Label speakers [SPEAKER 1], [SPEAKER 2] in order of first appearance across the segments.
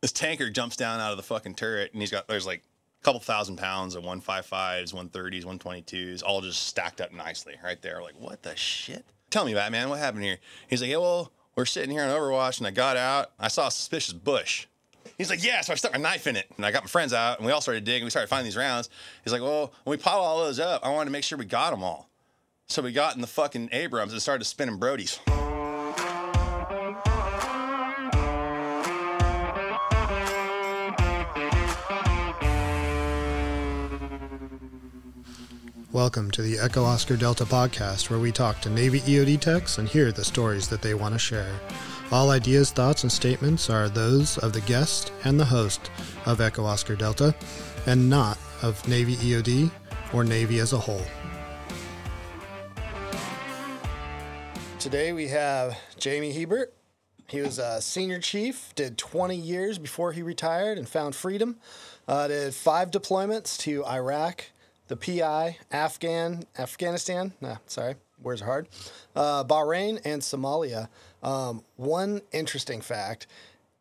[SPEAKER 1] this tanker jumps down out of the fucking turret, and he's got there's like a couple thousand pounds of 155s, 130s, 122s, all just stacked up nicely right there. Like, what the shit? Tell me, Batman, what happened here? He's like, yeah, well, we're sitting here on Overwatch, and I got out. I saw a suspicious bush. He's like, yeah, so I stuck my knife in it, and I got my friends out, and we all started digging. We started finding these rounds. He's like, well, when we piled all those up, I wanted to make sure we got them all. So we got in the fucking Abrams and started spinning Brodies.
[SPEAKER 2] Welcome to the Echo Oscar Delta podcast, where we talk to Navy EOD techs and hear the stories that they want to share. All ideas, thoughts, and statements are those of the guest and the host of Echo Oscar Delta, and not of Navy EOD or Navy as a whole. Today we have Jamie Hebert. He was a senior chief, did 20 years before he retired and found freedom. Uh, did five deployments to Iraq, the PI, Afghan, Afghanistan. Nah, sorry, are hard. Uh, Bahrain and Somalia. Um, one interesting fact,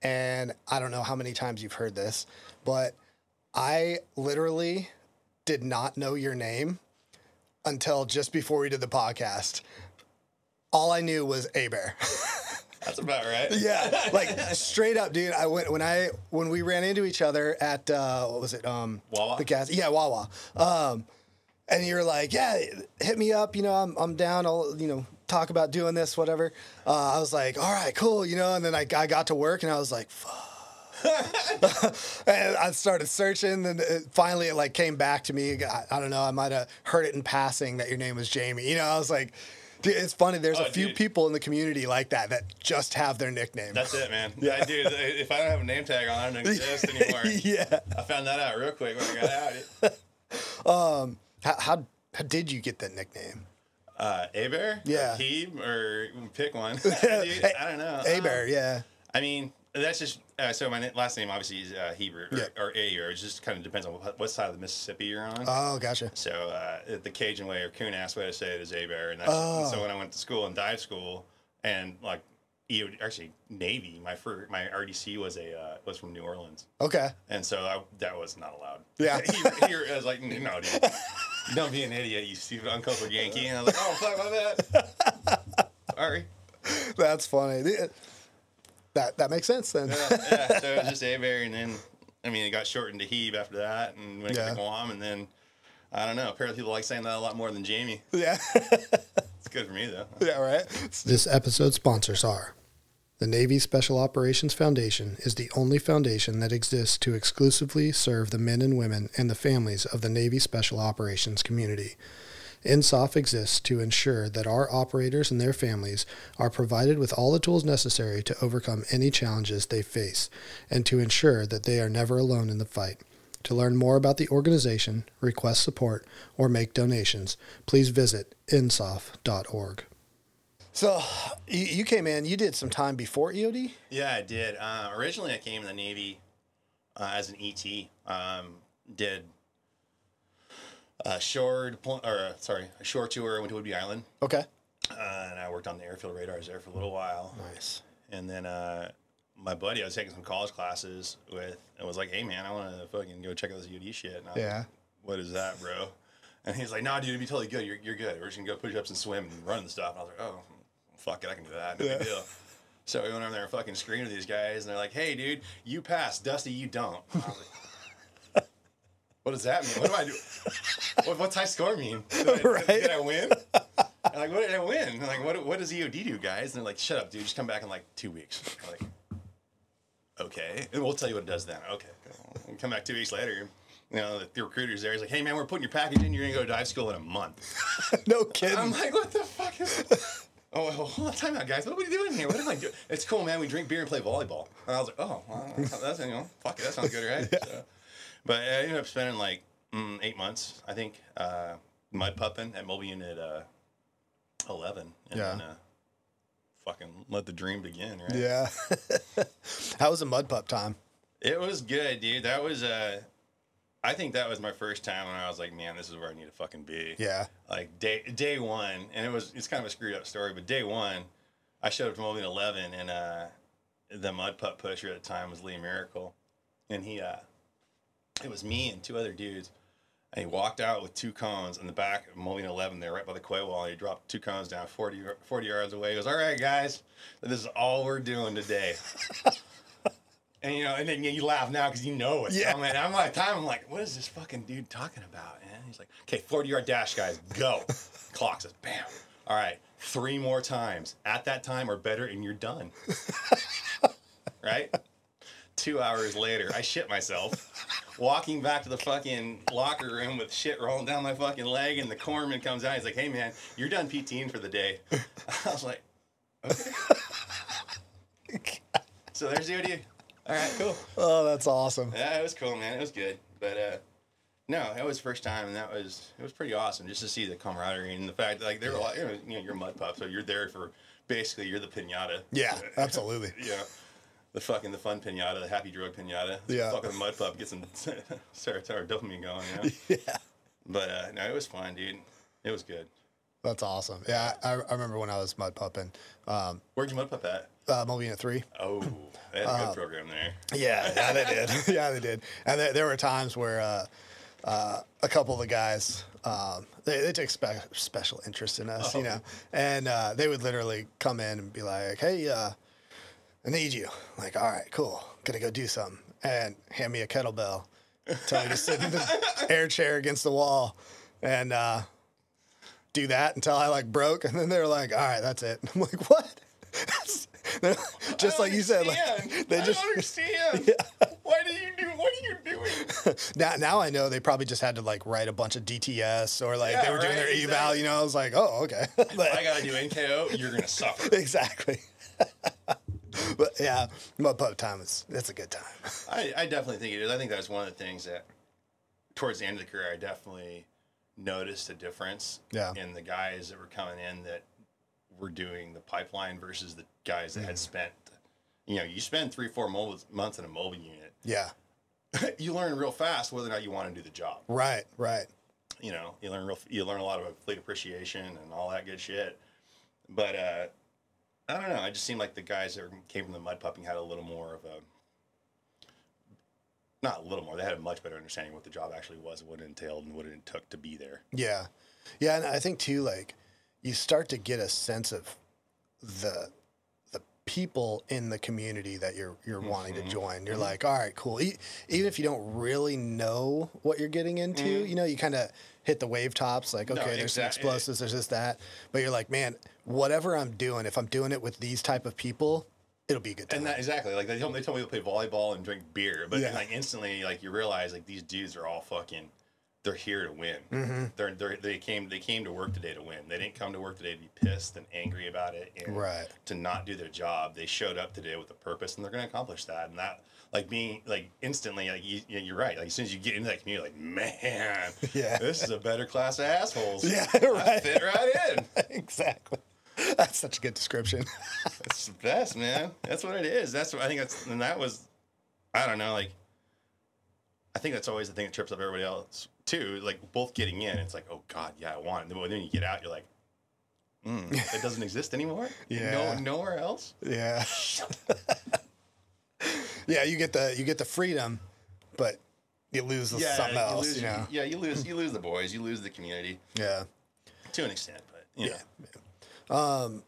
[SPEAKER 2] and I don't know how many times you've heard this, but I literally did not know your name until just before we did the podcast. All I knew was A Bear.
[SPEAKER 1] That's about right.
[SPEAKER 2] yeah, like straight up, dude. I went when I when we ran into each other at uh, what was it? Um,
[SPEAKER 1] Wawa?
[SPEAKER 2] The gas. Yeah, Wawa. Um, and you're like, yeah, hit me up. You know, I'm I'm down. I'll you know talk about doing this, whatever. Uh, I was like, all right, cool. You know, and then I I got to work and I was like, fuck. and I started searching, and it, finally it like came back to me. I, I don't know. I might have heard it in passing that your name was Jamie. You know, I was like, dude, it's funny. There's
[SPEAKER 1] Oh,
[SPEAKER 2] a few
[SPEAKER 1] dude.
[SPEAKER 2] people in the community like that that just have their nickname.
[SPEAKER 1] That's it, man. Yeah, dude. If I don't have a name tag on, I don't exist anymore.
[SPEAKER 2] yeah.
[SPEAKER 1] I found that out real quick when I got out.
[SPEAKER 2] How, how how did you get that nickname?
[SPEAKER 1] Uh, A Bear?
[SPEAKER 2] Yeah.
[SPEAKER 1] Heeb? Or pick one. Dude, I don't know.
[SPEAKER 2] A Bear, yeah.
[SPEAKER 1] I mean, that's just uh, so. My last name obviously is uh, Hebert or, A, or it just kind of depends on what, what side of the Mississippi you're on.
[SPEAKER 2] Oh, gotcha.
[SPEAKER 1] So uh, the Cajun way or coon ass way to say it is A Bear, and
[SPEAKER 2] Oh.
[SPEAKER 1] so when I went to school and dive school and like EO, actually Navy, my first my RDC was a uh, was from New Orleans,
[SPEAKER 2] Okay.
[SPEAKER 1] and so I, that was not allowed.
[SPEAKER 2] Yeah.
[SPEAKER 1] here, here I was like, no, dude, don't be an idiot, you stupid uncultured Yankee. And I was like, oh fuck, my bad. Sorry.
[SPEAKER 2] That's funny. The- That that makes sense then.
[SPEAKER 1] yeah, so it was just A Bear, and then I mean it got shortened to Heeb after that, and went
[SPEAKER 2] Yeah.
[SPEAKER 1] to Guam, and then I don't know. Apparently, people like saying that a lot more than Jamie.
[SPEAKER 2] yeah.
[SPEAKER 1] It's good for me though.
[SPEAKER 2] yeah, right. This episode's sponsors are the Navy Special Operations Foundation is the only foundation that exists to exclusively serve the men and women and the families of the Navy Special Operations community. NSOF exists to ensure that our operators and their families are provided with all the tools necessary to overcome any challenges they face and to ensure that they are never alone in the fight. To learn more about the organization, request support, or make donations, please visit nsof.org. So you, you came in, you did some time before EOD?
[SPEAKER 1] Yeah, I did. Uh, originally, I came in the Navy uh, as an ET. Um, did a shore deploy- or uh, sorry, a shore tour. I Went to Whidbey Island,
[SPEAKER 2] Okay.
[SPEAKER 1] uh, and I worked on the airfield radars there for a little while.
[SPEAKER 2] Nice.
[SPEAKER 1] And then uh, my buddy, I was taking some college classes with, and was like, "Hey, man, I want to fucking go check out this UD shit." And I was
[SPEAKER 2] Yeah.
[SPEAKER 1] like, what is that, bro? And he's like, "Nah, dude, it'd be totally good. You're, you're good. We're just gonna go push ups and swim and run and stuff." And I was like, "Oh, fuck it, I can do that. No
[SPEAKER 2] Yeah.
[SPEAKER 1] big deal." So we went over there and fucking screened with these guys, and they're like, "Hey, dude, you pass, Dusty, you don't." I was like, "What does that mean? What do I do? What, what's high score mean? Did I,
[SPEAKER 2] Right.
[SPEAKER 1] did I win?" I'm like, what did I win? And like, what, what does EOD do, guys? And they're like, shut up, dude. Just come back in like two weeks. I'm like, okay. And we'll tell you what it does then. Okay. And come back two weeks later. You know, the, the recruiter's there. He's like, hey, man, we're putting your package in. You're going to go to dive school in a month.
[SPEAKER 2] No kidding.
[SPEAKER 1] I'm like, what the fuck is Oh, hold on, time out, guys. What are we doing here? What am I doing? It's cool, man. We drink beer and play volleyball. And I was like, oh, well, that's, you know, fuck it. That sounds good, right? So, but I ended up spending like mm, eight months, I think, uh, mud pupping at Mobile Unit uh, 11. And
[SPEAKER 2] Yeah.
[SPEAKER 1] then uh, fucking let the dream begin, right?
[SPEAKER 2] Yeah. How was the mud pup time?
[SPEAKER 1] It was good, dude. That was, uh, I think that was my first time when I was like, man, this is where I need to fucking be.
[SPEAKER 2] Yeah.
[SPEAKER 1] like day day one, and it was it's kind of a screwed up story, but day one, I showed up to Mobile 11, and uh, the mud pup pusher at the time was Lee Miracle, and he uh, it was me and two other dudes. And he walked out with two cones in the back of Mobile 11 there, right by the quay wall. And he dropped two cones down 40, 40 yards away. He goes, All right, guys, this is all we're doing today. and, you know, and then you laugh now because you know it's
[SPEAKER 2] Yeah.
[SPEAKER 1] coming. I'm like, time, I'm like, What is this fucking dude talking about? And he's like, Okay, 40 yard dash, guys, go. Clock says, Bam. All right, three more times at that time or better, and you're done. right? Two hours later, I shit myself. Walking back to the fucking locker room with shit rolling down my fucking leg, and the corpsman comes out. He's like, "Hey man, you're done PTing for the day." I was like, "Okay." so there's the idea. All right, cool.
[SPEAKER 2] Oh, that's awesome.
[SPEAKER 1] Yeah, it was cool, man. It was good, but uh, no, that was the first time, and that was it was pretty awesome just to see the camaraderie and the fact that like they were like, you know, you know, you're mud pup, so you're there for basically you're the pinata.
[SPEAKER 2] Yeah, absolutely.
[SPEAKER 1] Yeah. The fucking the fun pinata, the happy drug pinata.
[SPEAKER 2] Yeah.
[SPEAKER 1] Fucking mud pup, get some serotonin dopamine going, you know?
[SPEAKER 2] Yeah.
[SPEAKER 1] But uh, no, it was fun, dude. It was good.
[SPEAKER 2] That's awesome. Yeah, I, I remember when I was mud pupping. Um,
[SPEAKER 1] Where'd you mud pup at?
[SPEAKER 2] uh, Mobile three.
[SPEAKER 1] Oh, they had a good program there.
[SPEAKER 2] Yeah, yeah, they did. yeah, they did. And there, there were times where uh, uh, a couple of the guys um, they, they took spe- special interest in us, you know, and uh, they would literally come in and be like, "Hey, uh, I need you." like, all right, cool, gonna go do something, and hand me a kettlebell, tell me to sit in the air chair against the wall, and uh, do that until I like broke, and then they were like, "All right, that's it." I'm like, "What?" just like you said, like they just
[SPEAKER 1] understand. Why do you do? What are you doing?
[SPEAKER 2] now, now I know they probably just had to like write a bunch of DTS or like
[SPEAKER 1] Yeah,
[SPEAKER 2] they were doing
[SPEAKER 1] right,
[SPEAKER 2] their eval. You know, I was like, oh, okay,
[SPEAKER 1] If I gotta do NKO, you're gonna suffer.
[SPEAKER 2] exactly. but yeah, mud pup time is that's a good time.
[SPEAKER 1] I, I definitely think it is. I think that's one of the things that, towards the end of the career, I definitely noticed a difference
[SPEAKER 2] Yeah.
[SPEAKER 1] in the guys that were coming in that were doing the pipeline versus the guys that
[SPEAKER 2] Mm-hmm.
[SPEAKER 1] had spent. You know, you spend three, four mobile, months in a mobile unit.
[SPEAKER 2] Yeah,
[SPEAKER 1] you learn real fast whether or not you want to do the job.
[SPEAKER 2] right, right.
[SPEAKER 1] You know, you learn real, you learn a lot about fleet appreciation and all that good shit. But uh, I don't know. I just seemed like the guys that came from the mud pupping had a little more of a, not a little more. They had a much better understanding of what the job actually was, what it entailed, and what it took to be there.
[SPEAKER 2] Yeah, yeah, and I think too, like you start to get a sense of the the people in the community that you're you're wanting to mm-hmm. join. You're mm-hmm. like, all right, cool. E- even if you don't really know what you're getting into, mm-hmm. you know, you kind of hit the wave tops. Like, okay, there's some explosives, there's this that, but you're like, man, whatever I'm doing, if I'm doing it with these type of people, it'll be a good time.
[SPEAKER 1] And that exactly like they told, they told me to play volleyball and drink beer, but
[SPEAKER 2] Yeah.
[SPEAKER 1] like instantly, like you realize like these dudes are all fucking. They're here to win.
[SPEAKER 2] Mm-hmm.
[SPEAKER 1] They're, they're they came they came to work today to win. They didn't come to work today to be pissed and angry about it and
[SPEAKER 2] Right.
[SPEAKER 1] to not do their job. They showed up today with a purpose and they're going to accomplish that. And that like being like instantly like you, you- you're right. Like as soon as you get into that community, like man,
[SPEAKER 2] Yeah.
[SPEAKER 1] this is a better class of assholes.
[SPEAKER 2] Yeah,
[SPEAKER 1] I fit right in.
[SPEAKER 2] exactly. That's such a good description.
[SPEAKER 1] It's the best, man. That's what it is. That's what I think. That's and that was, I don't know. Like, I think that's always the thing that trips up everybody else too. Like both getting in, it's like, oh god, yeah, I want it. But then you get out, you're like, mm, it doesn't exist anymore.
[SPEAKER 2] Yeah.
[SPEAKER 1] No, nowhere else.
[SPEAKER 2] Yeah. Yeah, you get the you get the freedom, but you lose the something
[SPEAKER 1] you
[SPEAKER 2] else,
[SPEAKER 1] lose,
[SPEAKER 2] you know.
[SPEAKER 1] Yeah, you lose. You lose the boys. You lose the community
[SPEAKER 2] Yeah.
[SPEAKER 1] to an extent. But you know.
[SPEAKER 2] Yeah.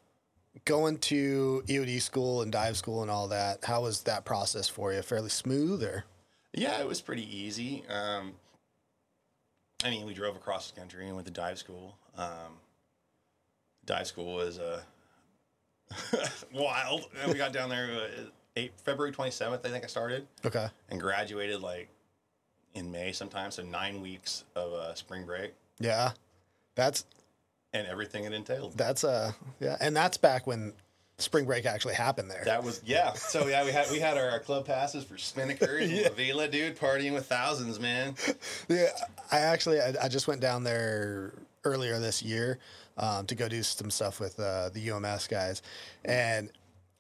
[SPEAKER 2] Going to EOD school and dive school and all that, how was that process for you? Fairly smooth or
[SPEAKER 1] Yeah, it was pretty easy. Um, I mean, we drove across the country and went to dive school. Um, dive school was uh, wild. And we got down there uh, eight, February 27th, I think I started,
[SPEAKER 2] Okay.
[SPEAKER 1] and graduated like in May sometime. So nine weeks of uh, spring break
[SPEAKER 2] Yeah. That's
[SPEAKER 1] and everything it entailed.
[SPEAKER 2] that's uh yeah, and that's back when spring break actually happened there.
[SPEAKER 1] That was yeah. So yeah, we had we had our, club passes for Spinnaker and La Vela, dude, partying with thousands, man.
[SPEAKER 2] Yeah, I actually I, I just went down there earlier this year um, to go do some stuff with uh, the UMS guys, and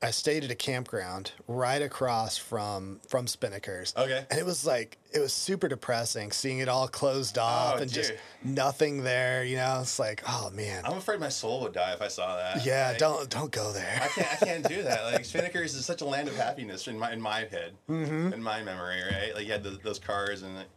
[SPEAKER 2] I stayed at a campground right across from from Spinnakers.
[SPEAKER 1] Okay.
[SPEAKER 2] And it was like it was super depressing seeing it all closed off
[SPEAKER 1] Oh,
[SPEAKER 2] and just nothing there. You know, it's like, oh man,
[SPEAKER 1] I'm afraid my soul would die if I saw that.
[SPEAKER 2] yeah,
[SPEAKER 1] Like,
[SPEAKER 2] don't don't go there.
[SPEAKER 1] I can't. I can't do that. Like Spinnaker's is such a land of happiness in my in my head,
[SPEAKER 2] Mm-hmm.
[SPEAKER 1] in my memory, right? Like you had the, those cars, and like,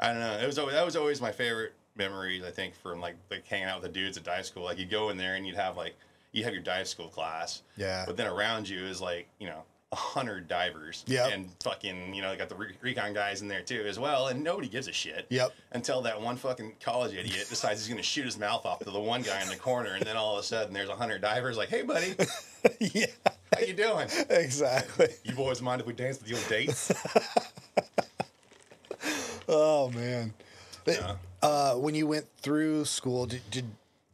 [SPEAKER 1] I don't know. It was always, that was always my favorite memories. I think from like like hanging out with the dudes at dive school. Like you go in there and you'd have like you have your dive school class,
[SPEAKER 2] Yeah.
[SPEAKER 1] But then around you is like you know a hundred divers,
[SPEAKER 2] Yeah.
[SPEAKER 1] and fucking you know got the re- recon guys in there too as well, and nobody gives a shit,
[SPEAKER 2] Yep.
[SPEAKER 1] Until that one fucking college idiot decides he's gonna shoot his mouth off to the one guy in the corner, and then all of a sudden there's a hundred divers like, hey buddy,
[SPEAKER 2] yeah,
[SPEAKER 1] how you doing?
[SPEAKER 2] exactly.
[SPEAKER 1] You boys mind if we dance with your dates?
[SPEAKER 2] Oh man.
[SPEAKER 1] Yeah.
[SPEAKER 2] uh, when you went through school, did, did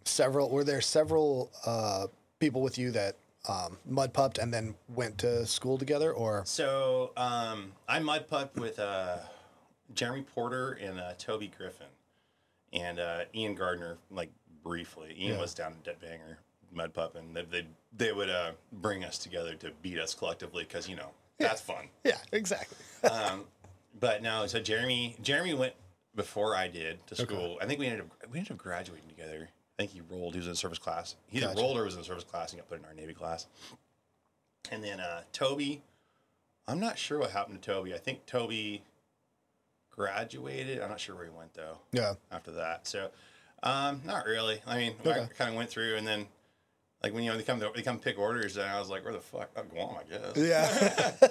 [SPEAKER 2] several were there several uh, people with you that um, mud pupped and then went to school together, or
[SPEAKER 1] So um, I mud putt with uh, Jeremy Porter and uh, Toby Griffin and uh, Ian Gardner, like briefly. Ian
[SPEAKER 2] Yeah.
[SPEAKER 1] was down in Dead Banger mud pup, and they they, they would uh, bring us together to beat us collectively because you know that's fun.
[SPEAKER 2] yeah, exactly.
[SPEAKER 1] um, but no, so Jeremy Jeremy went before I did to school. I think we ended up we ended up graduating together. I think he rolled. He was in service class. He either
[SPEAKER 2] Gotcha.
[SPEAKER 1] rolled or was in service class and got put in our Navy class. And then uh, Toby, I'm not sure what happened to Toby. I think Toby graduated. I'm not sure where he went though
[SPEAKER 2] yeah,
[SPEAKER 1] after that. So, um, not really. I mean, I kind of went through and then. Like when you know they come they come pick orders, and I was like, "Where the fuck? Oh, Guam, I guess."
[SPEAKER 2] yeah,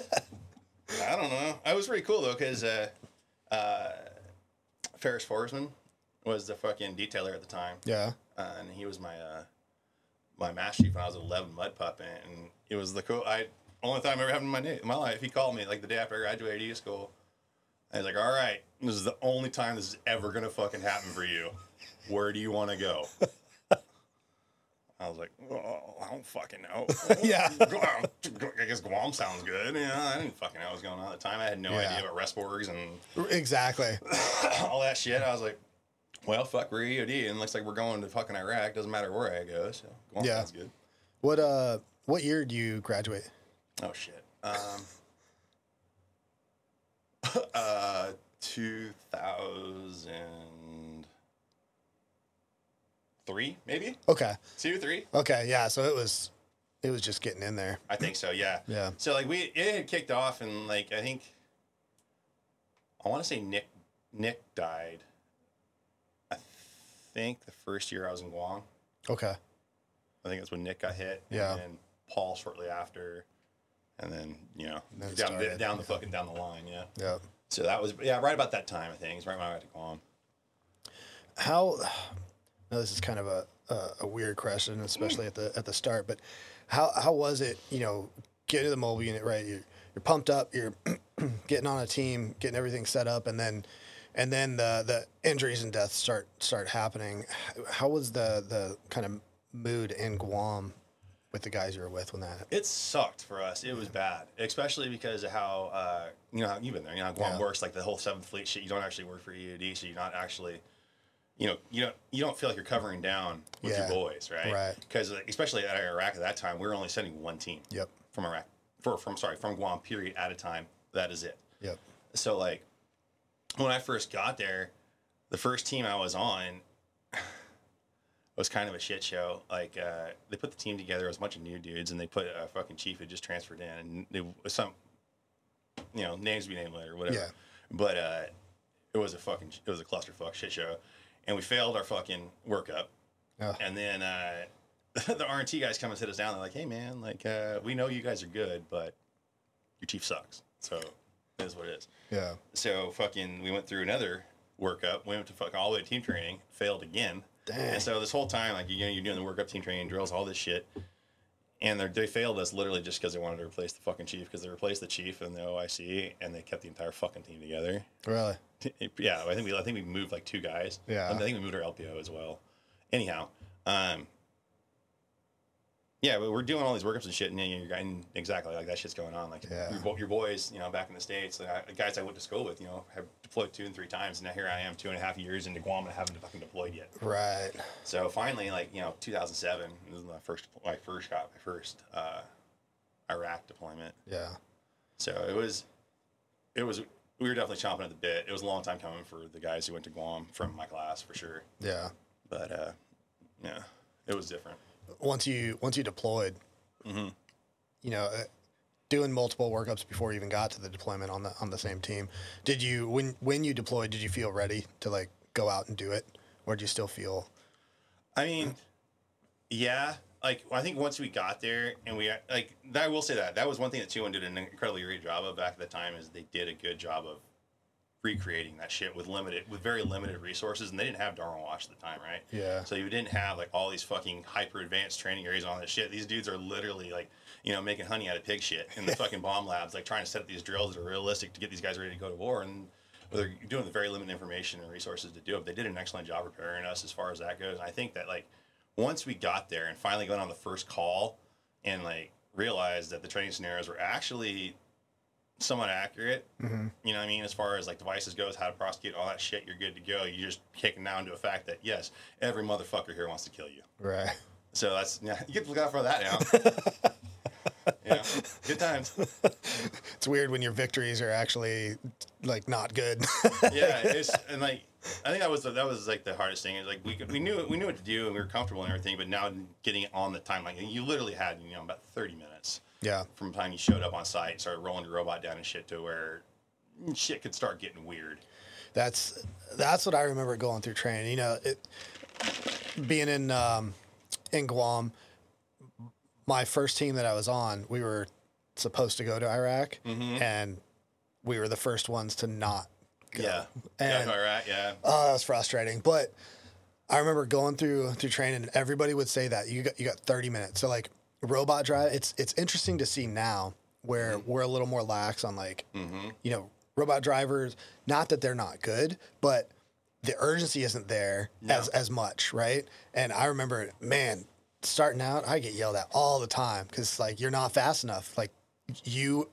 [SPEAKER 1] I don't know. I was pretty cool though, because uh, uh, Ferris Forsman was the fucking detailer at the time,
[SPEAKER 2] yeah.
[SPEAKER 1] Uh, and he was my uh, my master chief when I was 11 mud pup, and it was the cool. I only time I ever happened in my na- my life. He called me like the day after I graduated E school. I was like, "All right, this is the only time this is ever gonna fucking happen for you. Where do you want to go?" I was like, oh, I don't fucking know.
[SPEAKER 2] Yeah.
[SPEAKER 1] I guess Guam sounds good. Yeah, I didn't fucking know what was going on at the time. I had no
[SPEAKER 2] Yeah.
[SPEAKER 1] idea about Resborgs and
[SPEAKER 2] exactly.
[SPEAKER 1] all that shit. I was like, well, fuck, we're EOD, and it looks like we're going to fucking Iraq. Doesn't matter where I go, so Guam
[SPEAKER 2] Yeah.
[SPEAKER 1] that's good.
[SPEAKER 2] What uh, what year do you graduate?
[SPEAKER 1] Oh shit. Um, uh, two thousand three, maybe
[SPEAKER 2] Okay,
[SPEAKER 1] two, three.
[SPEAKER 2] okay, yeah. So it was, it was just getting in there.
[SPEAKER 1] I think so. Yeah.
[SPEAKER 2] Yeah.
[SPEAKER 1] So like we it had kicked off and like I think I want to say Nick Nick died. Think the first year I was in Guam.
[SPEAKER 2] Okay.
[SPEAKER 1] I think that's when Nick got hit.
[SPEAKER 2] Yeah.
[SPEAKER 1] And then Paul shortly after, and then you know
[SPEAKER 2] then
[SPEAKER 1] down
[SPEAKER 2] started,
[SPEAKER 1] down the
[SPEAKER 2] yeah.
[SPEAKER 1] fucking down the line. Yeah.
[SPEAKER 2] Yeah.
[SPEAKER 1] So that was yeah right about that time I think. It's right when I went to Guam.
[SPEAKER 2] How? Now this is kind of a, a a weird question, especially at the at the start. But how how was it? You know, getting to the mobile unit, right? You're you're pumped up. You're getting on a team, getting everything set up, and then and then the the injuries and deaths start start happening. How was the the kind of mood in Guam with the guys you were with when that? Happened?
[SPEAKER 1] It sucked for us. It was bad, especially because of how uh, you know how you've been there. You know how Guam
[SPEAKER 2] Yeah.
[SPEAKER 1] works, like the whole Seventh Fleet shit. You don't actually work for EOD, so you're not actually, you know, you don't you don't feel like you're covering down with
[SPEAKER 2] Yeah.
[SPEAKER 1] your boys, right?
[SPEAKER 2] Right.
[SPEAKER 1] Because especially at Iraq at that time, we were only sending one team
[SPEAKER 2] Yep.
[SPEAKER 1] from Iraq, for from sorry from Guam period at a time. That is it.
[SPEAKER 2] Yep.
[SPEAKER 1] So like when I first got there, the first team I was on was kind of a shit show. Like uh, they put the team together, it was a bunch of new dudes, and they put a fucking chief who just transferred in, and was some, you know, names to be named later, whatever.
[SPEAKER 2] Yeah.
[SPEAKER 1] But uh, it was a fucking, it was a clusterfuck shit show, and we failed our fucking workup,
[SPEAKER 2] Oh.
[SPEAKER 1] and then uh, the RNT guys come and sit us down. They're like, "Hey man, like uh, we know you guys are good, but your chief sucks." So is what it is.
[SPEAKER 2] Yeah.
[SPEAKER 1] So fucking, we went through another workup. We went to fucking all the way to team training. Failed again.
[SPEAKER 2] Dang.
[SPEAKER 1] And so this whole time, like you know, you're doing the workup, team training drills, all this shit, and they they failed us literally just because they wanted to replace the fucking chief because they replaced the chief and the OIC and they kept the entire fucking team together.
[SPEAKER 2] Really.
[SPEAKER 1] yeah, I think we I think we moved like two guys.
[SPEAKER 2] Yeah.
[SPEAKER 1] I think we moved our LPO as well. Anyhow, um, yeah, we're doing all these workups and shit, and then you're and exactly like that shit's going on. Like
[SPEAKER 2] Yeah.
[SPEAKER 1] your, your boys, you know, back in the states, like, the guys I went to school with, you know, have deployed two and three times, and now here I am, two and a half years into Guam, and I haven't fucking deployed yet.
[SPEAKER 2] Right.
[SPEAKER 1] So finally, like you know, 2007, this is my first, my first got my first uh, Iraq deployment.
[SPEAKER 2] Yeah.
[SPEAKER 1] So it was, it was, we were definitely chomping at the bit. It was a long time coming for the guys who went to Guam from my class for sure.
[SPEAKER 2] Yeah.
[SPEAKER 1] But uh, yeah, it was different.
[SPEAKER 2] Once you once you deployed,
[SPEAKER 1] Mm-hmm.
[SPEAKER 2] you know, uh, doing multiple workups before you even got to the deployment on the on the same team. Did you when when you deployed? Did you feel ready to like go out and do it, or do you still feel?
[SPEAKER 1] I mean, yeah. Like I think once we got there and we like, that I will say that that was one thing that Two One did an incredibly great job of back at the time is they did a good job of recreating that shit with limited, with very limited resources, and they didn't have Darwin Watch at the time, right?
[SPEAKER 2] Yeah.
[SPEAKER 1] So you didn't have like all these fucking hyper advanced training areas on this shit. These dudes are literally like, you know, making honey out of pig shit in the fucking bomb labs, like trying to set up these drills that are realistic to get these guys ready to go to war. And they're doing the very limited information and resources to do it. They did an excellent job preparing us as far as that goes. And I think that like once we got there and finally got on the first call and like realized that the training scenarios were actually somewhat accurate. Mm-hmm. You know what I mean? As far as like devices goes, how to prosecute all that shit, you're good to go. You just kicking down to a fact that yes, every motherfucker here wants to kill you.
[SPEAKER 2] Right.
[SPEAKER 1] So that's yeah, you get to look out for that now. yeah, good times.
[SPEAKER 2] It's weird when your victories are actually like not good.
[SPEAKER 1] Yeah, it's and like I think that was the, that was like the hardest thing. Is like we could, we knew we knew what to do and we were comfortable and everything, but now getting it on the timeline, you literally had you know about thirty minutes
[SPEAKER 2] yeah.
[SPEAKER 1] from the time you showed up on site, started rolling your robot down and shit to where shit could start getting weird.
[SPEAKER 2] That's that's what I remember going through training. You know, it, being in um, in Guam, my first team that I was on, we were supposed to go to Iraq, and we were the first ones to not go.
[SPEAKER 1] Yeah,
[SPEAKER 2] And-
[SPEAKER 1] yeah, all right, yeah.
[SPEAKER 2] Uh, oh, that was frustrating. But I remember going through through training, and everybody would say that you got you got thirty minutes. So like robot drive, it's it's interesting to see now where mm-hmm. we're a little more lax on like mm-hmm. you know robot drivers. Not that they're not good, but the urgency isn't there as as much, right? And I remember, man, starting out, I get yelled at all the time because like you're not fast enough. Like you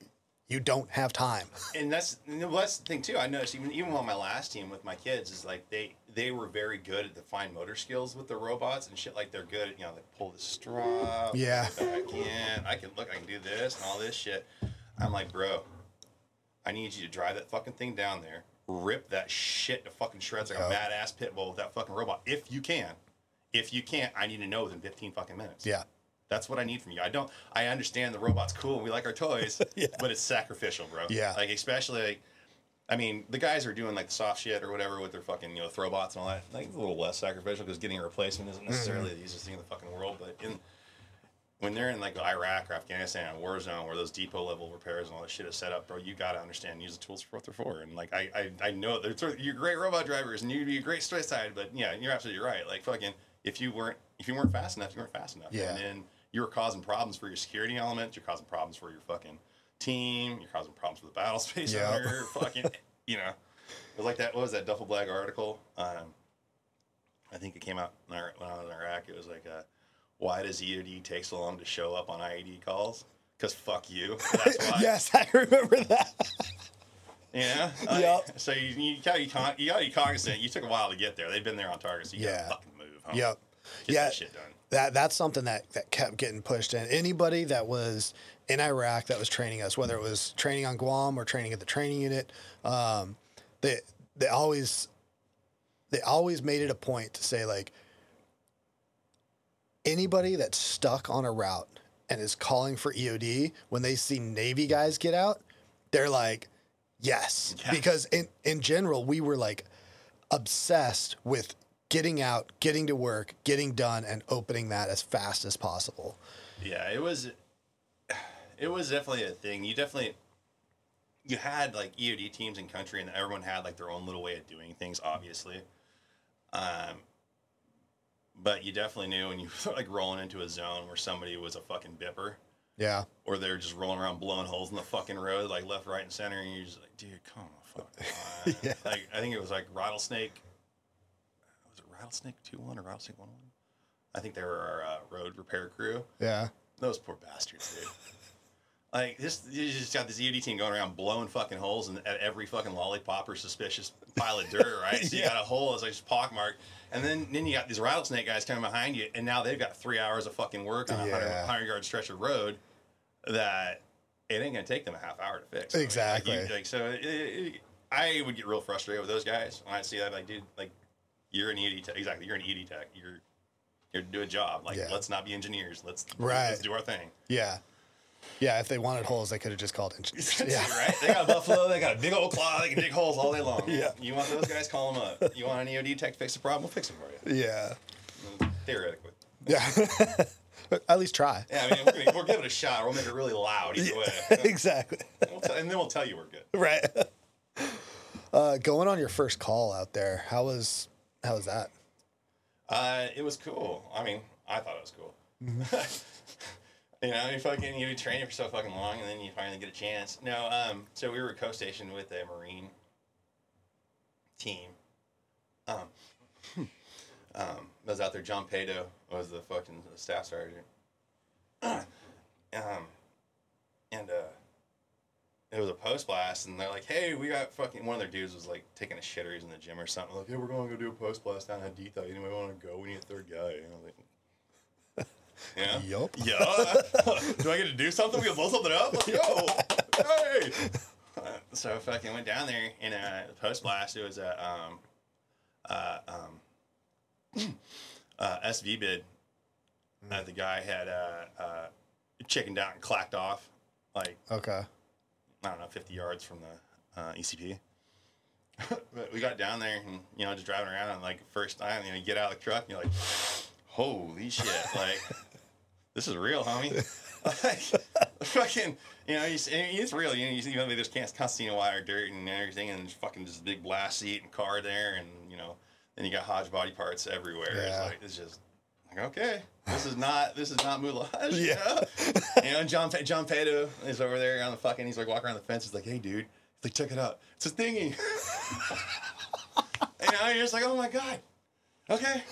[SPEAKER 2] you don't have time.
[SPEAKER 1] and that's and that's the thing too. I noticed even even on my last team with my kids is like they they were very good at the fine motor skills with the robots and shit. Like they're good, at, you know, they pull the straw.
[SPEAKER 2] Yeah.
[SPEAKER 1] back in. I can look, I can do this and all this shit. I'm like, bro, I need you to drive that fucking thing down there, rip that shit to fucking shreds like a badass pit bull with that fucking robot. If you can, if you can't, I need to know within 15 fucking minutes.
[SPEAKER 2] Yeah.
[SPEAKER 1] That's what I need from you. I don't. I understand the robot's cool. and We like our toys, but it's sacrificial, bro.
[SPEAKER 2] Yeah.
[SPEAKER 1] Like especially like, I mean, the guys are doing like the soft shit or whatever with their fucking you know throwbots and all that. Like it's a little less sacrificial because getting a replacement isn't necessarily mm-hmm. the easiest thing in the fucking world. But in when they're in like Iraq or Afghanistan, a war zone where those depot level repairs and all that shit is set up, bro, you gotta understand and use the tools for what they're for. And like I I, I know they're sort of- you're great robot drivers and you'd be a great straight side, but yeah, you're absolutely right. Like fucking if you weren't if you weren't fast enough, you weren't fast enough.
[SPEAKER 2] Yeah.
[SPEAKER 1] And then you were causing problems for your security element, you're causing problems for your fucking team, you're causing problems for the battle space
[SPEAKER 2] Yep.
[SPEAKER 1] owner, fucking you know. It was like that what was that Duffel Blog article? Um I think it came out in Iraq- when I was in Iraq. It was like, uh, why does EOD take so long to show up on IED calls? Because fuck you. That's why.
[SPEAKER 2] yes, I remember that.
[SPEAKER 1] Yeah. Like,
[SPEAKER 2] Yep.
[SPEAKER 1] So you, you gotta be con- you gotta be cognizant. You took a while to get there. They've been there on target, so you
[SPEAKER 2] Yeah.
[SPEAKER 1] gotta fucking move. Huh?
[SPEAKER 2] Yep.
[SPEAKER 1] Get
[SPEAKER 2] yeah.
[SPEAKER 1] that shit done.
[SPEAKER 2] That that's something that that kept getting pushed in. Anybody that was in Iraq that was training us, whether it was training on Guam or training at the training unit, um, they they always they always made it a point to say like anybody that's stuck on a route and is calling for EOD when they see Navy guys get out, they're like, yes,
[SPEAKER 1] Yeah.
[SPEAKER 2] because in in general we were like obsessed with getting out, getting to work, getting done, and opening that as fast as possible.
[SPEAKER 1] Yeah, it was. It was definitely a thing. You definitely. You had like EOD teams in country, and everyone had like their own little way of doing things. Obviously, um, but you definitely knew when you were like rolling into a zone where somebody was a fucking bipper,
[SPEAKER 2] Yeah,
[SPEAKER 1] or they're just rolling around blowing holes in the fucking road, like left, right, and center, and you're just like, dude, come on, fuck.
[SPEAKER 2] Yeah.
[SPEAKER 1] Like I think it was like rattlesnake. Rattlesnake two one or rattlesnake one one? I think they were our uh, road repair crew.
[SPEAKER 2] yeah,
[SPEAKER 1] Those poor bastards, dude. Like this, you just got this EOD team going around blowing fucking holes in, at every fucking lollipop or suspicious pile of dirt, right? So you
[SPEAKER 2] Yeah.
[SPEAKER 1] got a hole, it's like just pockmarked, and then then you got these rattlesnake guys coming behind you, and now they've got three hours of fucking work on a hundred
[SPEAKER 2] Yeah.
[SPEAKER 1] hundred yard stretch of road. that it ain't gonna take them a half hour to fix. I mean,
[SPEAKER 2] Exactly.
[SPEAKER 1] Like, you- like, so, it, it- I would get real frustrated with those guys when I see that. Like, dude, like you're an ED tech. Exactly, you're an ED tech. You're here to do a job. Like,
[SPEAKER 2] Yeah.
[SPEAKER 1] let's not be engineers. Let's
[SPEAKER 2] Right.
[SPEAKER 1] Let's do our thing.
[SPEAKER 2] Yeah. Yeah, if they wanted holes, they could have just called engineers. Yeah.
[SPEAKER 1] right? They got buffalo. They got a big old claw. They can dig holes all day long.
[SPEAKER 2] Yeah.
[SPEAKER 1] You want those guys? Call them up. You want an EOD tech to fix the problem? We'll fix it for you.
[SPEAKER 2] Yeah.
[SPEAKER 1] Theoretically.
[SPEAKER 2] Yeah. At least try.
[SPEAKER 1] Yeah, I mean, we're, we'll give it a shot. We'll make it really loud either way.
[SPEAKER 2] exactly.
[SPEAKER 1] We'll tell- and then we'll tell you we're good.
[SPEAKER 2] Right. Uh, going on your first call out there, how was how was that?
[SPEAKER 1] Uh, it was cool. I mean, I thought it was cool. you know, you fucking you train for so fucking long, and then you finally get a chance. No, um, so we were co-stationed with a Marine team. Um, um, I was out there. John Pato was the fucking staff sergeant. um, and uh, it was a post blast, and they're like, "Hey, we got fucking." One of their dudes was like taking a shit, or he was in the gym or something. Like, "Hey, we're going to go do a post blast down at Haditha. Anybody want to go? We need a third guy." And I was like, "Yeah,
[SPEAKER 2] Yup.
[SPEAKER 1] yeah. do I get to do something? We can blow something up? Let's go! Hey!" Uh, so fucking went down there in a post blast. It was a um, uh, um, uh, SVBIED. Uh, the guy had uh, uh, chickened out and clacked off, like
[SPEAKER 2] Okay.
[SPEAKER 1] I don't know, 50 yards from the uh, ECP. but we got down there and, you know, just driving around and like first time, you know, you get out of the truck and you're like, holy shit, like, this is real, homie. like, fucking, you know, it's real. You know, you you know, there's can't see concertina wire dirt and everything and fucking just big blast seat and car there and, you know, then you got Hodge body parts everywhere. It's
[SPEAKER 2] Yeah.
[SPEAKER 1] like, it's just, like, okay, this is not, this is not moulage.
[SPEAKER 2] Yeah.
[SPEAKER 1] you know, John John Pato is over there on the fucking. He's like walking around the fence. He's like, "Hey, dude," he's like, "Check it out. It's a thingy." you know, you're just like, "Oh my god." Okay.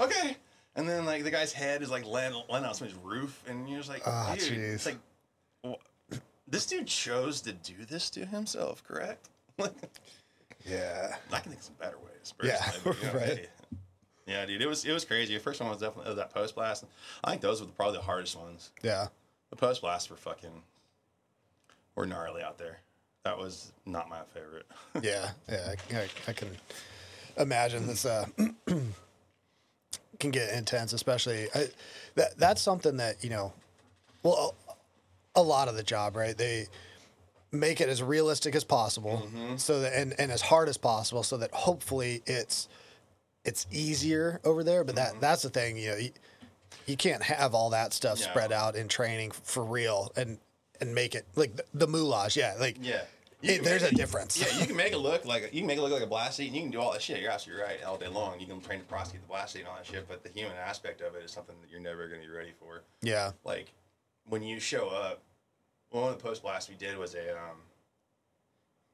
[SPEAKER 1] okay. And then like the guy's head is like laying, laying on somebody's roof, and you're just like,
[SPEAKER 2] Ah,
[SPEAKER 1] dude,
[SPEAKER 2] jeez.
[SPEAKER 1] it's like, wh- this dude chose to do this to himself, correct? Like,
[SPEAKER 2] Yeah.
[SPEAKER 1] I can think of some better ways.
[SPEAKER 2] Yeah,
[SPEAKER 1] personally, you know,
[SPEAKER 2] right.
[SPEAKER 1] hey. Yeah, dude, it was it was crazy. The first one was definitely was that post blast. I think those were probably the hardest ones.
[SPEAKER 2] Yeah.
[SPEAKER 1] The post blasts were fucking were gnarly out there. That was not my favorite.
[SPEAKER 2] Yeah. Yeah. I, I, can imagine this uh, can get intense, especially I, that. That's something that you know. Well, a, a lot of the job, right? They make it as realistic as possible, so that and, and as hard as possible, so that hopefully it's it's easier over there. But that that's the thing, you know. You, you can't have all that stuff
[SPEAKER 1] No.
[SPEAKER 2] spread out in training for real and and make it like the, the moulage, yeah. Like
[SPEAKER 1] yeah.
[SPEAKER 2] it, there's a difference.
[SPEAKER 1] Yeah, you can make it look like you can make it look like a blast seat, and you can do all that shit. You're absolutely right all day long. You can train to prosecute the blast seat and all that shit, but the human aspect of it is something that you're never going to be ready for.
[SPEAKER 2] yeah.
[SPEAKER 1] Like when you show up, one of the post blasts we did was a um,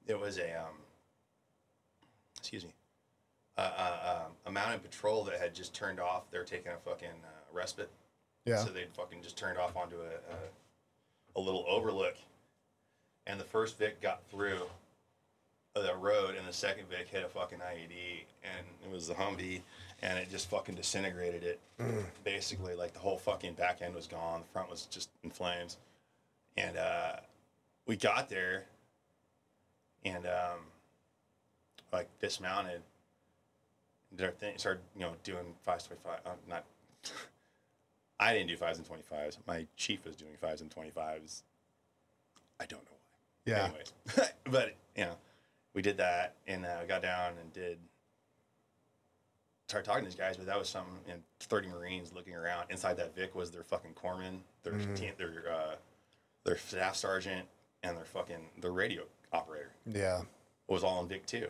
[SPEAKER 1] it was a um, excuse me, uh, uh, um, a mounted patrol that had just turned off. They were taking a fucking uh, respite.
[SPEAKER 2] Yeah.
[SPEAKER 1] So they'd fucking just turned off onto a, a, a little overlook. And the first Vic got through the road, and the second Vic hit a fucking IED, and it was the Humvee, and it just fucking disintegrated it. Basically, like the whole fucking back end was gone, the front was just in flames. And uh, we got there, and um, like dismounted, did our thing, started you know doing five twenty five, uh, not. I didn't do fives and twenty fives. My chief was doing fives and twenty fives. I don't know why.
[SPEAKER 2] Yeah.
[SPEAKER 1] Anyways, but you know, we did that and uh, got down and did. Started talking to these guys, but that was something. And thirty Marines looking around. Inside that Vic was their fucking corpsman, their team, their uh, their staff sergeant, and their fucking their radio operator
[SPEAKER 2] Yeah.
[SPEAKER 1] It was all in Vic too.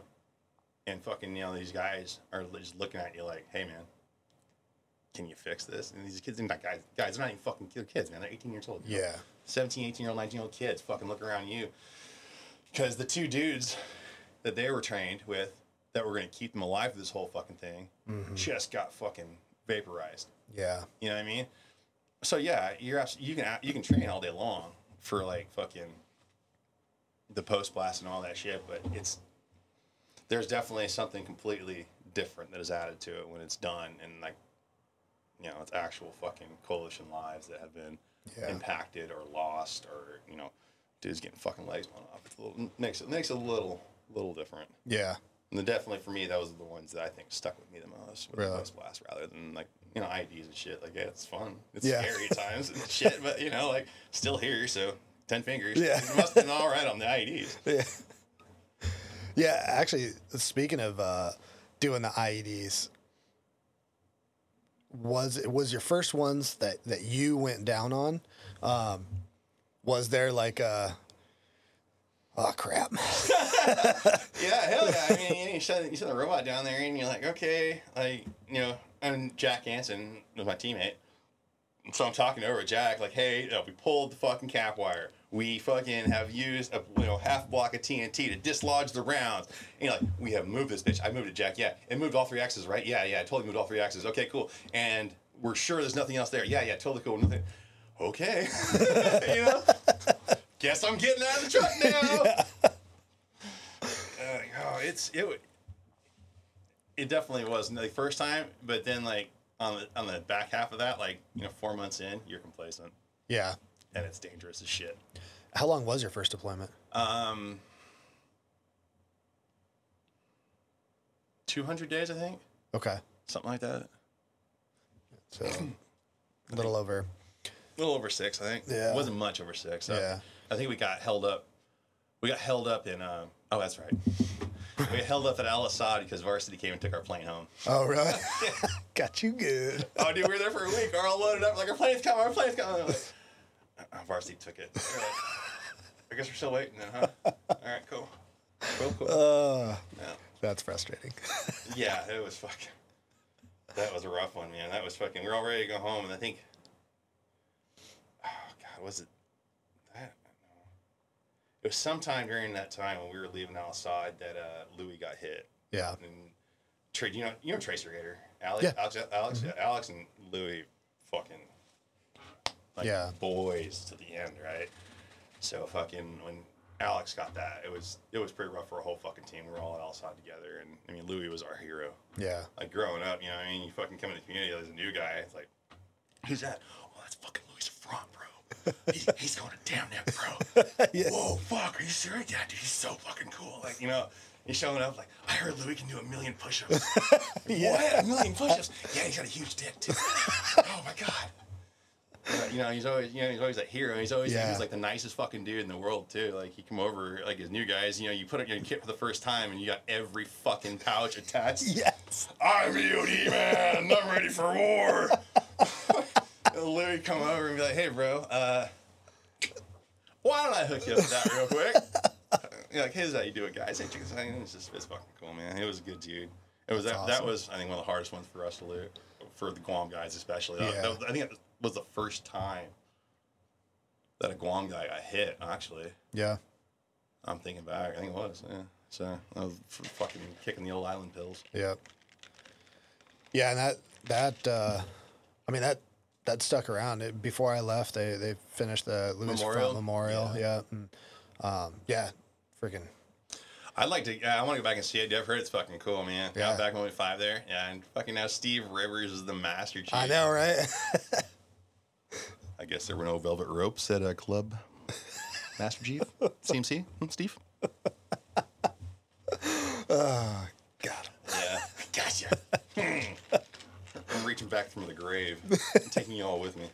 [SPEAKER 1] And fucking, you know, these guys are just looking at you like, hey man, can you fix this? And these kids, they're not guys, guys, they're not even fucking they're kids, man. They're 18 years old. you know?
[SPEAKER 2] Yeah.
[SPEAKER 1] 17, 18 year old, 19 year old kids fucking look around you. Because the two dudes that they were trained with that were going to keep them alive for this whole fucking thing mm-hmm. just got fucking vaporized.
[SPEAKER 2] Yeah.
[SPEAKER 1] You know what I mean? So yeah, you're you can you can train all day long for like fucking the post blast and all that shit, but it's there's definitely something completely different that is added to it when it's done and like you know it's actual fucking coalition lives that have been
[SPEAKER 2] Yeah.
[SPEAKER 1] impacted or lost or you know, dude's getting fucking legs blown off. It's a little makes it makes it a little little different.
[SPEAKER 2] Yeah.
[SPEAKER 1] And definitely for me, those are the ones that I think stuck with me the most. With
[SPEAKER 2] Really?
[SPEAKER 1] the blast rather than like you know IDs and shit. Like yeah, it's fun. It's
[SPEAKER 2] Yeah.
[SPEAKER 1] scary at times and shit, but you know like still here. So ten fingers.
[SPEAKER 2] Yeah.
[SPEAKER 1] it must have been all right on the IEDs.
[SPEAKER 2] Yeah. Yeah, actually, speaking of uh, doing the IEDs, was it was your first ones that that you went down on? Um, was there like a oh crap?
[SPEAKER 1] Yeah, hell yeah. I mean, you send you send the robot down there, and you're like, okay, like you know, and Jack Hansen was my teammate. So I'm talking over Jack, like, hey, you know, we pulled the fucking cap wire. We fucking have used a you know half block of TNT to dislodge the rounds. And you're like, we have moved this bitch. I moved it, Jack. Yeah, it moved all three axes, right? Yeah, yeah, I totally moved all three axes. Okay, cool. And we're sure there's nothing else there. Yeah, yeah, totally cool. Nothing. Okay, you know. Guess I'm getting out of the truck now. Uh, oh, it's it. It definitely was the first time, but then like on the on the back half of that, like you know, four months in, you're complacent,
[SPEAKER 2] Yeah.
[SPEAKER 1] And it's dangerous as shit.
[SPEAKER 2] How long was your first deployment?
[SPEAKER 1] Um, two hundred days, I think,
[SPEAKER 2] Okay,
[SPEAKER 1] something like that.
[SPEAKER 2] so a little over.
[SPEAKER 1] A little over six, I think.
[SPEAKER 2] Yeah.
[SPEAKER 1] it wasn't much over six. So
[SPEAKER 2] Yeah.
[SPEAKER 1] I think we got held up. We got held up in. Um, oh, that's right. we held up at Al Asad because Varsity came and took our plane home.
[SPEAKER 2] Oh really? Got you good.
[SPEAKER 1] Oh, dude, we were there for a week. We're all loaded up. Like, our plane's coming. Our plane's coming. Like, "Uh, varsity took it. Like, I guess we're still waiting then, huh? All right, cool. Cool, cool.
[SPEAKER 2] Uh,
[SPEAKER 1] yeah.
[SPEAKER 2] that's frustrating.
[SPEAKER 1] yeah, it was fucking. That was a rough one, man. That was fucking. We are all ready to go home, and I think. Oh God, was it that? It was sometime during that time when we were leaving Asad that uh, Louis got hit.
[SPEAKER 2] Yeah.
[SPEAKER 1] And Tra- you know, you know Tracer Gator, Alex,
[SPEAKER 2] Yeah. Mm-hmm.
[SPEAKER 1] Alex, Alex, Alex, and Louis, fucking, like
[SPEAKER 2] Yeah.
[SPEAKER 1] boys to the end, right? So fucking when Alex got that, it was it was pretty rough for a whole fucking team. We were all Asad together, and I mean Louis was our hero.
[SPEAKER 2] Yeah.
[SPEAKER 1] Like growing up, you know, I mean, you fucking come in the community as a new guy, it's like, who's that? Oh, that's fucking Louis Souffront, bro. He's, he's going to damn near bro.
[SPEAKER 2] Yeah.
[SPEAKER 1] Whoa, fuck, are you serious? Yeah, dude, he's so fucking cool. Like, you know, he's showing up like, I heard Louis can do a million push-ups.
[SPEAKER 2] Yeah.
[SPEAKER 1] What? A million push-ups? Yeah, he's got a huge dick too. oh my god. Uh, you know, he's always, you know, he's always that hero. He's always,
[SPEAKER 2] Yeah.
[SPEAKER 1] he's like the nicest fucking dude in the world too. Like, he come over, like his new guys. You know, you put up your kit for the first time, and you got every fucking pouch attached.
[SPEAKER 2] Yes.
[SPEAKER 1] I'm EOD man. I'm ready for war. and Louis come over and be like, "Hey, bro, uh, why don't I hook you up with that real quick?" You're like, "Here's how you do it, guys." Hey, check this out. It's just it's fucking cool, man. It was a good dude. It was that. That
[SPEAKER 2] awesome.
[SPEAKER 1] was I think one of the hardest ones for us to loot, for the Guam guys especially.
[SPEAKER 2] Yeah.
[SPEAKER 1] that was- I think that was the first time that a Guam guy got hit. Actually,
[SPEAKER 2] Yeah.
[SPEAKER 1] I'm thinking back. I think it was. Yeah. So I was fucking kicking the old island pills.
[SPEAKER 2] Yeah, Yeah, and that that uh, I mean that that stuck around. It, before I left, they they finished the Louis
[SPEAKER 1] Memorial?
[SPEAKER 2] Memorial. Yeah. and, um, yeah. Freaking.
[SPEAKER 1] I'd like to. I want to go back and see it. I've heard it's fucking cool, man.
[SPEAKER 2] Yeah.
[SPEAKER 1] Yeah. Back when we were five there. Yeah, and fucking now Steve Rivers is the master chief.
[SPEAKER 2] I know, right?
[SPEAKER 1] I guess there were no velvet ropes at a club. Master Chief, CMC, Hmm, Steve.
[SPEAKER 2] Oh, God.
[SPEAKER 1] Yeah, gotcha. I'm reaching back from the grave, I'm taking you all with me.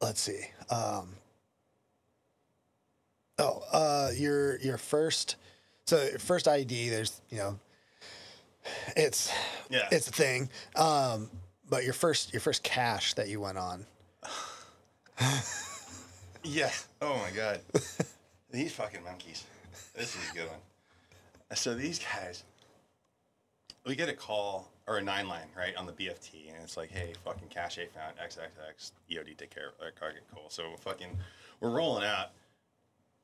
[SPEAKER 2] Let's see. Um, oh, uh, your your first. So your first ID, there's you know, it's
[SPEAKER 1] Yeah.
[SPEAKER 2] it's a thing. Um, but your first your first cache that you went on.
[SPEAKER 1] Yeah. Oh my god. these fucking monkeys. This is a good one. So these guys, we get a call or a nine line right on the BFT, and it's like, hey, fucking cache A found XXX EOD take care of. Like, okay, cool. So we're fucking, we're rolling out.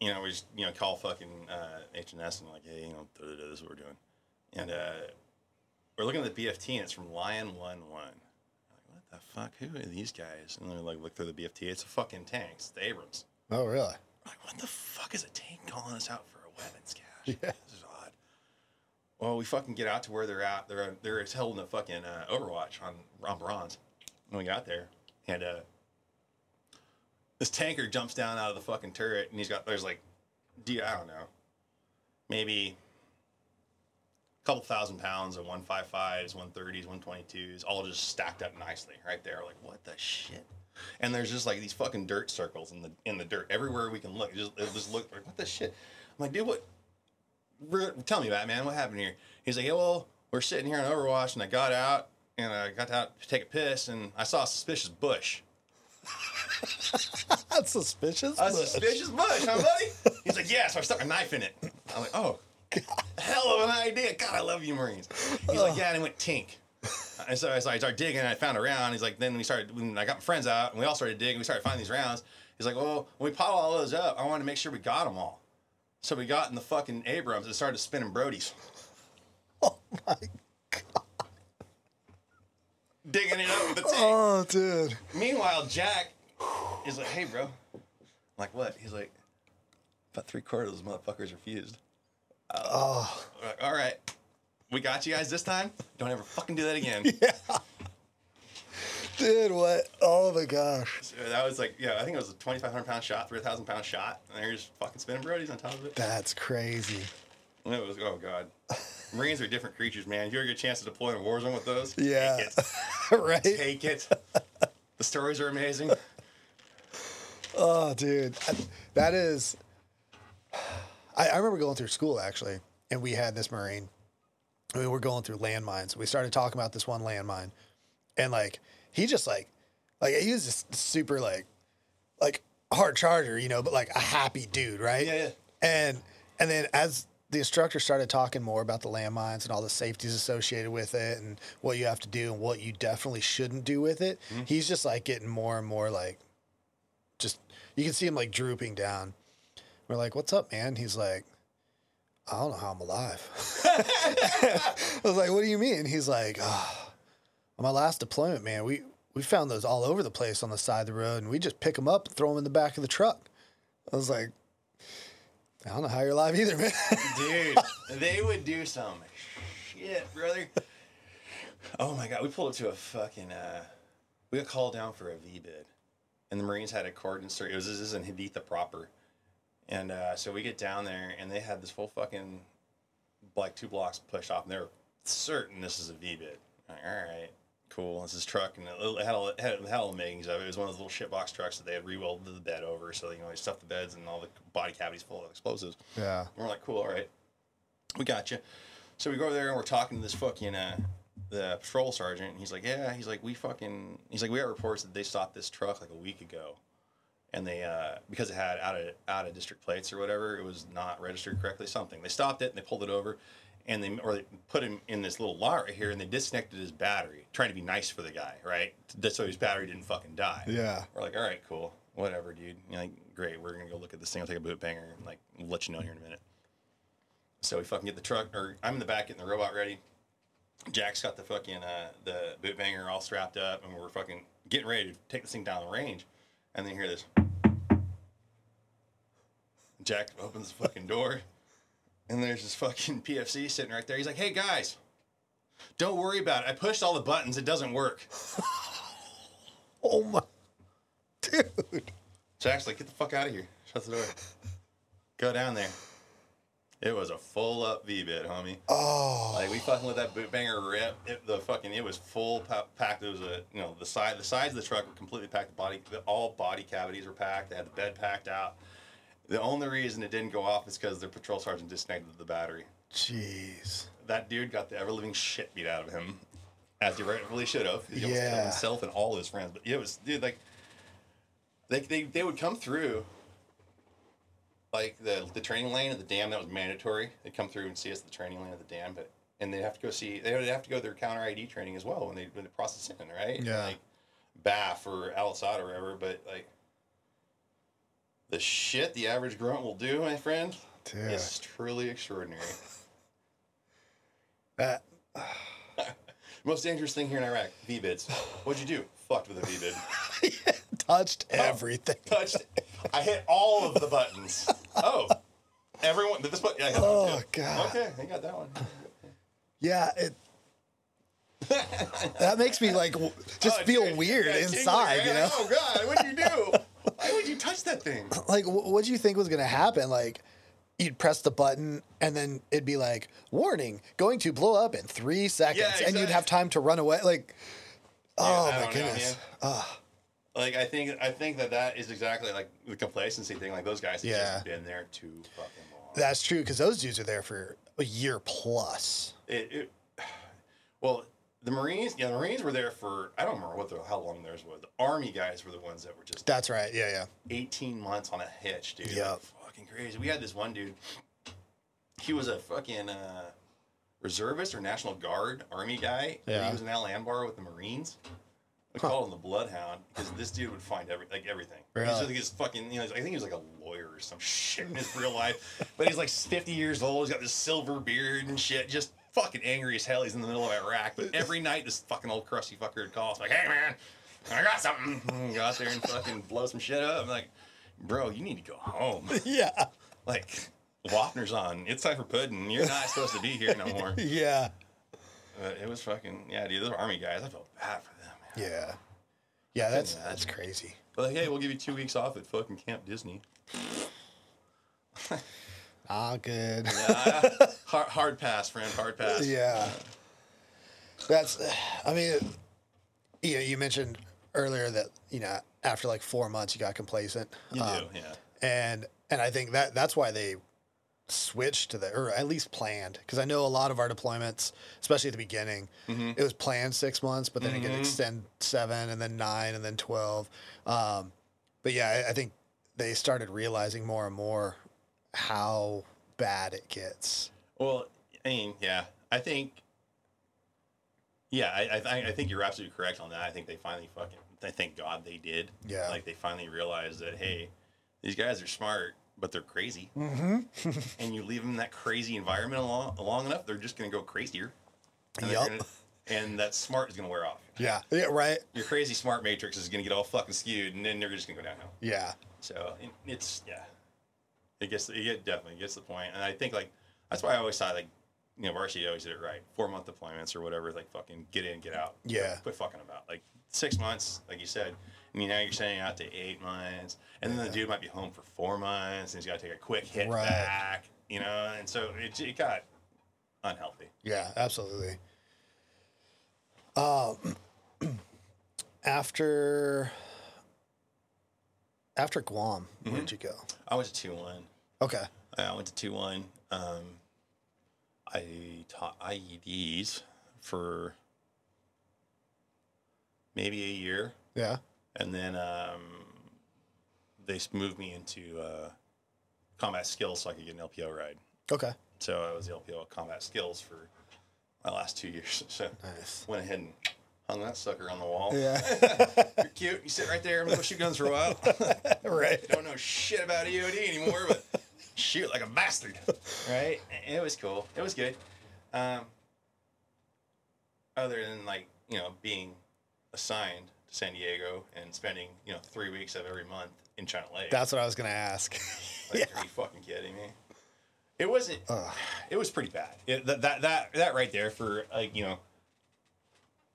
[SPEAKER 1] You know, we just you know call fucking uh, HNS and like, hey, you know, this is what we're doing, and uh, we're looking at the BFT, and it's from Lion One One. Like, what the fuck? Who are these guys? And then we like look through the BFT. It's a fucking tank. It's the Abrams.
[SPEAKER 2] Oh, really?
[SPEAKER 1] Like, what the fuck is a tank calling us out for a weapons cache?
[SPEAKER 2] Yeah.
[SPEAKER 1] This is odd. well, we fucking get out to where they're at. They're they're holding a fucking uh, Overwatch on on bronze. When we got there, and uh, this tanker jumps down out of the fucking turret, and he's got there's like, I don't know, maybe couple thousand pounds of one five fives, one thirties, one twenty twos, all just stacked up nicely right there. Like what the shit? And there's just like these fucking dirt circles in the in the dirt everywhere we can look. It just it just look like what the shit. I'm like, dude, what? re- Tell me about it, man. What happened here? He's like, yeah, well, we're sitting here on Overwatch, and I got out and I got out to take a piss, and I saw a suspicious bush.
[SPEAKER 2] That's suspicious.
[SPEAKER 1] A
[SPEAKER 2] but-
[SPEAKER 1] suspicious bush, huh, buddy? He's like, yeah. So I stuck a knife in it. I'm like, oh, hell of an idea. God, I love you, Marines. He's like, yeah, and it went tink. And so, so I started digging, and I found a round. He's like, then we started, when I got my friends out, and we all started digging, we started finding these rounds. He's like, well, when we piled all those up, I wanted to make sure we got them all. So we got in the fucking Abrams and started spinning Brodies.
[SPEAKER 2] Oh my. God.
[SPEAKER 1] Digging it up with the tank.
[SPEAKER 2] Oh, dude.
[SPEAKER 1] Meanwhile, Jack is like, hey, bro. I'm like, what? He's like, about three quarters of those motherfuckers refused.
[SPEAKER 2] Oh.
[SPEAKER 1] All right, we got you guys this time. Don't ever fucking do that again. yeah.
[SPEAKER 2] Dude, what? Oh my gosh.
[SPEAKER 1] So that was like, yeah, I think it was a 2,500 pound shot, 3,000 pound shot, and they're just fucking spinning Brodies on top of it.
[SPEAKER 2] That's crazy.
[SPEAKER 1] And it was, oh god. Marines are different creatures, man. If you ever get a chance to deploy in a war zone with those,
[SPEAKER 2] Yeah.
[SPEAKER 1] take it.
[SPEAKER 2] right?
[SPEAKER 1] Take it. the stories are amazing.
[SPEAKER 2] Oh, dude. I- That is. I, I remember going through school actually, and we had this Marine. We were going through landmines. We started talking about this one landmine, and like he just like, like he was just super like, like hard charger, you know, but like a happy dude, right?
[SPEAKER 1] Yeah, yeah.
[SPEAKER 2] And and then as the instructor started talking more about the landmines and all the safeties associated with it and what you have to do and what you definitely shouldn't do with it, mm-hmm. he's just like getting more and more like just you can see him like drooping down. We're like, "What's up, man?" He's like, "I don't know how I'm alive." I was like, "What do you mean?" He's like, oh, "On my last deployment, man, we we found those all over the place on the side of the road, and we just pick them up and throw them in the back of the truck." I was like, "I don't know how you're alive either, man."
[SPEAKER 1] Dude, they would do some shit, brother. Oh my god, we pulled up to a fucking uh we got called down for a VBIED. And the Marines had a coordinate search. It was this is in Haditha proper. And uh, so we get down there and they had this whole fucking like two blocks pushed off and they're certain this is a VBIED. Like, all right, cool. This is truck and it had all, it had, it had all the makings of it. It was one of those little shitbox trucks that they had re-welded the bed over, so you know they stuffed the beds and all the body cavities full of explosives.
[SPEAKER 2] yeah.
[SPEAKER 1] And we're like, cool, all right, we got you. So we go over there and we're talking to this fucking uh, the patrol sergeant. And he's like, yeah, he's like, we fucking, he's like, we got reports that they stopped this truck like a week ago, and they uh, because it had out of out of district plates or whatever, it was not registered correctly. Something they stopped it and they pulled it over, and they or they put him in this little lot right here and they disconnected his battery, trying to be nice for the guy, right? That's so his battery didn't fucking die.
[SPEAKER 2] Yeah.
[SPEAKER 1] We're like, all right, cool, whatever, dude. You're like, great, we're gonna go look at this thing. I'll take a boot banger and like we'll let you know here in a minute. So we fucking get the truck, or I'm in the back getting the robot ready. Jack's got the fucking uh, the boot banger all strapped up, and we're fucking getting ready to take this thing down the range. And then you hear this. Jack opens the fucking door, and there's this fucking PFC sitting right there. He's like, "Hey guys, don't worry about it. I pushed all the buttons. It doesn't work."
[SPEAKER 2] Oh my, dude.
[SPEAKER 1] Jack's like, get the fuck out of here. Shut the door. Go down there. It was a full up VBIED, homie.
[SPEAKER 2] Oh,
[SPEAKER 1] Like we fucking let that boot banger rip. It, the fucking it was full pa- packed. It was a you know the side the sides of the truck were completely packed. The body the, all body cavities were packed. They had the bed packed out. The only reason it didn't go off is because the patrol sergeant disconnected the battery.
[SPEAKER 2] jeez.
[SPEAKER 1] That dude got the ever living shit beat out of him, as he rightfully should have. He
[SPEAKER 2] Yeah.
[SPEAKER 1] himself and all his friends. But it was dude like they they they would come through like the the training lane of the dam that was mandatory. They'd come through and see us at the training lane of the dam, but and they'd have to go see they would have to go their counter ID training as well when they when they process in, right?
[SPEAKER 2] Yeah.
[SPEAKER 1] Like BAF or Al Asad or whatever, but like the shit the average grunt will do, my friend,
[SPEAKER 2] Dude.
[SPEAKER 1] is truly extraordinary.
[SPEAKER 2] That,
[SPEAKER 1] Most dangerous thing here in Iraq, VBIEDs. What'd you do? Fucked with a V bid.
[SPEAKER 2] touched everything.
[SPEAKER 1] Touched. I hit all of the buttons. Oh, everyone. Did this button? Yeah, I hit that one
[SPEAKER 2] Oh. God.
[SPEAKER 1] Okay, I got that one.
[SPEAKER 2] Yeah, it. that makes me like just
[SPEAKER 1] Oh,
[SPEAKER 2] feel
[SPEAKER 1] dude,
[SPEAKER 2] weird
[SPEAKER 1] yeah,
[SPEAKER 2] inside, you know.
[SPEAKER 1] Like, oh God, what'd you do? Why would you touch that thing?
[SPEAKER 2] Like, what do you think was gonna happen? Like, you'd press the button, and then it'd be like, "Warning, going to blow up in three seconds,"
[SPEAKER 1] Yeah,
[SPEAKER 2] and you'd have time to run away. Like, oh my
[SPEAKER 1] don't know,
[SPEAKER 2] goodness.
[SPEAKER 1] Like I think I think that that is exactly like the complacency thing. Like those guys have
[SPEAKER 2] Yeah.
[SPEAKER 1] just been there too fucking long.
[SPEAKER 2] That's true because those dudes are there for a year plus.
[SPEAKER 1] it, it well the marines yeah the marines were there for i don't remember what the how long theirs was the army guys were the ones that were just
[SPEAKER 2] That's right. Yeah, yeah.
[SPEAKER 1] 18 months on a hitch dude
[SPEAKER 2] Yep.
[SPEAKER 1] Like, fucking crazy we had this one dude he was a fucking uh reservist or national guard army guy
[SPEAKER 2] Yeah.
[SPEAKER 1] he was in Al Anbar with the marines we called him the bloodhound because this dude would find every like everything. He's
[SPEAKER 2] Really?
[SPEAKER 1] like this fucking, you know, I think he was like a lawyer or some shit in his real life. But he's like 50 years old. He's got this silver beard and shit. Just fucking angry as hell. He's in the middle of Iraq. But every night, this fucking old crusty fucker would call us like, "Hey man, I got something." And go out there and fucking blow some shit up. I'm like, bro, you need to go home.
[SPEAKER 2] Yeah.
[SPEAKER 1] like, Wapner's on. It's time for pudding. You're not supposed to be here no more.
[SPEAKER 2] Yeah.
[SPEAKER 1] But it was fucking yeah, dude. Those army guys. I felt bad for them, man.
[SPEAKER 2] Yeah. Yeah, that's that's crazy.
[SPEAKER 1] But like, hey, we'll give you two weeks off at fucking Camp Disney.
[SPEAKER 2] Ah, good.
[SPEAKER 1] Yeah, hard, hard pass, friend. Hard pass.
[SPEAKER 2] Yeah. That's, I mean, you know, you mentioned earlier that, you know, after like four months, you got complacent.
[SPEAKER 1] You
[SPEAKER 2] Um,
[SPEAKER 1] do, yeah.
[SPEAKER 2] And, and I think that that's why they switched to the, or at least planned. Cause I know a lot of our deployments, especially at the beginning, it was planned six months, but then it could extend seven and then nine and then 12. Um, but yeah, I, I think they started realizing more and more how bad it gets.
[SPEAKER 1] Well, I mean, yeah, I think, yeah, I, I, I think you're absolutely correct on that. I think they finally fucking, I thank God they did.
[SPEAKER 2] Yeah.
[SPEAKER 1] Like they finally realized that, hey, these guys are smart, but they're crazy. Mm-hmm. and you leave them in that crazy environment long, long enough, they're just going to go crazier. And,
[SPEAKER 2] Yup.
[SPEAKER 1] gonna- and that smart is going to wear off.
[SPEAKER 2] Yeah. Yeah. Right.
[SPEAKER 1] Your crazy smart matrix is going to get all fucking skewed, and then they're just going to go downhill.
[SPEAKER 2] Yeah.
[SPEAKER 1] So it's yeah, it gets it definitely gets the point, and I think like that's why I always thought like you know varsity always did it right, four month deployments or whatever, like fucking get in, get out.
[SPEAKER 2] Yeah.
[SPEAKER 1] quit fucking about like six months, like you said. I mean now you're sending out to eight months, and then the dude might be home for four months, and he's got to take a quick hit
[SPEAKER 2] Right.
[SPEAKER 1] back, you know, and so it it got unhealthy.
[SPEAKER 2] Yeah, absolutely. Um, after after Guam, where'd you go?
[SPEAKER 1] I went to two one.
[SPEAKER 2] Okay.
[SPEAKER 1] I went to two one. Um, I taught IEDs for maybe a year,
[SPEAKER 2] Yeah.
[SPEAKER 1] and then um, they moved me into uh, combat skills so I could get an LPO ride.
[SPEAKER 2] Okay.
[SPEAKER 1] So I was the LPO at combat skills for my last two years. So
[SPEAKER 2] Nice.
[SPEAKER 1] went ahead and hung that sucker on the wall.
[SPEAKER 2] Yeah.
[SPEAKER 1] You're cute. You sit right there and go shoot guns for a while.
[SPEAKER 2] right.
[SPEAKER 1] don't know shit about EOD anymore, but shoot like a bastard. Right? It was cool. It was good. Um, other than like, you know, being assigned to San Diego and spending, you know, three weeks of every month in China Lake.
[SPEAKER 2] That's what I was gonna ask.
[SPEAKER 1] like, are you fucking kidding me? It wasn't. It was pretty bad. It, that, that that that right there for like you know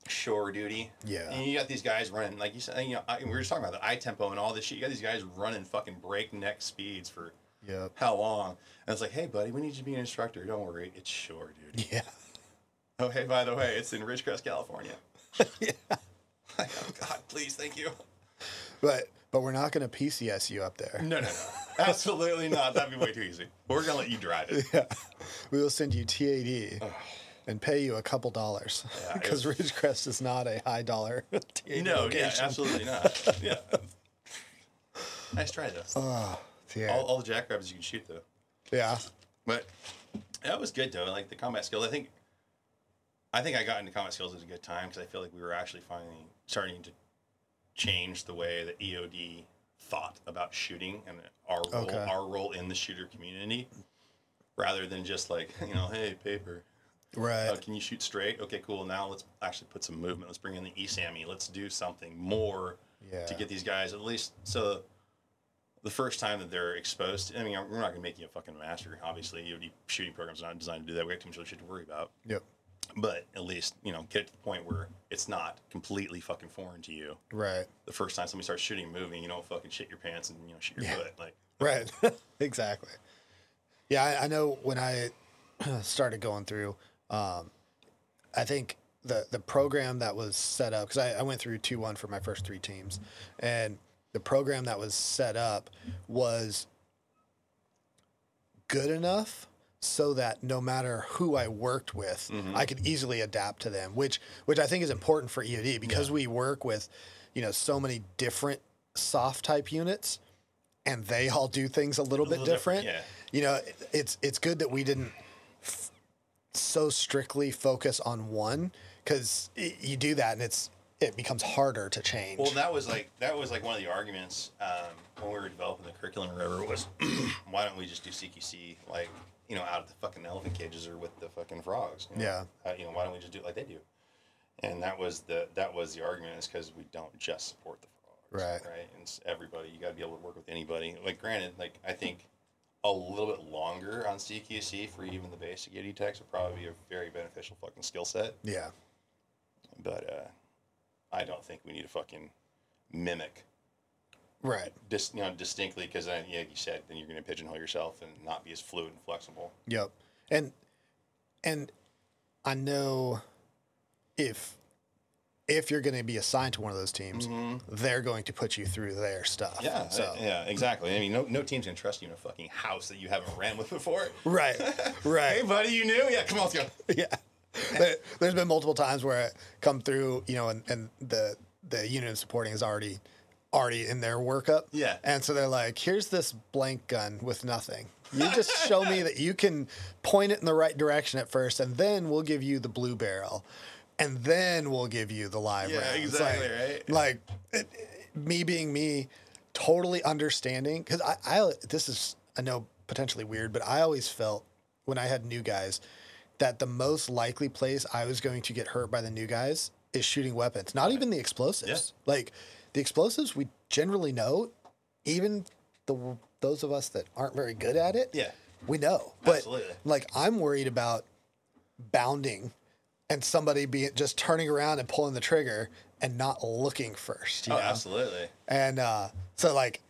[SPEAKER 1] shore duty.
[SPEAKER 2] Yeah.
[SPEAKER 1] And you got these guys running like you said. You know, I, we were just talking about the eye tempo and all this shit. You got these guys running fucking breakneck speeds for
[SPEAKER 2] Yep.
[SPEAKER 1] how long? And it's like, hey, buddy, we need you to be an instructor. Don't worry, it's shore dude.
[SPEAKER 2] Yeah.
[SPEAKER 1] Oh, hey, by the way, it's in Ridgecrest, California. Like, oh God, please, thank you.
[SPEAKER 2] But but we're not gonna PCS you up there.
[SPEAKER 1] No, no, no, absolutely not. That'd be way too easy. We're gonna let you drive it.
[SPEAKER 2] Yeah. We will send you TAD and pay you a couple dollars because
[SPEAKER 1] was-
[SPEAKER 2] Ridgecrest is not a high dollar TAD
[SPEAKER 1] No, yeah, absolutely not. Yeah. Nice try though.
[SPEAKER 2] Oh, yeah.
[SPEAKER 1] All, all the jackrabbits you can shoot though.
[SPEAKER 2] yeah.
[SPEAKER 1] But that was good though. Like the combat skills, I think. I think I got into combat skills at a good time because I feel like we were actually finally starting to change the way that EOD thought about shooting and our role,
[SPEAKER 2] Okay.
[SPEAKER 1] our role in the shooter community, rather than just like you know, hey, paper,
[SPEAKER 2] Right.
[SPEAKER 1] uh, can you shoot straight? Okay, cool. Now let's actually put some movement. Let's bring in the E ESAMI. Let's do something more
[SPEAKER 2] Yeah.
[SPEAKER 1] to get these guys at least so the first time that they're exposed. I mean, we're not going to make you a fucking master. Obviously, EOD shooting programs are not designed to do that. We have too much other shit to worry about.
[SPEAKER 2] Yep.
[SPEAKER 1] but at least you know get to the point where it's not completely fucking foreign to you.
[SPEAKER 2] Right.
[SPEAKER 1] The first time somebody starts shooting a movie, you don't fucking shit your pants and you know shit your
[SPEAKER 2] Yeah.
[SPEAKER 1] foot. Like
[SPEAKER 2] Right. exactly. Yeah, I, I know when I started going through, um, I think the the program that was set up because I, I went through two one for my first three teams, and the program that was set up was good enough so that no matter who I worked with, mm-hmm. I could easily adapt to them, which which I think is important for EOD because we work with, you know, so many different soft type units and they all do things a little bit
[SPEAKER 1] little
[SPEAKER 2] different.
[SPEAKER 1] different,
[SPEAKER 2] You know, it's it's good that we didn't f- so strictly focus on one because you do that and it's it becomes harder to change.
[SPEAKER 1] Well, that was like that was like one of the arguments um, when we were developing the curriculum or whatever. Was why don't we just do CQC like you know out of the fucking elephant cages or with the fucking frogs? you know?
[SPEAKER 2] Yeah.
[SPEAKER 1] Uh, you know why don't we just do it like they do? And that was the that was the argument is because we don't just support the frogs,
[SPEAKER 2] Right.
[SPEAKER 1] Right. And it's everybody. You got to be able to work with anybody. Like granted, like I think a little bit longer on CQC for even the basic ED techs would probably be a very beneficial fucking skill set
[SPEAKER 2] yeah,
[SPEAKER 1] but uh, I don't think we need to fucking mimic
[SPEAKER 2] right.
[SPEAKER 1] dis, you know, distinctly because then, yeah, like you said, then you're going to pigeonhole yourself and not be as fluid and flexible.
[SPEAKER 2] Yep. And and I know if if you're going to be assigned to one of those teams, mm-hmm. they're going to put you through their stuff.
[SPEAKER 1] Yeah,
[SPEAKER 2] So
[SPEAKER 1] yeah, exactly. I mean, no, no team's going to trust you in a fucking house that you haven't ran with before.
[SPEAKER 2] right, right.
[SPEAKER 1] Hey, buddy, you knew? Yeah, come on, let's go.
[SPEAKER 2] yeah. There, there's been multiple times where I come through, you know, and, and the the unit supporting is already already in their workup.
[SPEAKER 1] Yeah.
[SPEAKER 2] And so they're like, here's this blank gun with nothing. You just show me that you can point it in the right direction at first, and then we'll give you the blue barrel. And then we'll give you the live
[SPEAKER 1] Yeah, exactly,
[SPEAKER 2] like,
[SPEAKER 1] right?
[SPEAKER 2] Like it, me being me, totally understanding because I, I this is I know potentially weird, but I always felt when I had new guys that the most likely place I was going to get hurt by the new guys is shooting weapons, not even the explosives. Like the explosives, we generally know, even the those of us that aren't very good at it,
[SPEAKER 1] Yeah.
[SPEAKER 2] we know. But
[SPEAKER 1] Absolutely.
[SPEAKER 2] like I'm worried about bounding and somebody being just turning around and pulling the trigger and not looking first. You
[SPEAKER 1] Oh,
[SPEAKER 2] know?
[SPEAKER 1] absolutely.
[SPEAKER 2] And uh, so, like,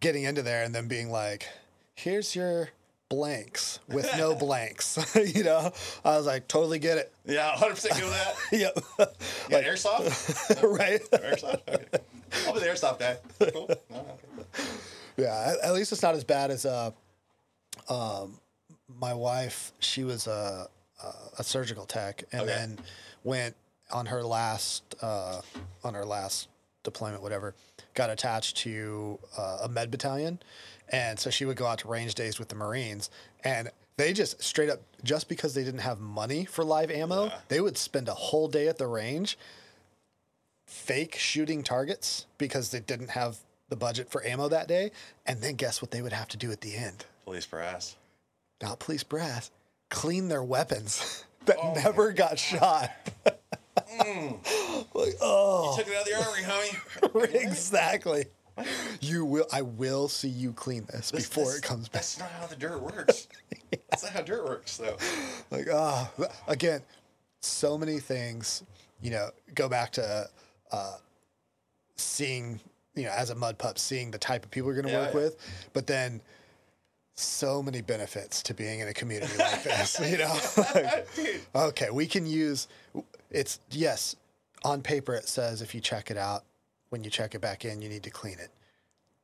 [SPEAKER 2] getting into there and then being like, here's your blanks with no blanks. you know, I was like, totally get it.
[SPEAKER 1] Yeah, 100% go with that.
[SPEAKER 2] Yep.
[SPEAKER 1] Yeah, airsoft?
[SPEAKER 2] right.
[SPEAKER 1] airsoft? Okay. I'll be the airsoft guy. Cool. No.
[SPEAKER 2] Yeah. At, least it's not as bad as uh, um, my wife. She was a, a, a surgical tech and
[SPEAKER 1] Okay.
[SPEAKER 2] then went on her last uh, on her last deployment, whatever. Got attached to uh, a med battalion, and so she would go out to range days with the Marines, and they just straight up just because they didn't have money for live ammo,
[SPEAKER 1] Yeah.
[SPEAKER 2] they would spend a whole day at the range fake shooting targets because they didn't have the budget for ammo that day. And then guess what they would have to do at the end?
[SPEAKER 1] Police brass.
[SPEAKER 2] Not police brass, clean their weapons that oh never got shot. Mm. like, oh,
[SPEAKER 1] Took it out of the armory, homie.
[SPEAKER 2] exactly. You will. I will see you clean this before it comes back.
[SPEAKER 1] That's not how the dirt works. That's not how dirt works, though.
[SPEAKER 2] Like, ah, again, so many things. You know, go back to uh, seeing, you know, as a mud pup, seeing the type of people you're going to
[SPEAKER 1] Yeah,
[SPEAKER 2] work
[SPEAKER 1] yeah.
[SPEAKER 2] with, but then so many benefits to being in a community like this. You know, Like, okay, we can use. It's yes, on paper it says if you check it out, when you check it back in, you need to clean it.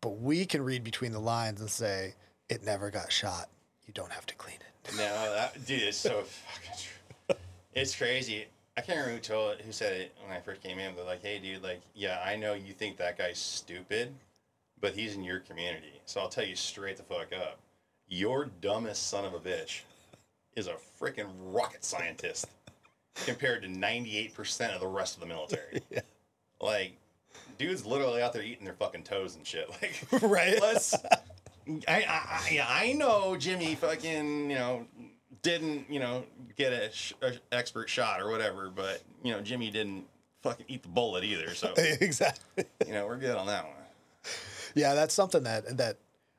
[SPEAKER 2] But we can read between the lines and say it never got shot. You don't have to clean it.
[SPEAKER 1] No, that dude is so fucking true. It's crazy. I can't remember who told who said it when I first came in, but like, hey, dude, like, yeah, I know you think that guy's stupid, but he's in your community, so I'll tell you straight the fuck up. Your dumbest son of a bitch is a freaking rocket scientist compared to ninety eight percent of the rest of the military.
[SPEAKER 2] Yeah.
[SPEAKER 1] Like, dude's literally out there eating their fucking toes and shit. Like,
[SPEAKER 2] right?
[SPEAKER 1] let's. I, I, I, know Jimmy fucking, you know, didn't, you know, get a, sh- a expert shot or whatever, but, you know, Jimmy didn't fucking eat the bullet either. So,
[SPEAKER 2] exactly.
[SPEAKER 1] you know, we're good on that one.
[SPEAKER 2] Yeah, that's something that that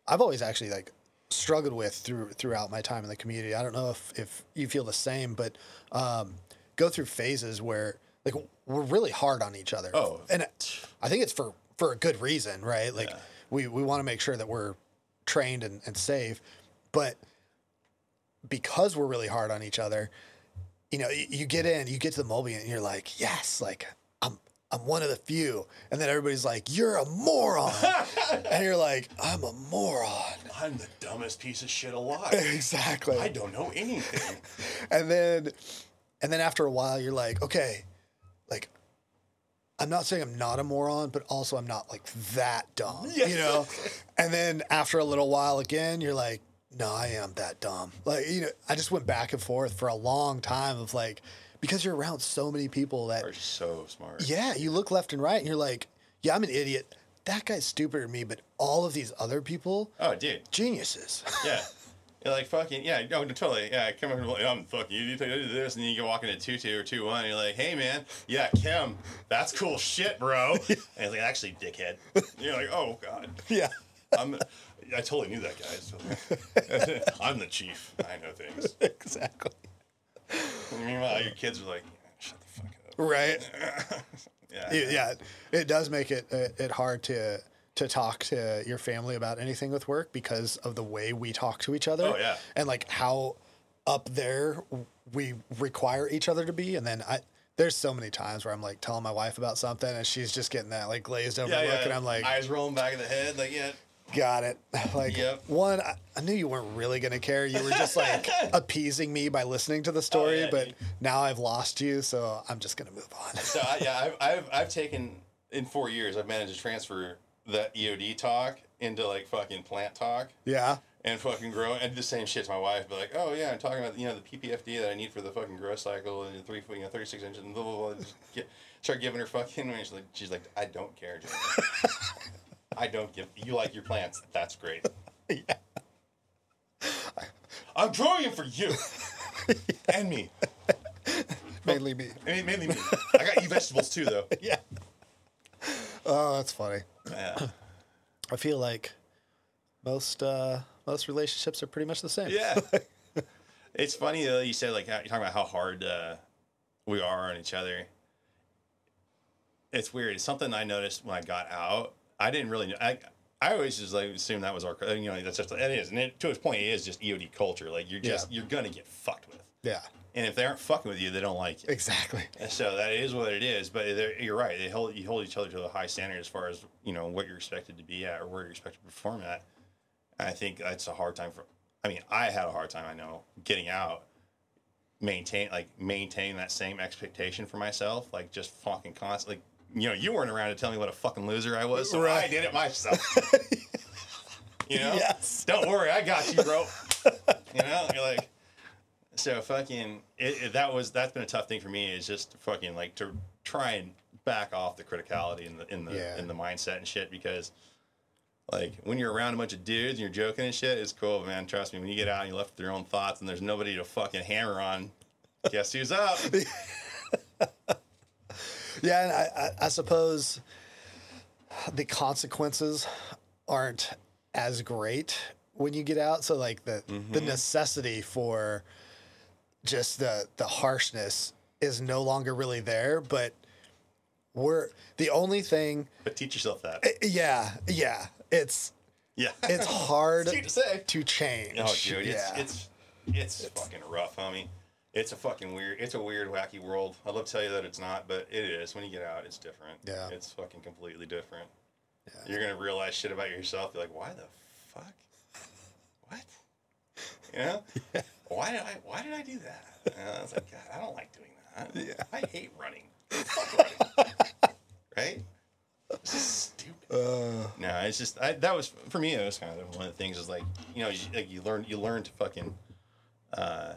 [SPEAKER 2] I've always actually like struggled with through throughout my time in the community. I don't know if if you feel the same, but um, go through phases where like we're really hard on each other.
[SPEAKER 1] Oh.
[SPEAKER 2] and I think it's for for a good reason, right? Like we we want to make sure that we're trained and, and safe, but because we're really hard on each other, you know, you, you get in, you get to the Moby, and you're like, yes, like I'm I'm one of the few, and then everybody's like, you're a moron, and you're like, I'm a moron.
[SPEAKER 1] I'm the dumbest piece of shit alive.
[SPEAKER 2] Exactly.
[SPEAKER 1] I don't know anything.
[SPEAKER 2] and then and then after a while you're like okay like i'm not saying i'm not a moron but also i'm not like that dumb you know and then after a little while again you're like no i am that dumb like you know i just went back and forth for a long time of like because you're around so many people that
[SPEAKER 1] Are so smart.
[SPEAKER 2] yeah you look left and right and you're like yeah i'm an idiot that guy's stupider than me but all of these other people
[SPEAKER 1] Oh, dude.
[SPEAKER 2] geniuses
[SPEAKER 1] Yeah. You're like fucking yeah, no, totally. Yeah, come over like, I'm fucking you do this and then you go walk into two two or two one and you're like, hey man, yeah, Kim, that's cool shit, bro. And he's like, actually, dickhead. And you're like, oh god.
[SPEAKER 2] yeah
[SPEAKER 1] I'm I totally knew that guy. So. I'm the chief. I know things.
[SPEAKER 2] exactly
[SPEAKER 1] And meanwhile, your kids are like, shut the fuck up.
[SPEAKER 2] right
[SPEAKER 1] Yeah.
[SPEAKER 2] Yeah, yeah, it does make it it it hard to to talk to your family about anything with work because of the way we talk to each other.
[SPEAKER 1] Oh, yeah.
[SPEAKER 2] and like how up there we require each other to be, and then I. There's so many times where I'm like telling my wife about something and she's just getting that like glazed over
[SPEAKER 1] Yeah,
[SPEAKER 2] look,
[SPEAKER 1] yeah.
[SPEAKER 2] and I'm like,
[SPEAKER 1] eyes rolling back in the head, like yeah.
[SPEAKER 2] got it. Like
[SPEAKER 1] Yep.
[SPEAKER 2] one, I, I knew you weren't really gonna care. You were just like appeasing me by listening to the story,
[SPEAKER 1] Oh, yeah,
[SPEAKER 2] but
[SPEAKER 1] dude.
[SPEAKER 2] now I've lost you, so I'm just gonna move on.
[SPEAKER 1] So I, yeah, I've, I've I've taken in four years. I've managed to transfer that EOD talk into like fucking plant talk
[SPEAKER 2] yeah,
[SPEAKER 1] and fucking grow and the same shit to my wife. But like, oh yeah, I'm talking about you know the PPFD that I need for the fucking growth cycle and the three you know 36 inches and blah blah blah. Just get, start giving her fucking. And she's like, she's like, I don't care. I don't give. You like your plants. That's great. yeah. I'm growing them for you and me.
[SPEAKER 2] mainly me.
[SPEAKER 1] I mean, mainly me. I got you vegetables too, though.
[SPEAKER 2] Yeah. Oh, that's funny.
[SPEAKER 1] Yeah.
[SPEAKER 2] I feel like most uh, most relationships are pretty much the same.
[SPEAKER 1] Yeah. it's funny though. You said like how, you're talking about how hard uh, we are on each other. It's weird. It's something I noticed when I got out. I didn't really. know. I I always just like assume that was our. You know, that's just it is, and it, to its point, it is just EOD culture. Like you're just
[SPEAKER 2] Yeah.
[SPEAKER 1] you're gonna get fucked with,
[SPEAKER 2] Yeah.
[SPEAKER 1] And if they aren't fucking with you, they don't like you.
[SPEAKER 2] Exactly.
[SPEAKER 1] And so that is what it is. But you're right. They hold you hold each other to a high standard as far as you know what you're expected to be at or where you're expected to perform at. And I think that's a hard time for. I mean, I had a hard time. I know getting out, maintain like maintain that same expectation for myself, like just fucking constantly. You know, you weren't around to tell me what a fucking loser I was, so I did it myself. you know,
[SPEAKER 2] Yes.
[SPEAKER 1] don't worry, I got you, bro. you know, you're like, so fucking it, it- that was that's been a tough thing for me is just fucking like to try and back off the criticality in the in the
[SPEAKER 2] Yeah.
[SPEAKER 1] in the mindset and shit because like when you're around a bunch of dudes and you're joking and shit, it's cool, man. Trust me, when you get out and you're left with your own thoughts and there's nobody to fucking hammer on, guess who's up?
[SPEAKER 2] Yeah, and I, I, I suppose the consequences aren't as great when you get out. So like the the mm-hmm. necessity for just the the harshness is no longer really there. But we're the only thing.
[SPEAKER 1] But teach yourself that.
[SPEAKER 2] Eh, eh, yeah, yeah. It's
[SPEAKER 1] Yeah,
[SPEAKER 2] it's hard
[SPEAKER 1] It's to say.
[SPEAKER 2] to change.
[SPEAKER 1] Oh, dude, it's
[SPEAKER 2] yeah.
[SPEAKER 1] it's it's fucking rough, homie. It's a fucking weird. It's a weird, wacky world. I'd love to tell you that it's not, but it is. When you get out, it's different.
[SPEAKER 2] Yeah.
[SPEAKER 1] it's fucking completely different. Yeah. You're gonna realize shit about yourself. You're like, why the fuck? What? You know? Why did I? Why did I do that? And I was like, God, I don't like doing that.
[SPEAKER 2] Yeah.
[SPEAKER 1] I hate running. Fuck running. right? This is stupid.
[SPEAKER 2] Uh,
[SPEAKER 1] No, it's just I, that was for me. It was kind of one of the things is like you know you, like you learn you learn to fucking uh,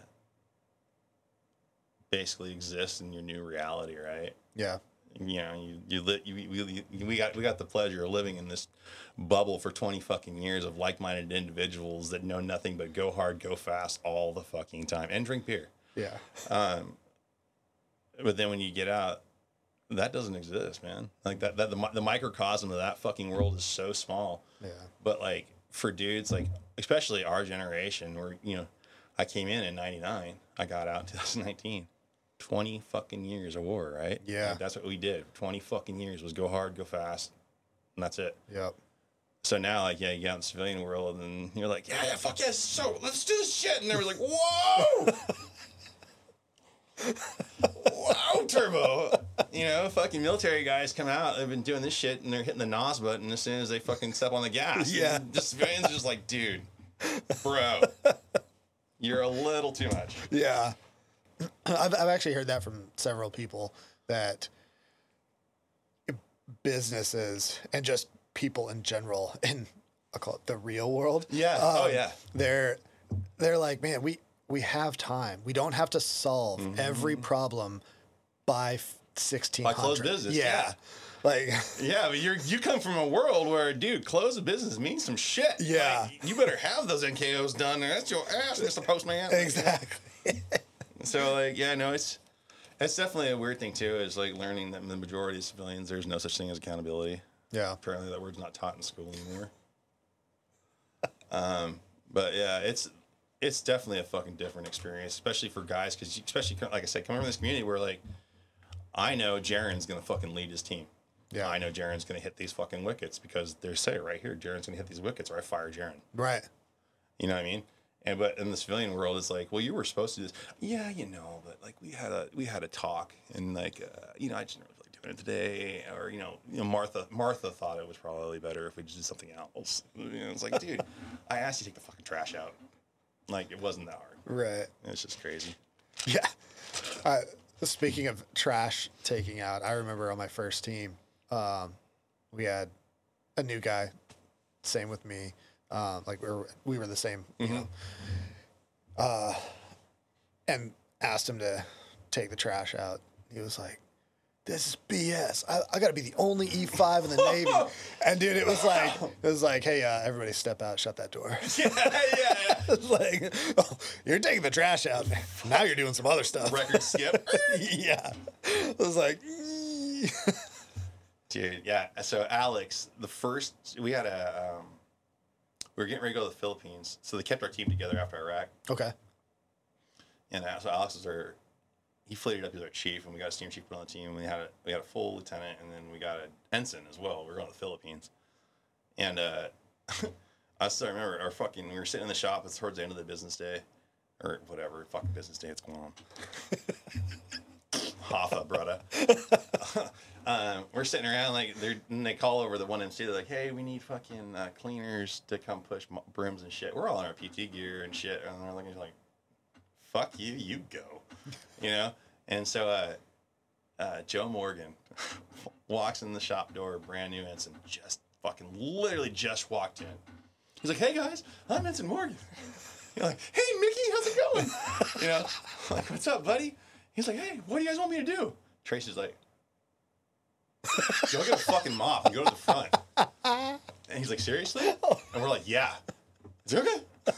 [SPEAKER 1] basically exist in your new reality, right?
[SPEAKER 2] yeah.
[SPEAKER 1] You know, you you, li- you, we, you we got we got the pleasure of living in this bubble for twenty fucking years of like-minded individuals that know nothing but go hard, go fast all the fucking time, and drink beer.
[SPEAKER 2] Yeah.
[SPEAKER 1] Um, but then when you get out, that doesn't exist, man. Like that, that the, the microcosm of that fucking world is so small.
[SPEAKER 2] Yeah.
[SPEAKER 1] But like for dudes, like especially our generation, where you know, I came in in '99, I got out in 2019, 20 fucking years of war, right?
[SPEAKER 2] Yeah.
[SPEAKER 1] Like, that's what we did. 20 fucking years was go hard, go fast, and that's it.
[SPEAKER 2] Yep.
[SPEAKER 1] So now, like, yeah, you get out in the civilian world, and you're like, yeah, yeah, fuck yes, so let's do this shit. And they were like, whoa, wow, turbo. You know, fucking military guys come out, they've been doing this shit, and they're hitting the NOS button as soon as they fucking step on the gas.
[SPEAKER 2] Yeah.
[SPEAKER 1] And the civilians are just like, dude, bro, you're a little too much.
[SPEAKER 2] Yeah. I've, I've actually heard that from several people that businesses and just people in general in I'll call it the real world.
[SPEAKER 1] Yeah. Oh,
[SPEAKER 2] um,
[SPEAKER 1] yeah.
[SPEAKER 2] They're they're like, man, we we have time. We don't have to solve every problem by sixteen.
[SPEAKER 1] Mm-hmm. By close business, yeah.
[SPEAKER 2] Like
[SPEAKER 1] Yeah, but you're you come from a world where, dude, close of business means some shit.
[SPEAKER 2] Yeah.
[SPEAKER 1] Like, you better have those NKOs done. That's your ass, Mr. Postman.
[SPEAKER 2] exactly.
[SPEAKER 1] So like, yeah, no, it's it's definitely a weird thing too. Is like learning that the majority of civilians, there's no such thing as accountability.
[SPEAKER 2] Yeah.
[SPEAKER 1] Apparently, that word's not taught in school anymore. um, but yeah, it's it's definitely a fucking different experience, especially for guys, because especially like I said, coming from this community where like I know Jerron's gonna fucking lead his team.
[SPEAKER 2] Yeah.
[SPEAKER 1] I know Jerron's gonna hit these fucking wickets because they're say right here, Jerron's gonna hit these wickets, or I fire Jerron.
[SPEAKER 2] Right.
[SPEAKER 1] You know what I mean? And but in the civilian world, it's like, well, you were supposed to do this. Yeah, you know, but like we had a we had a talk, and like uh, you know, I just didn't really like doing it today, or you know, you know, Martha Martha thought it was probably better if we just did something else. You know, it's like, dude, I asked you to take the fucking trash out. Like it wasn't that hard.
[SPEAKER 2] Right.
[SPEAKER 1] It's just crazy.
[SPEAKER 2] Yeah. Uh, speaking of trash taking out, I remember on my first team, um, we had a new guy, same with me. Um, like we were, we were the same, you know. Uh, and asked him to take the trash out. He was like, "This is BS. I, I got to be the only E5 in the Navy." and dude, it was like, it was like, "Hey, uh, everybody, step out, shut that door."
[SPEAKER 1] yeah, yeah, yeah.
[SPEAKER 2] It's like, oh, you're taking the trash out. Now you're doing some other stuff.
[SPEAKER 1] Record skip.
[SPEAKER 2] yeah. I was like,
[SPEAKER 1] Dude, yeah. So Alex, the first we had a um, we were getting ready to go to the Philippines, so they kept our team together after Iraq.
[SPEAKER 2] okay.
[SPEAKER 1] And uh, so Alex was our, he flated up as our chief, and we got a steam chief put on the team. We had a we had a full lieutenant, and then we got an ensign as well. We were going to the Philippines, and uh, I still remember our fucking. We were sitting in the shop. It's towards the end of the business day, or whatever fucking business day it's going on. Hoffa, brother. um, we're sitting around like they're they call over the one MC. They're like, "Hey, we need fucking uh, cleaners to come push mo- brims and shit." We're all in our PT gear and shit, and they're looking like, "Fuck you, you go," you know. And so uh, uh, Joe Morgan walks in the shop door, brand new ensign, just fucking literally just walked in. He's like, "Hey guys, I'm Ensign Morgan." You're like, "Hey Mickey, how's it going?" you know, like, "What's up, buddy?" He's like, "Hey, what do you guys want me to do?" Tracy's like, "Go get a fucking mop and go to the front." And he's like, "Seriously?" And we're like, "Yeah." Is it okay?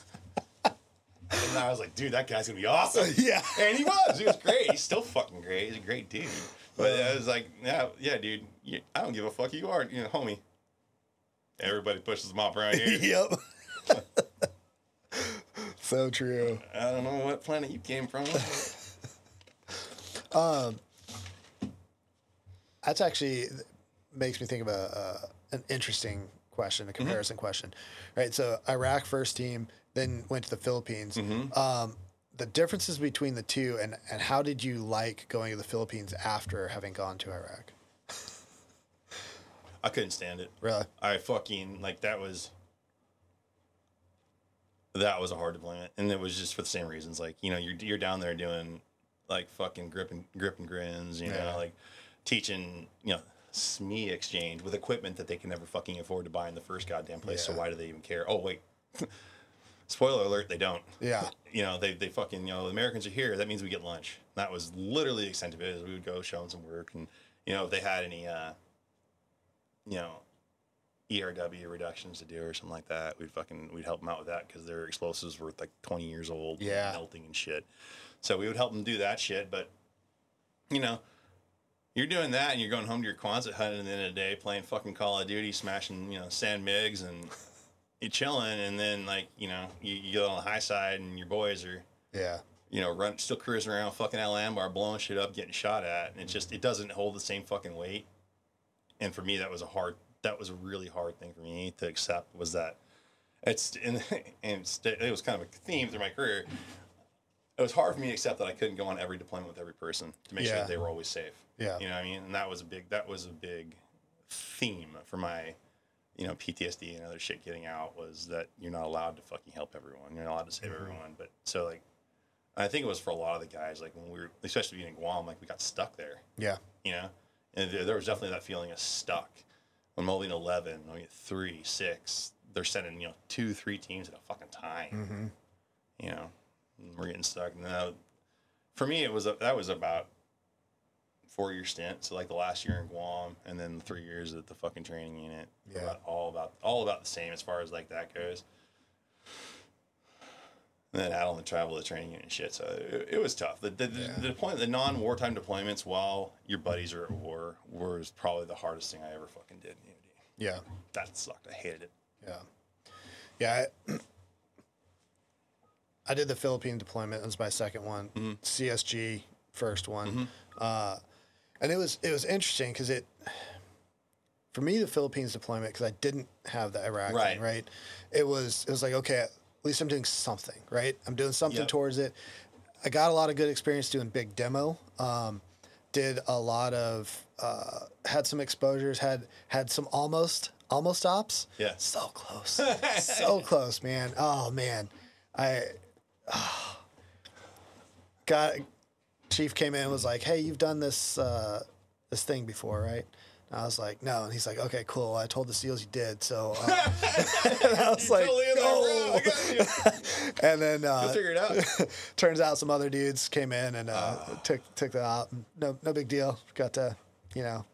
[SPEAKER 1] And I was like, "Dude, that guy's gonna be awesome."
[SPEAKER 2] Yeah.
[SPEAKER 1] And he was. He was great. He's still fucking great. He's a great dude. But I was like, yeah, yeah, dude. You, I don't give a fuck. You are, you know, homie. Everybody pushes the mop around here.
[SPEAKER 2] yep. so true.
[SPEAKER 1] I don't know what planet you came from.
[SPEAKER 2] Um, That's actually makes me think of a, a an interesting question, a
[SPEAKER 1] Mm-hmm.
[SPEAKER 2] comparison question, right? So Iraq first team, then went to the Philippines.
[SPEAKER 1] Mm-hmm.
[SPEAKER 2] Um, the differences between the two, and and how did you like going to the Philippines after having gone to Iraq?
[SPEAKER 1] I couldn't stand it.
[SPEAKER 2] Really?
[SPEAKER 1] I fucking like that was that was a hard deployment, and it was just for the same reasons. Like you know, you're you're down there doing like fucking grip and grip and grins. You
[SPEAKER 2] Yeah.
[SPEAKER 1] know, like teaching you know SME exchange with equipment that they can never fucking afford to buy in the first goddamn place. So why do they even care? Oh wait. Spoiler alert, they don't.
[SPEAKER 2] Yeah.
[SPEAKER 1] You know, they, they fucking, you know, the Americans are here. That means we get lunch. That was literally the extent of it. Is we would go show them some work. And, you know, if they had any, uh, you know, ERW reductions to do or something like that, we'd fucking, we'd help them out with that because their explosives were like 20 years old.
[SPEAKER 2] Yeah.
[SPEAKER 1] Melting and shit. So we would help them do that shit. But, you know, you're doing that and you're going home to your Quonset hut at the end of the day playing fucking Call of Duty, smashing, you know, sand migs and you're chilling. And then, like, you know, you, you get on the high side and your boys are,
[SPEAKER 2] Yeah.
[SPEAKER 1] you know, run still cruising around fucking Al Anbar, blowing shit up, getting shot at, and it just it doesn't hold the same fucking weight. And for me, that was a hard, that was a really hard thing for me to accept. Was that it's and and it was kind of a theme through my career. It was hard for me to accept that I couldn't go on every deployment with every person to make sure that they were always safe.
[SPEAKER 2] Yeah.
[SPEAKER 1] you know what I mean. And that was a big that was a big theme for my you know PTSD and other shit getting out was that you're not allowed to fucking help everyone. You're not allowed to save everyone. But so like, I think it was for a lot of the guys like when we were especially being in Guam, like we got stuck there
[SPEAKER 2] Yeah.
[SPEAKER 1] you know, and there, there was definitely that feeling of stuck. When Mobile eleven, I mean three, six, they're sending you know two, three teams at a fucking time.
[SPEAKER 2] Mm-hmm.
[SPEAKER 1] You know, we're getting stuck. And Now, for me, it was a, that was about four year stint. So like the last year in Guam, and then three years at the fucking training unit.
[SPEAKER 2] Yeah.
[SPEAKER 1] About, all about all about the same as far as like that goes. And then add on the travel, the training unit and shit. So it, it was tough. The the,
[SPEAKER 2] Yeah.
[SPEAKER 1] the deployment, the non wartime deployments while your buddies are at war was probably the hardest thing I ever fucking did.
[SPEAKER 2] Yeah.
[SPEAKER 1] That sucked. I hated it.
[SPEAKER 2] Yeah. Yeah. I, I did the Philippine deployment. That was my second one. CSG first one. Uh, and it was it was interesting because it for me the Philippines deployment because I didn't have the Iraq thing,
[SPEAKER 1] Right.
[SPEAKER 2] right. It was it was like okay, at least I'm doing something, right? I'm doing something
[SPEAKER 1] Yep.
[SPEAKER 2] towards it. I got a lot of good experience doing big demo. Um, did a lot of uh, had some exposures. Had had some almost almost ops.
[SPEAKER 1] Yeah.
[SPEAKER 2] So close. so close, man. Oh man. I ah. got Chief came in and was like, Hey, you've done this uh, this thing before, right? And I was like, No. And he's like, Okay, cool. I told the SEALs you did. So uh, and I was like,
[SPEAKER 1] Totally in there, bro. I
[SPEAKER 2] no.
[SPEAKER 1] got you.
[SPEAKER 2] And then uh,
[SPEAKER 1] figure it out.
[SPEAKER 2] turns out some other dudes came in and uh,
[SPEAKER 1] Ah.
[SPEAKER 2] took took that out. No no big deal. Got to, you know,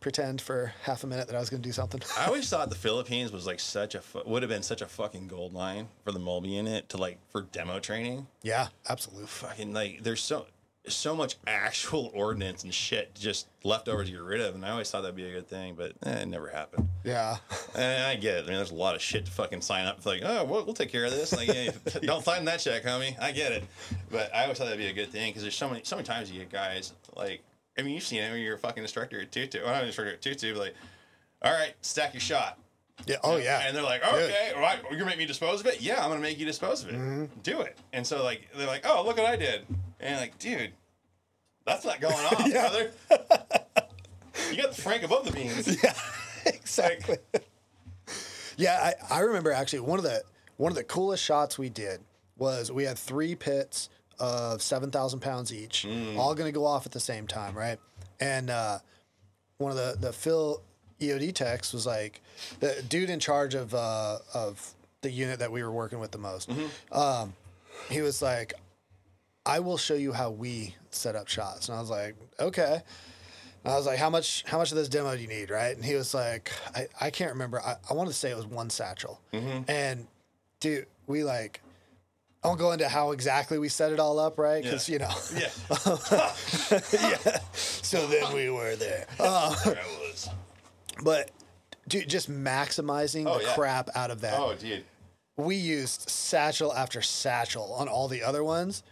[SPEAKER 2] pretend for half a minute that I was going to do something.
[SPEAKER 1] I always thought the Philippines was like such a fu- would have been such a fucking gold mine for the Mobile unit to like for demo training.
[SPEAKER 2] yeah, absolutely.
[SPEAKER 1] Fucking like there's so so much actual ordnance and shit just left over to get rid of, and I always thought that'd be a good thing, but eh, it never happened.
[SPEAKER 2] Yeah.
[SPEAKER 1] And I get it. I mean, there's a lot of shit to fucking sign up. It's like, oh, we'll, we'll take care of this. Like, yeah, don't sign that check, homie. I get it. But I always thought that'd be a good thing because there's so many, so many times you get guys like, I mean, you've seen it when you're a fucking instructor at Tutu. Well, not an instructor at Tutu, but like, all right, stack your shot.
[SPEAKER 2] Yeah. Oh yeah.
[SPEAKER 1] And they're like, okay, all right, you're gonna make me dispose of it? Yeah, I'm gonna make you dispose of it. Mm-hmm. Do it. And so like they're like, oh, look what I did. And like, dude, that's not going on, brother. you got the Frank above the beans.
[SPEAKER 2] yeah. exactly. yeah, I, I remember actually one of the one of the coolest shots we did was we had three pits of seven thousand pounds each, all going to go off at the same time, right? And uh, one of the the Phil EOD techs was like the dude in charge of uh, of the unit that we were working with the most. Um, he was like, "I will show you how we set up shots," and I was like, "Okay." And I was like, how much how much of this demo do you need, right? And he was like, I, I can't remember. I, I want to say it was one satchel. And dude, we like I won't go into how exactly we set it all up, right? Because
[SPEAKER 1] Yeah.
[SPEAKER 2] you know.
[SPEAKER 1] Yeah.
[SPEAKER 2] yeah. So then we were there. Uh,
[SPEAKER 1] There I was.
[SPEAKER 2] but dude, just maximizing
[SPEAKER 1] Oh,
[SPEAKER 2] the
[SPEAKER 1] yeah.
[SPEAKER 2] crap out of that.
[SPEAKER 1] Oh, dude.
[SPEAKER 2] We used satchel after satchel on all the other ones.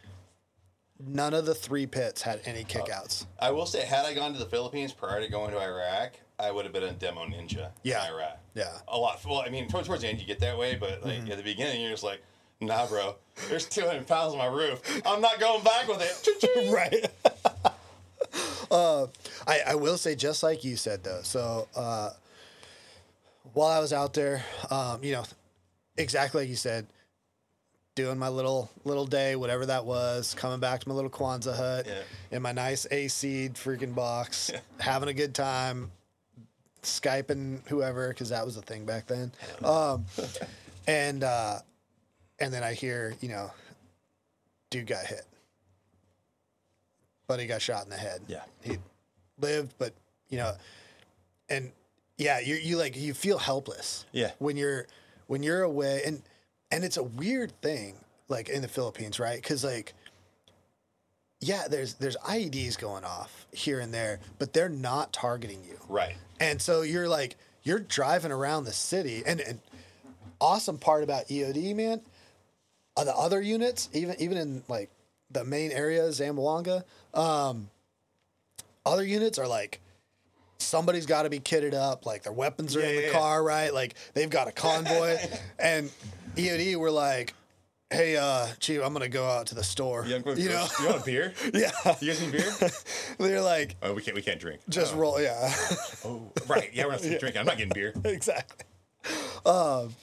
[SPEAKER 2] None of the three pits had any kickouts.
[SPEAKER 1] I will say, had I gone to the Philippines prior to going to Iraq, I would have been a demo ninja
[SPEAKER 2] Yeah.
[SPEAKER 1] in Iraq.
[SPEAKER 2] Yeah.
[SPEAKER 1] A lot. Well, I mean, towards, towards the end, you get that way, but like
[SPEAKER 2] Mm-hmm.
[SPEAKER 1] at the beginning, you're just like, nah, bro, there's 200 pounds on my roof. I'm not going back with it.
[SPEAKER 2] Right. uh, I, I will say, just like you said, though. So uh, while I was out there, um, you know, exactly like you said, doing my little little day, whatever that was, coming back to my little Quonset hut
[SPEAKER 1] Yeah.
[SPEAKER 2] in my nice AC freaking box, having a good time, skyping whoever because that was a thing back then. Um, and uh, and then I hear, you know, dude got hit. Buddy got shot in the head.
[SPEAKER 1] Yeah.
[SPEAKER 2] He lived, but you know, and yeah, you you like you feel helpless.
[SPEAKER 1] Yeah.
[SPEAKER 2] When you're when you're away and and it's a weird thing like in the Philippines, right? Cuz like yeah, there's there's IEDs going off here and there, but they're not targeting you.
[SPEAKER 1] Right.
[SPEAKER 2] And so you're like, you're driving around the city, and, and awesome part about EOD, man, the other units, even even in like the main area, Zamboanga. Um, other units are like somebody's got to be kitted up, like their weapons are
[SPEAKER 1] Yeah,
[SPEAKER 2] in the
[SPEAKER 1] yeah, yeah.
[SPEAKER 2] car, right? Like they've got a convoy, and E and E were like, "Hey, uh, chief, I'm gonna go out to the store."
[SPEAKER 1] You,
[SPEAKER 2] you know,
[SPEAKER 1] you want a beer?
[SPEAKER 2] yeah.
[SPEAKER 1] You guys need beer?
[SPEAKER 2] They're like,
[SPEAKER 1] Oh, we can't. We can't drink.
[SPEAKER 2] just
[SPEAKER 1] oh.
[SPEAKER 2] roll, yeah.
[SPEAKER 1] Oh, right. Yeah, we're not drinking. I'm not getting beer.
[SPEAKER 2] exactly. Um,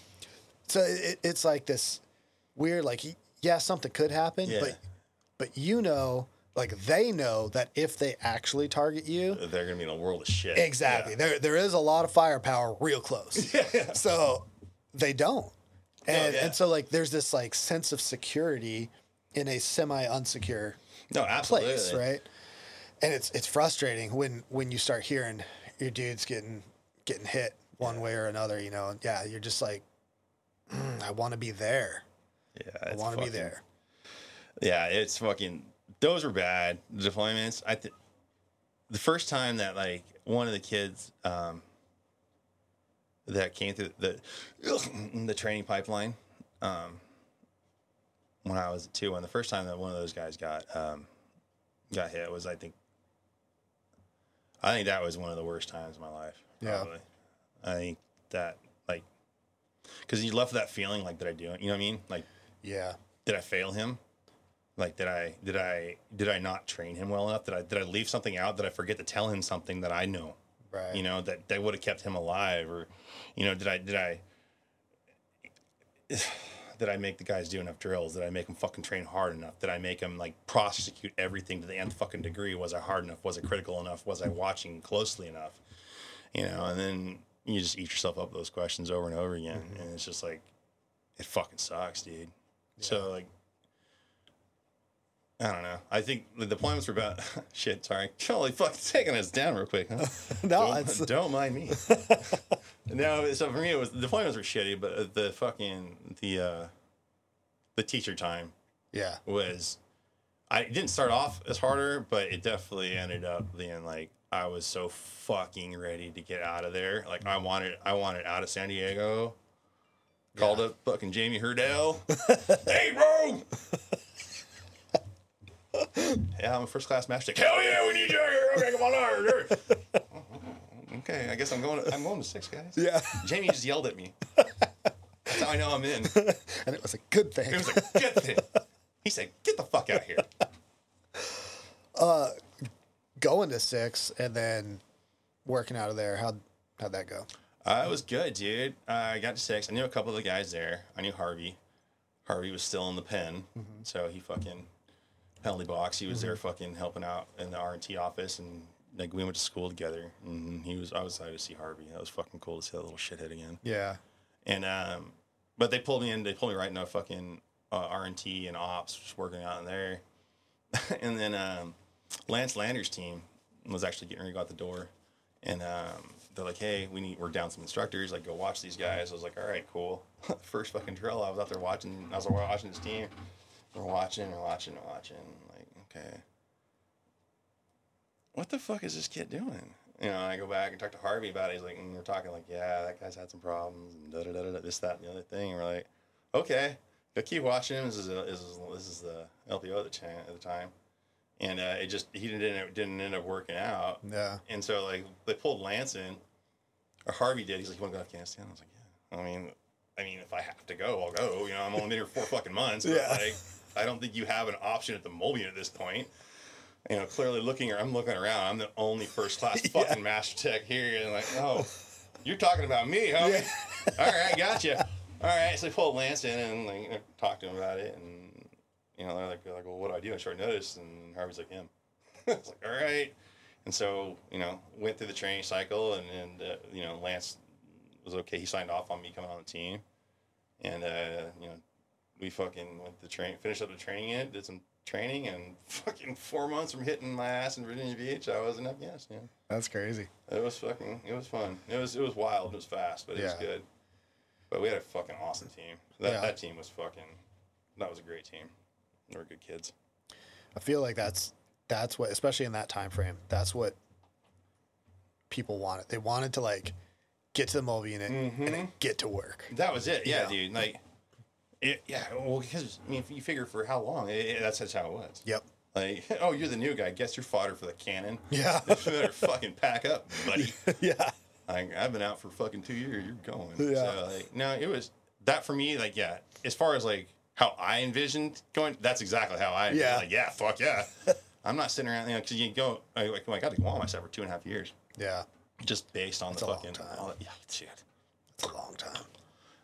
[SPEAKER 2] so it, it's like this weird, like yeah, something could happen,
[SPEAKER 1] Yeah.
[SPEAKER 2] but but you know, like they know that if they actually target you,
[SPEAKER 1] They're gonna be in a world of shit.
[SPEAKER 2] exactly,
[SPEAKER 1] Yeah.
[SPEAKER 2] there there is a lot of firepower real close. yeah. So they don't, and
[SPEAKER 1] yeah.
[SPEAKER 2] and so like there's this like sense of security in a semi unsecure
[SPEAKER 1] No, absolutely.
[SPEAKER 2] place, right? And it's it's frustrating when when you start hearing your dudes getting getting hit one way or another. You know, yeah, you're just like, "Mm, I want to be there.
[SPEAKER 1] Yeah,
[SPEAKER 2] I
[SPEAKER 1] it's
[SPEAKER 2] want to be there.
[SPEAKER 1] Yeah, it's fucking. Those were bad deployments. I th- the first time that like one of the kids um, that came through the the training pipeline um, when I was two, and the first time that one of those guys got um, got hit was I think I think that was one of the worst times of my life.
[SPEAKER 2] Yeah.
[SPEAKER 1] I think that like because you left that feeling like did I do it? You know what I mean? Like
[SPEAKER 2] Yeah,
[SPEAKER 1] did I fail him? Like did I did I did I not train him well enough? Did I did I leave something out? Did I forget to tell him something that I know?
[SPEAKER 2] right.
[SPEAKER 1] You know that that would have kept him alive, or you know did I did I did I make the guys do enough drills? Did I make them fucking train hard enough? Did I make them like prosecute everything to the nth fucking degree? Was I hard enough? Was it critical enough? Was I watching closely enough? You know, and then you just eat yourself up with those questions over and over again, mm-hmm. and it's just like it fucking sucks, dude. So like. I don't know. I think the deployments were about shit. Sorry, Charlie, fucking taking us down real quick. Huh?
[SPEAKER 2] no,
[SPEAKER 1] don't,
[SPEAKER 2] it's
[SPEAKER 1] don't mind me. no, so for me, it was the deployments were shitty, but uh, the fucking the uh, the teacher time
[SPEAKER 2] yeah,
[SPEAKER 1] was. I didn't start off as harder, but it definitely ended up being like I was so fucking ready to get out of there. Like I wanted, I wanted out of San Diego. Called up fucking Jamie Hurdell. hey, bro. yeah, I'm a first class match tech. Hell yeah, we need you here. Okay, come on over. okay, I guess I'm going. I'm going to six guys.
[SPEAKER 2] yeah,
[SPEAKER 1] Jamie just yelled at me. That's how I know I'm in.
[SPEAKER 2] and it was a good thing.
[SPEAKER 1] It was a good thing. He said, "Get the fuck out of here."
[SPEAKER 2] Uh, going to six and then working out of there. How would how'd that go?
[SPEAKER 1] Uh, it was good, dude. Uh, I got to six. I knew a couple of the guys there. I knew Harvey. Harvey was still in the pen, so he fucking penalty box. He was there, fucking helping out in the R and T office, and like we went to school together. And he was. I was excited to see Harvey. That was fucking cool to see that little shithead again.
[SPEAKER 2] Yeah,
[SPEAKER 1] And um, but they pulled me in. They pulled me right into fucking uh, R and T and ops, just working out in there. and then um, Lance Lander's team was actually getting ready to go out the door, and um, they're like, "Hey, we need we're down some instructors. Like, go watch these guys." I was like, "All right, cool." First fucking drill, I was out there watching. I was like, watching this team. We're watching, we're watching, we're watching. Like, okay, what the fuck is this kid doing? You know, I go back and talk to Harvey about it. He's like, mm, and we're talking like, yeah, that guy's had some problems and da da da da, this, that, and the other thing. And we're like, okay, go keep watching him. This is, a, this is this is the LPO the, at the time, and uh, it just he didn't didn't end up working out.
[SPEAKER 2] yeah,
[SPEAKER 1] And so like they pulled Lance in, or Harvey did. He's like, "You want to go to Afghanistan?" I was like, "Yeah." I mean, I mean, if I have to go, I'll go. You know, I'm only been here four fucking months. But
[SPEAKER 2] Yeah.
[SPEAKER 1] like, I don't think you have an option at the moment at this point. You know, clearly looking, or I'm looking around. I'm the only first class fucking master tech here, and like, oh, you're talking about me, huh? All right, gotcha. All right, so they pulled Lance in and like talked to him about it, and you know, they're like, they're like, well, what do I do on short notice? And Harvey's like, him. it's like, all right. And so, you know, went through the training cycle, and, and uh, you know, Lance was okay. He signed off on me coming on the team, and uh, you know, we fucking went to train, finished up the training it, did some training, and fucking four months from hitting my ass in Virginia Beach, I was in Afghanistan.
[SPEAKER 2] that's crazy.
[SPEAKER 1] It was fucking, it was fun. It was, it was wild. It was fast, but it was good. But we had a fucking awesome team. That
[SPEAKER 2] Yeah.
[SPEAKER 1] that team was fucking. That was a great team. They were good kids.
[SPEAKER 2] I feel like that's that's what, especially in that time frame, that's what people wanted. They wanted to like get to the mobile unit and mm-hmm. then get to work.
[SPEAKER 1] That was it. Yeah,
[SPEAKER 2] Yeah.
[SPEAKER 1] dude. Like, It, yeah, well, because I mean, if you figure for how long, it, it- that's just how it was.
[SPEAKER 2] Yep.
[SPEAKER 1] Like, oh, you're the new guy. Guess you're fodder for the cannon.
[SPEAKER 2] Yeah.
[SPEAKER 1] you better fucking pack up, buddy.
[SPEAKER 2] yeah.
[SPEAKER 1] Like, I've been out for fucking two years. You're going.
[SPEAKER 2] Yeah.
[SPEAKER 1] So, like, no, it was that for me. Like, yeah, as far as like how I envisioned going, that's exactly how I.
[SPEAKER 2] Yeah.
[SPEAKER 1] Like, yeah, fuck yeah. I'm not sitting around, you know, because you go, I, like, I got to go on myself for two and a half years,
[SPEAKER 2] Yeah.
[SPEAKER 1] just based on
[SPEAKER 2] That's
[SPEAKER 1] the
[SPEAKER 2] a long
[SPEAKER 1] fucking.
[SPEAKER 2] time.
[SPEAKER 1] all that- yeah, shit.
[SPEAKER 2] It's a long time.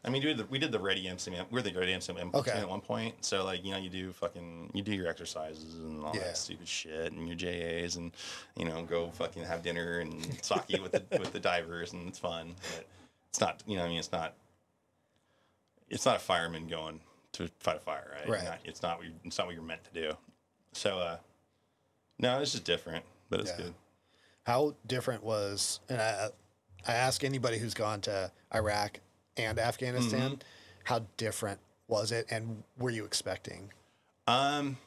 [SPEAKER 1] I mean, we did the, we did the Ready M sim. We're the Ready M sim
[SPEAKER 2] Okay.
[SPEAKER 1] at one point. So like, you know, you do fucking, you do your exercises and all
[SPEAKER 2] Yeah.
[SPEAKER 1] that stupid shit and your JAs and you know, go fucking have dinner and sake with the with the divers and it's fun. But it's not, you know, I mean, it's not, it's not a fireman going to fight a fire, right?
[SPEAKER 2] Right.
[SPEAKER 1] Not- it's not what you, it's not what you're meant to do. So, uh, no, it's just different, but it's
[SPEAKER 2] Yeah.
[SPEAKER 1] good.
[SPEAKER 2] How different was, and I, I ask anybody who's gone to Iraq and Afghanistan,
[SPEAKER 1] Mm-hmm.
[SPEAKER 2] how different was it, and were you expecting?
[SPEAKER 1] Um,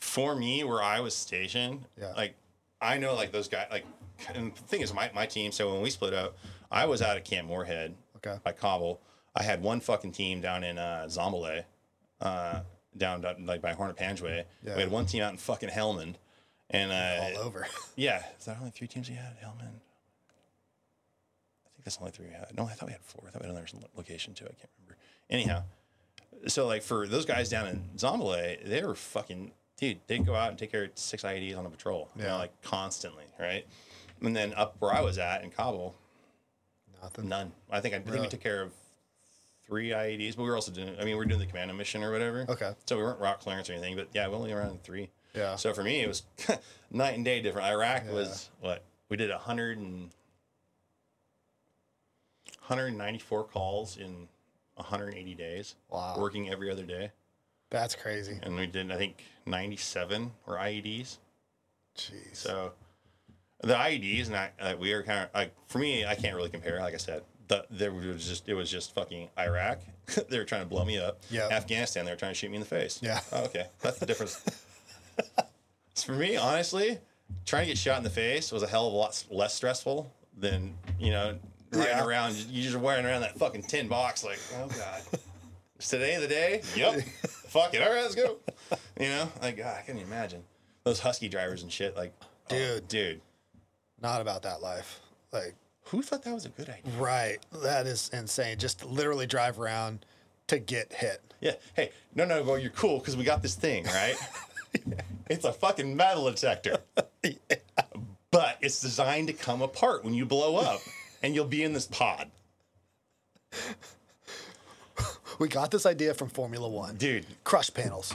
[SPEAKER 1] for me, where I was stationed,
[SPEAKER 2] Yeah.
[SPEAKER 1] like I know, like those guys, like, and the thing is, my my team. So when we split up, I was out of Camp Morehead
[SPEAKER 2] Okay.
[SPEAKER 1] by Kabul. I had one fucking team down in uh, Zombale, uh, down, down like by Horn of Panjwai.
[SPEAKER 2] Yeah.
[SPEAKER 1] We had one team out in fucking Helmand, and uh,
[SPEAKER 2] All over.
[SPEAKER 1] yeah, is that only three teams we had at Helmand? I think that's only three we had. No, I thought we had four. I thought we had another location too. I can't remember. Anyhow, so like for those guys down in Zombale, they were fucking dude. They'd go out and take care of six IEDs on a patrol. You
[SPEAKER 2] Yeah.
[SPEAKER 1] know, like constantly, right? And then up where I was at in Kabul,
[SPEAKER 2] Nothing.
[SPEAKER 1] none. I think I, think we took care of three IEDs, but we were also doing. I mean, we were doing the commando mission or whatever.
[SPEAKER 2] Okay.
[SPEAKER 1] So we weren't rock clearance or anything, but yeah, we only around three.
[SPEAKER 2] Yeah.
[SPEAKER 1] So for me, it was night and day different. Iraq
[SPEAKER 2] Yeah.
[SPEAKER 1] was what we did a hundred and 194 calls in 180 days.
[SPEAKER 2] Wow.
[SPEAKER 1] Working every other day,
[SPEAKER 2] That's crazy.
[SPEAKER 1] and we did I think 97 were IEDs.
[SPEAKER 2] Jeez.
[SPEAKER 1] So the IEDs and I, uh, we are kind of like for me, I can't really compare. Like I said, the, there was just it was just fucking Iraq. they were trying to blow me up.
[SPEAKER 2] Yeah.
[SPEAKER 1] Afghanistan, they were trying to shoot me in the face.
[SPEAKER 2] Yeah.
[SPEAKER 1] Oh, okay, that's the difference. So for me, honestly, trying to get shot in the face was a hell of a lot less stressful than you know riding
[SPEAKER 2] Yeah.
[SPEAKER 1] around. You just wearing around that fucking tin box, like oh god. Is today the day? Yep. Fuck it. All right, let's go. You know, like God, I can not even imagine those husky drivers and shit. Like, oh,
[SPEAKER 2] Dude.
[SPEAKER 1] dude,
[SPEAKER 2] Not about that life. Like,
[SPEAKER 1] who thought that was a good idea?
[SPEAKER 2] right. That is insane. Just literally drive around to get hit.
[SPEAKER 1] Yeah. Hey, no, no, well, you're cool because we got this thing, right? It's a fucking metal detector. But it's designed to come apart when you blow up, and you'll be in this pod,
[SPEAKER 2] We got this idea from Formula One.
[SPEAKER 1] dude.
[SPEAKER 2] Crush panels.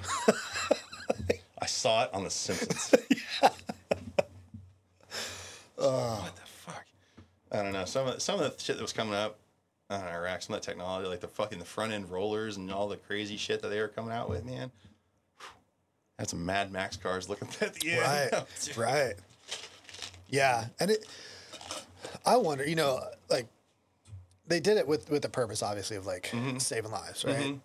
[SPEAKER 1] I saw it on The Simpsons. the fuck? I don't know. Some of some of the shit that was coming up on Iraq, some of that technology, like the fucking the front end rollers and all the crazy shit that they were coming out with, man. That's some Mad Max cars looking at the end.
[SPEAKER 2] Right. right. Yeah. And it I wonder, you know, like they did it with with the purpose obviously of like
[SPEAKER 1] Mm-hmm.
[SPEAKER 2] saving lives, right?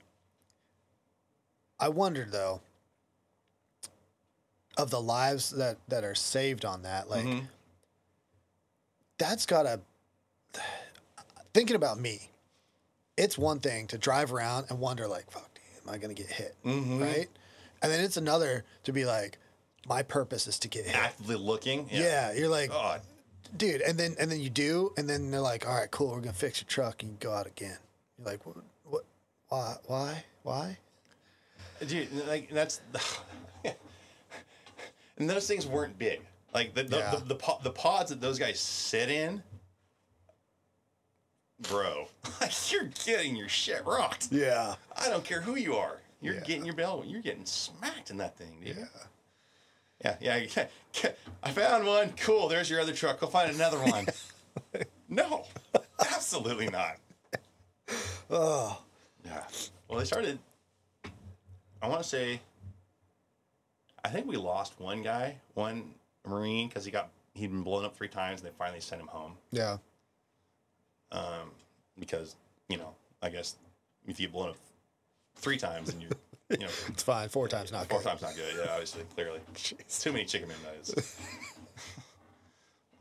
[SPEAKER 2] I wondered though of the lives that that are saved on that, like
[SPEAKER 1] Mm-hmm.
[SPEAKER 2] That's got to thinking about me. It's one thing to drive around and wonder like, fuck, am I going to get hit?
[SPEAKER 1] Mm-hmm.
[SPEAKER 2] Right? And then it's another to be like, my purpose is to get hit.
[SPEAKER 1] Actively looking.
[SPEAKER 2] Yeah, you're like,
[SPEAKER 1] God.
[SPEAKER 2] dude, and then and then you do, and then they're like, all right, cool, we're gonna fix your truck, and you go out again. You're like, what? what why? Why? Why?
[SPEAKER 1] Dude, like that's and those things weren't big. Like the the,
[SPEAKER 2] Yeah.
[SPEAKER 1] the, the, po- the pods that those guys sit in, bro. you're getting your shit rocked.
[SPEAKER 2] Yeah.
[SPEAKER 1] I don't care who you are. You're
[SPEAKER 2] Yeah.
[SPEAKER 1] getting your bell. You're getting smacked in that thing, dude.
[SPEAKER 2] Yeah.
[SPEAKER 1] Yeah, yeah. yeah. I found one. Cool. There's your other truck. Go find another one. no, absolutely not.
[SPEAKER 2] Oh.
[SPEAKER 1] Yeah. Well, they started. I want to say. I think we lost one guy, one Marine, because he got he'd been blown up three times, and they finally sent him home.
[SPEAKER 2] Yeah.
[SPEAKER 1] Um, because you know, I guess if you get blown up three times, and you, you know,
[SPEAKER 2] It's fine. Four times not
[SPEAKER 1] four
[SPEAKER 2] good.
[SPEAKER 1] times not good. Yeah, obviously, clearly, It's too many chicken midnights.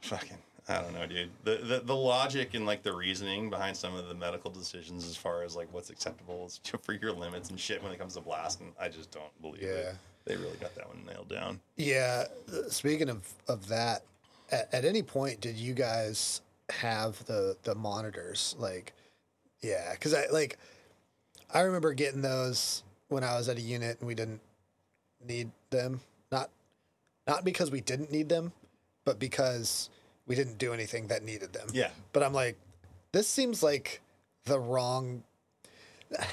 [SPEAKER 1] Fucking. I don't know, dude. The, the the logic and like the reasoning behind some of the medical decisions as far as like what's acceptable is for your limits and shit when it comes to blasting, I just don't believe it.
[SPEAKER 2] Yeah.
[SPEAKER 1] it. They really got that one nailed down.
[SPEAKER 2] Yeah. Speaking of, of that, at, at any point did you guys have the the monitors? Like, yeah, because I like, I remember getting those when I was at a unit and we didn't need them. Not not because we didn't need them, but because we didn't do anything that needed them.
[SPEAKER 1] Yeah.
[SPEAKER 2] But I'm like, this seems like the wrong,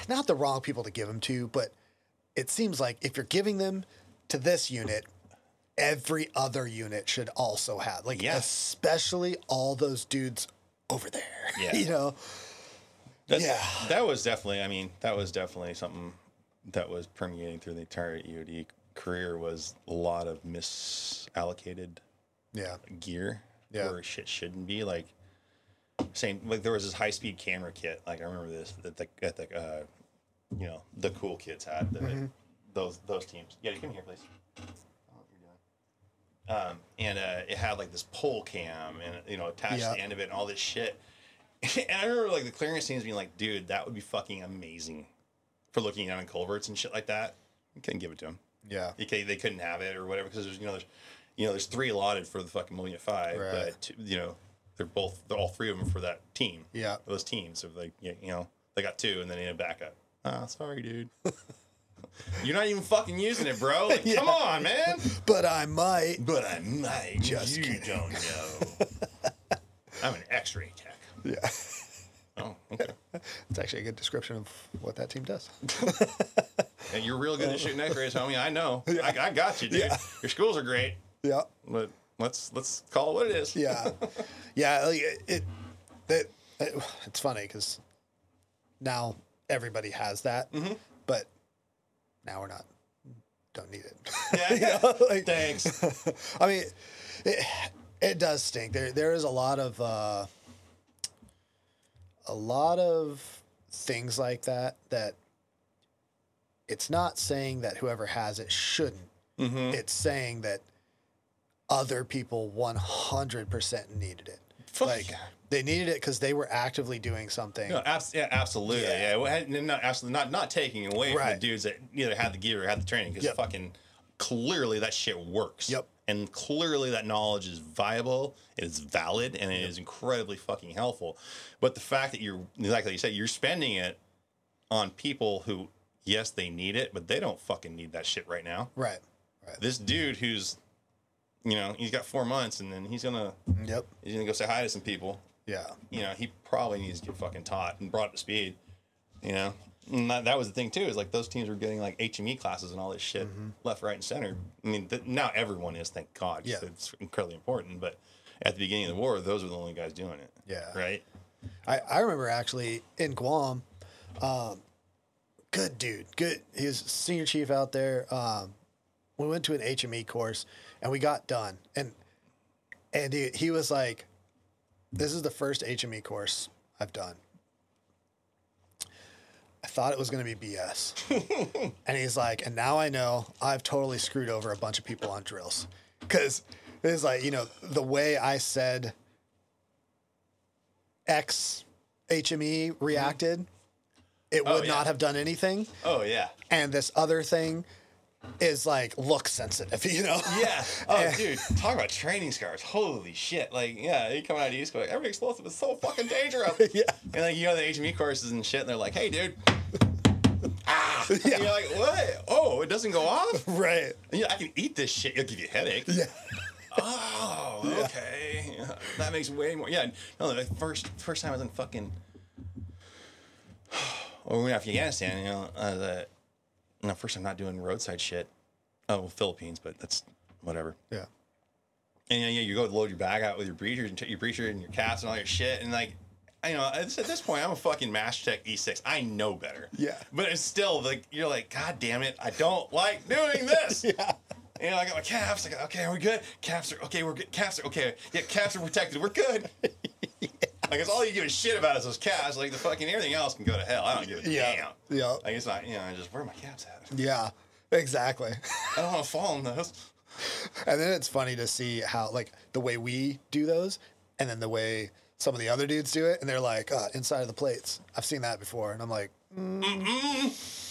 [SPEAKER 2] not the wrong people to give them to, but it seems like if you're giving them to this unit, every other unit should also have, like, especially all those dudes over there.
[SPEAKER 1] Yeah.
[SPEAKER 2] you know?
[SPEAKER 1] That's,
[SPEAKER 2] Yeah.
[SPEAKER 1] That was definitely. I mean, that was definitely something that was permeating through the entire EOD career. Was a lot of misallocated
[SPEAKER 2] Yeah.
[SPEAKER 1] gear
[SPEAKER 2] Yeah.
[SPEAKER 1] where shit shouldn't be. Like same like there was this high speed camera kit. Like I remember this that the at the uh, you know the cool kids had the,
[SPEAKER 2] Mm-hmm.
[SPEAKER 1] those those teams. Yeah, come here, please. I don't know what you're doing. Um, and uh, it had like this pole cam and you know attached
[SPEAKER 2] Yeah.
[SPEAKER 1] to the end of it and all this shit. and I remember like the clearance teams being like, dude, that would be fucking amazing for looking down in culverts and shit like that. You couldn't give it to them
[SPEAKER 2] Yeah.
[SPEAKER 1] okay, they couldn't have it or whatever because there's you know there's you know there's three allotted for the fucking Millennia Five,
[SPEAKER 2] Right.
[SPEAKER 1] but two, you know they're both they're all three of them for that team.
[SPEAKER 2] Yeah.
[SPEAKER 1] those teams. So like you you know they got two and then they need a backup. Ah, sorry, dude. You're not even fucking using it, bro. Like, Come on, man.
[SPEAKER 2] But I might.
[SPEAKER 1] But I might.
[SPEAKER 2] Just
[SPEAKER 1] you
[SPEAKER 2] kidding.
[SPEAKER 1] don't know. I'm an X-ray tech.
[SPEAKER 2] Yeah.
[SPEAKER 1] Oh, okay.
[SPEAKER 2] It's actually a good description of what that team does.
[SPEAKER 1] And you're real good at shooting X-rays, homie. I know. I, I got you, dude.
[SPEAKER 2] Yeah.
[SPEAKER 1] Your schools are great,
[SPEAKER 2] yeah.
[SPEAKER 1] but let's let's call it what it is.
[SPEAKER 2] yeah, yeah. Like it, it, it, it- it's funny because now everybody has that,
[SPEAKER 1] Mm-hmm.
[SPEAKER 2] but now we're not. Don't need it.
[SPEAKER 1] Yeah.
[SPEAKER 2] You know, like,
[SPEAKER 1] Thanks.
[SPEAKER 2] I mean, it, it does stink. There, there is a lot of, uh, a lot of things like that that it's not saying that whoever has it shouldn't.
[SPEAKER 1] Mm-hmm.
[SPEAKER 2] It's saying that other people 100% needed it.
[SPEAKER 1] Fuck
[SPEAKER 2] like. They needed it because they were actively doing something.
[SPEAKER 1] No, abs- yeah, absolutely.
[SPEAKER 2] Yeah.
[SPEAKER 1] Yeah, Well, had- not absolutely not not taking away from
[SPEAKER 2] Right.
[SPEAKER 1] the dudes that either had the gear or had the training because
[SPEAKER 2] Yep.
[SPEAKER 1] fucking clearly that shit works.
[SPEAKER 2] Yep.
[SPEAKER 1] And clearly that knowledge is viable, it is valid, and it is incredibly fucking helpful. But the fact that you're exactly like you said, you're spending it on people who, yes, they need it, but they don't fucking need that shit right now.
[SPEAKER 2] Right. Right.
[SPEAKER 1] This dude who's, you know, he's got four months, and then he's gonna
[SPEAKER 2] Yep.
[SPEAKER 1] he's gonna go say hi to some people
[SPEAKER 2] Yeah.
[SPEAKER 1] you know, he probably needs to get fucking taught and brought up to speed. You know, and that, that was the thing too. Is like those teams were getting like HME classes and all this shit left, right, and center. I mean, th- now everyone is, thank God.
[SPEAKER 2] Yeah.
[SPEAKER 1] it's incredibly important. But at the beginning of the war, those were the only guys doing it.
[SPEAKER 2] Yeah.
[SPEAKER 1] right.
[SPEAKER 2] I, I remember actually in Guam, um, good dude, good. He was senior chief out there. Um, we went to an HME course and we got done. And and he, he was like, "This is the first HME course I've done." I thought it was going to be BS, and he's like, "And now I know I've totally screwed over a bunch of people on drills, because it's like you know the way I said." X HME mm-hmm. reacted, it
[SPEAKER 1] Oh,
[SPEAKER 2] would
[SPEAKER 1] yeah.
[SPEAKER 2] not have done anything.
[SPEAKER 1] Oh yeah.
[SPEAKER 2] And this other thing is like look sensitive, you know?
[SPEAKER 1] Yeah. Oh, dude, talk about training scars. Holy shit! Like, yeah, you come out of East Coast, every explosive is so fucking dangerous.
[SPEAKER 2] Yeah.
[SPEAKER 1] And like you know the HME courses and shit, and they're like, "Hey, dude." Ah.
[SPEAKER 2] Yeah.
[SPEAKER 1] You're like, "What? Oh, it doesn't go off."
[SPEAKER 2] Right.
[SPEAKER 1] Yeah, I can eat this shit. It'll give you a headache.
[SPEAKER 2] Yeah.
[SPEAKER 1] Oh, okay. Yeah, that makes way more. Yeah, no, the first first time I was in fucking, or we went to Afghanistan. You know, uh, the, no, first I'm not doing roadside shit. Oh, Philippines, but that's whatever.
[SPEAKER 2] Yeah.
[SPEAKER 1] And yeah, you go load your bag out with your breachers and t- your breacher and your caps and all your shit, and like. I know at this, at this point I'm a fucking Master Tech E6. I know better.
[SPEAKER 2] Yeah.
[SPEAKER 1] But it's still like you're like, God damn it, I don't like doing this.
[SPEAKER 2] Yeah.
[SPEAKER 1] You know, I got my caps. I go, okay, are we good? Caps are okay. We're good. Caps are okay. Yeah, caps are protected. We're good. Like it's all you give a shit about is those caps. Like the fucking everything else can go to hell. I don't give a
[SPEAKER 2] Yeah.
[SPEAKER 1] damn.
[SPEAKER 2] Yeah.
[SPEAKER 1] Like it's not. You know, I just where are my caps at?
[SPEAKER 2] Yeah. Exactly.
[SPEAKER 1] I don't want to fall in those.
[SPEAKER 2] And then it's funny to see how like the way we do those and then the way some of the other dudes do it, and they're like uh, inside of the plates. I've seen that before, and I'm like, mm.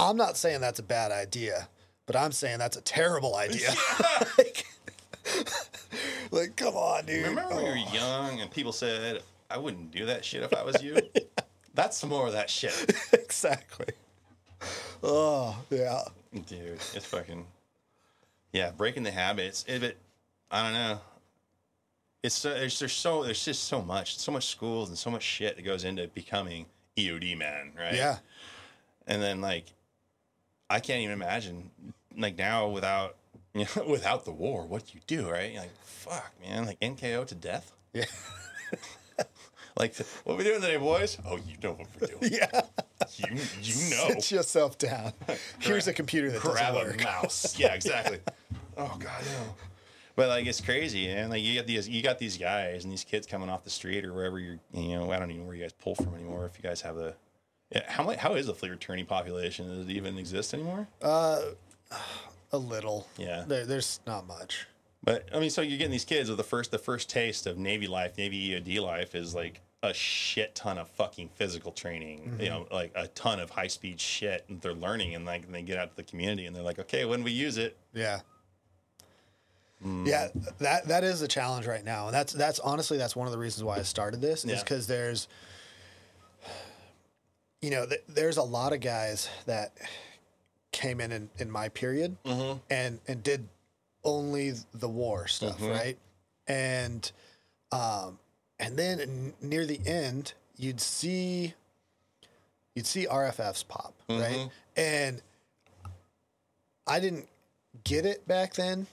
[SPEAKER 2] I'm not saying that's a bad idea, but I'm saying that's a terrible idea. like, like, come on, dude.
[SPEAKER 1] Remember when we were
[SPEAKER 2] Oh.
[SPEAKER 1] young and people said, I wouldn't do that shit if I was you? That's some more of that shit.
[SPEAKER 2] exactly. Oh yeah,
[SPEAKER 1] Dude, it's fucking. Yeah, breaking the habits. If it, I don't know. It's so, there's there's so there's just so much so much schools and so much shit that goes into becoming EOD man, right?
[SPEAKER 2] yeah.
[SPEAKER 1] And then like, I can't even imagine like now without you know without the war, what you do, right? You're like fuck, man, like NKO to death.
[SPEAKER 2] Yeah.
[SPEAKER 1] Like what we doing today, boys? Oh, you know what we're doing.
[SPEAKER 2] Yeah.
[SPEAKER 1] You you know.
[SPEAKER 2] Sit yourself down. Here's a computer that
[SPEAKER 1] grab
[SPEAKER 2] doesn't
[SPEAKER 1] a mouse. Yeah, exactly. oh god, no. But like it's crazy, man. Like you got these you got these guys and these kids coming off the street or wherever you're you know, I don't even know where you guys pull from anymore if you guys have the yeah, how much how is the flea returning population? Does it even exist anymore?
[SPEAKER 2] Uh, A little.
[SPEAKER 1] Yeah.
[SPEAKER 2] There, there's not much.
[SPEAKER 1] But I mean, so you're getting these kids with the first the first taste of Navy life, Navy EOD life is like a shit ton of fucking physical training. You know, like a ton of high speed shit that they're learning, and like and they get out to the community and they're like, okay, when we use it,
[SPEAKER 2] Yeah.
[SPEAKER 1] Mm.
[SPEAKER 2] Yeah, that that is the challenge right now, and that's that's honestly that's one of the reasons why I started this is
[SPEAKER 1] Yeah.
[SPEAKER 2] because there's, you know, th- there's a lot of guys that came in in, in my period
[SPEAKER 1] Mm-hmm.
[SPEAKER 2] and and did only the war stuff, right? And um, and then n- near the end, you'd see you'd see RFFs pop, right? And I didn't get it back then,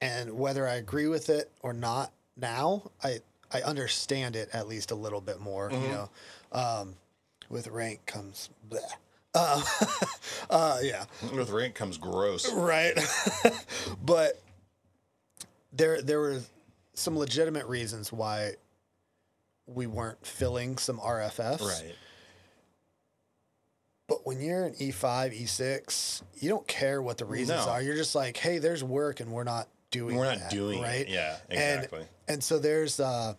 [SPEAKER 2] and whether I agree with it or not now, I I understand it at least a little bit more. You know, um, with rank comes bleh. Uh, uh, yeah,
[SPEAKER 1] with rank comes gross.
[SPEAKER 2] right. but there there were some legitimate reasons why we weren't filling some RFFs.
[SPEAKER 1] Right.
[SPEAKER 2] But when you're an E E5, E6, you don't care what the reasons
[SPEAKER 1] No.
[SPEAKER 2] are. You're just like, hey, there's work and we're not doing
[SPEAKER 1] We're not
[SPEAKER 2] that,
[SPEAKER 1] doing
[SPEAKER 2] right?
[SPEAKER 1] it. Yeah,
[SPEAKER 2] And-
[SPEAKER 1] exactly.
[SPEAKER 2] And so there's uh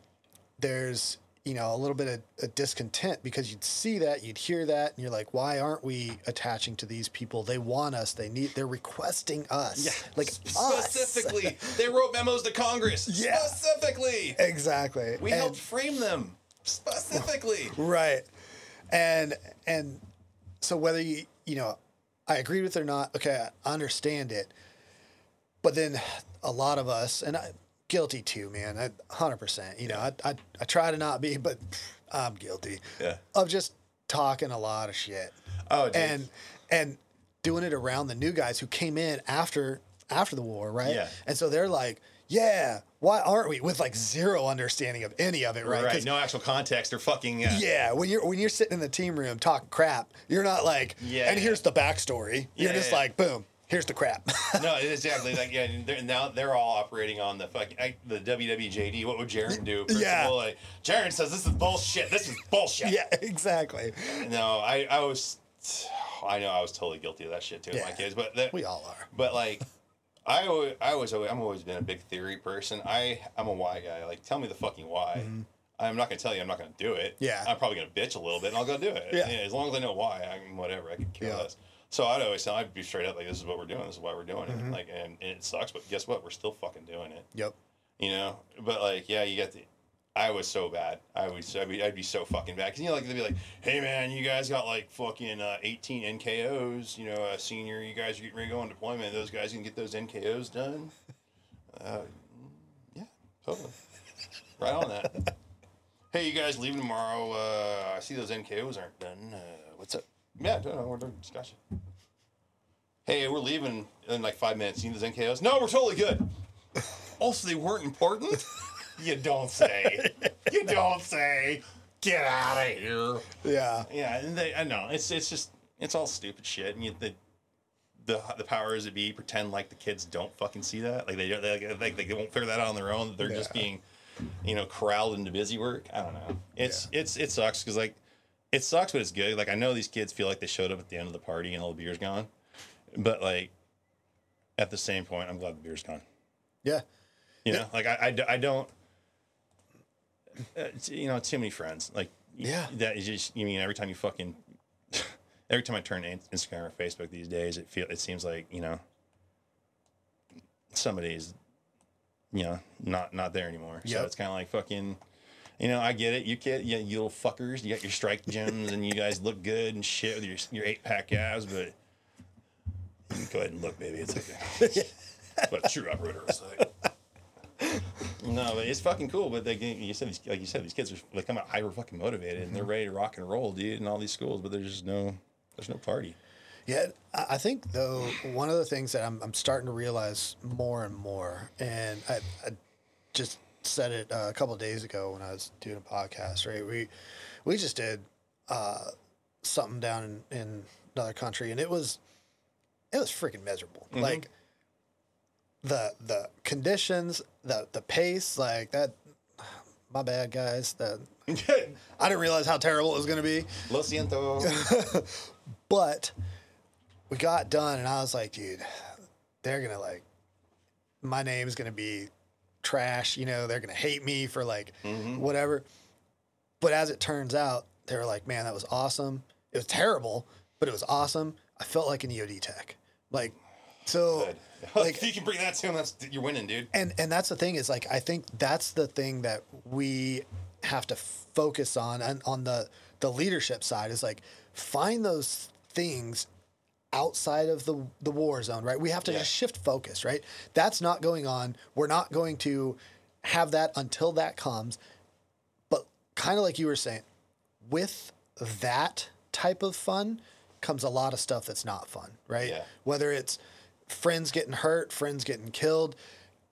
[SPEAKER 2] there's you know a little bit of a discontent because you'd see that, you'd hear that, and you're like, why aren't we attaching to these people? They want us. They need. They're requesting us. Yeah, like us.
[SPEAKER 1] specifically, they wrote memos to Congress.
[SPEAKER 2] Yeah.
[SPEAKER 1] Specifically,
[SPEAKER 2] Exactly.
[SPEAKER 1] we
[SPEAKER 2] And-
[SPEAKER 1] helped frame them. Specifically.
[SPEAKER 2] right and and so whether you you know i agreed with it or not okay i understand it but then a lot of us and i guilty too man I, 100% you know I, I i try to not be but i'm guilty
[SPEAKER 1] Yeah.
[SPEAKER 2] of just talking a lot of shit
[SPEAKER 1] Oh, dude.
[SPEAKER 2] and and doing it around the new guys who came in after after the war right
[SPEAKER 1] Yeah.
[SPEAKER 2] and so they're like yeah why aren't we with like zero understanding of any of it right
[SPEAKER 1] right. No actual context or fucking. Uh,
[SPEAKER 2] yeah, when you're when you're sitting in the team room talking crap, you're not like,
[SPEAKER 1] Yeah.
[SPEAKER 2] and here's the backstory. You're
[SPEAKER 1] Yeah,
[SPEAKER 2] just
[SPEAKER 1] yeah.
[SPEAKER 2] like, boom, here's the crap.
[SPEAKER 1] No, exactly. Like yeah, they're, now they're all operating on the fucking I, the WWJD. What would Jerron do? First
[SPEAKER 2] Yeah.
[SPEAKER 1] Of all, like, Jerron says this is bullshit. This is bullshit.
[SPEAKER 2] yeah, exactly.
[SPEAKER 1] No, I I was. I know I was totally guilty of that shit too with my kids, but that,
[SPEAKER 2] We all are.
[SPEAKER 1] But like, I always, I was, always, I'm always been a big theory person. I, I'm a why guy. Like, tell me the fucking why. I'm not gonna tell you I'm not gonna do it.
[SPEAKER 2] Mm-hmm. Yeah.
[SPEAKER 1] I'm probably gonna bitch a little bit and I'll go do it.
[SPEAKER 2] Yeah.
[SPEAKER 1] as long as I know why, I can whatever. I can care
[SPEAKER 2] Yeah.
[SPEAKER 1] less. So I'd always tell, I'd be straight up like, this is what we're doing. This is why we're doing
[SPEAKER 2] Mm-hmm.
[SPEAKER 1] it. Like, and, and it sucks, but guess what? We're still fucking doing it.
[SPEAKER 2] Yep.
[SPEAKER 1] You know. But like, yeah, you get the. I was so bad. I was. I'd be, I'd be so fucking bad. Cause you know, like they'd be like, "Hey man, you guys got like fucking uh, 18 NKOs. You know, uh, senior, you guys are getting ready to go on deployment. Those guys can get those NKOs done." Uh, yeah, totally. Right on that. hey, you guys leaving tomorrow? Uh, I see those NKOs aren't done. Uh, what's up? Yeah, no, no, we're doing discussion. Hey, we're leaving in like five minutes. You need those NKOs? No, we're totally good. Also, they weren't important. you don't say. You don't say. Get out of here.
[SPEAKER 2] Yeah.
[SPEAKER 1] Yeah, and they, I know it's it's just it's all stupid shit, and you, the the the powers that be pretend like the kids don't fucking see that, like they don't, they, like they won't figure that out on their own. They're just being, you know, corralled into busy work. I don't know. It's it's it sucks because like it sucks, but it's good. Like I know these kids feel like they showed up at the end of the party and all the beer's gone, but like at the same point, I'm glad the beer's gone.
[SPEAKER 2] Yeah.
[SPEAKER 1] You know, like I, I don't. Uh, you know, too many friends. Like
[SPEAKER 2] Yeah.
[SPEAKER 1] that is just. You mean every time you fucking. every time I turn Instagram or Facebook these days, it feel it seems like you know. Somebody's, you know, not not there anymore. So it's kind of like fucking. You know, I get it. You get, yeah, you little fuckers. You got your strike gyms, and you guys look good and shit with your your eight pack abs, but you can go ahead and look, baby. It's okay. but a true operator is like. No, but it's fucking cool. But like you said, these, like you said, these kids are they come out hyper fucking motivated and they're mm-hmm. ready to rock and roll, dude, in all these schools. But there's just no, there's no party.
[SPEAKER 2] Yeah, I I think though one of the things that I'm, I'm starting to realize more and more, and I, I just said it uh, a couple of days ago when I was doing a podcast. Right, we we just did uh, something down in, in another country, and it was it was freaking miserable. Like the the conditions, the the pace, like that. My bad, guys. That I didn't realize how terrible it was going to be.
[SPEAKER 1] Lo siento.
[SPEAKER 2] But we got done, and I was like, dude, they're gonna like, my name's gonna be trash. You know, they're gonna hate me for like mm-hmm. whatever. But as it turns out, they were like, man, that was awesome. It was terrible, but it was awesome. I felt like an EOD tech. Like, so, like,
[SPEAKER 1] if you can bring that to him, that's you're winning, dude.
[SPEAKER 2] and and that's the thing is like I think that's the thing that we have to focus on and on the the leadership side is like find those things outside of the the war zone, right? We have to
[SPEAKER 1] Yeah.
[SPEAKER 2] just shift focus, right? That's not going on. We're not going to have that until that comes. But kind of like you were saying, with that type of fun comes a lot of stuff that's not fun, right?
[SPEAKER 1] Yeah.
[SPEAKER 2] Whether it's friends getting hurt, friends getting killed,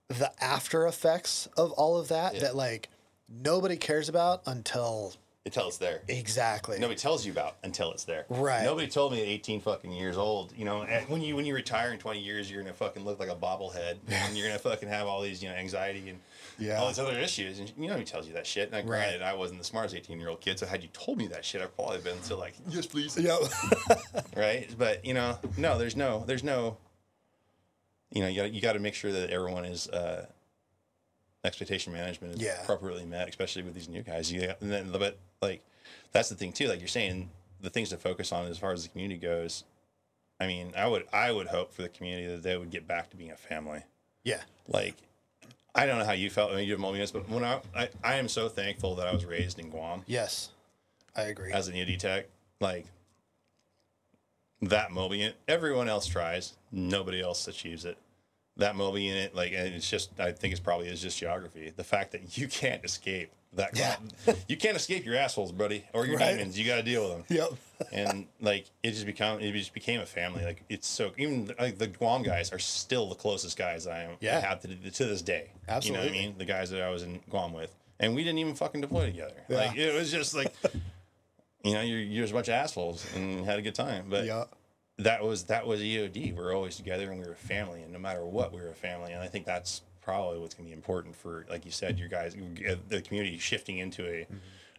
[SPEAKER 2] the after effects of all of that
[SPEAKER 1] Yeah.
[SPEAKER 2] that like nobody cares about until
[SPEAKER 1] Until it's there.
[SPEAKER 2] exactly.
[SPEAKER 1] Nobody tells you about until it's there.
[SPEAKER 2] Right.
[SPEAKER 1] Nobody told me at 18 fucking years old. You know, and when you when you retire in 20 years, you're gonna fucking look like a bobblehead, and you're gonna fucking have all these you know anxiety and
[SPEAKER 2] Yeah.
[SPEAKER 1] all these other issues. And you know, he tells you that shit. And
[SPEAKER 2] Right.
[SPEAKER 1] granted, I wasn't the smartest 18 year old kid, so had you told me that shit, I'd probably been so like, yes, please.
[SPEAKER 2] Yep.
[SPEAKER 1] right? But you know, no, there's no, there's no. You know, you got you got to make sure that everyone is uh, expectation management is
[SPEAKER 2] Yeah.
[SPEAKER 1] appropriately met, especially with these new guys. You and then, but like that's the thing too. Like you're saying, the things to focus on as far as the community goes. I mean, I would I would hope for the community that they would get back to being a family.
[SPEAKER 2] yeah.
[SPEAKER 1] Like, I don't know how you felt when you did Molminus, but when I, I I am so thankful that I was raised in Guam
[SPEAKER 2] Yes. I agree.
[SPEAKER 1] as an ED tech, like that mobile unit, everyone else tries, nobody else achieves it. That mobile unit, like, and it's just, I think it's probably is just geography. The fact that you can't escape that,
[SPEAKER 2] Yeah.
[SPEAKER 1] you can't escape your assholes, buddy, or your
[SPEAKER 2] Right.
[SPEAKER 1] demons. You got to deal with them.
[SPEAKER 2] Yep.
[SPEAKER 1] and like it just become, it just became a family. Like it's so even like the Guam guys are still the closest guys I am.
[SPEAKER 2] Yeah.
[SPEAKER 1] I have to to this day. Absolutely. You know what. I mean? The guys that I was in Guam with, and we didn't even fucking deploy together.
[SPEAKER 2] Yeah.
[SPEAKER 1] Like it was just like. you know, you're, you're a bunch of assholes and had a good time. But
[SPEAKER 2] Yeah.
[SPEAKER 1] That was that was EOD. We're always together and we were a family, and no matter what, we were a family. And I think that's probably what's going to be important for, like you said, your guys, the community shifting into a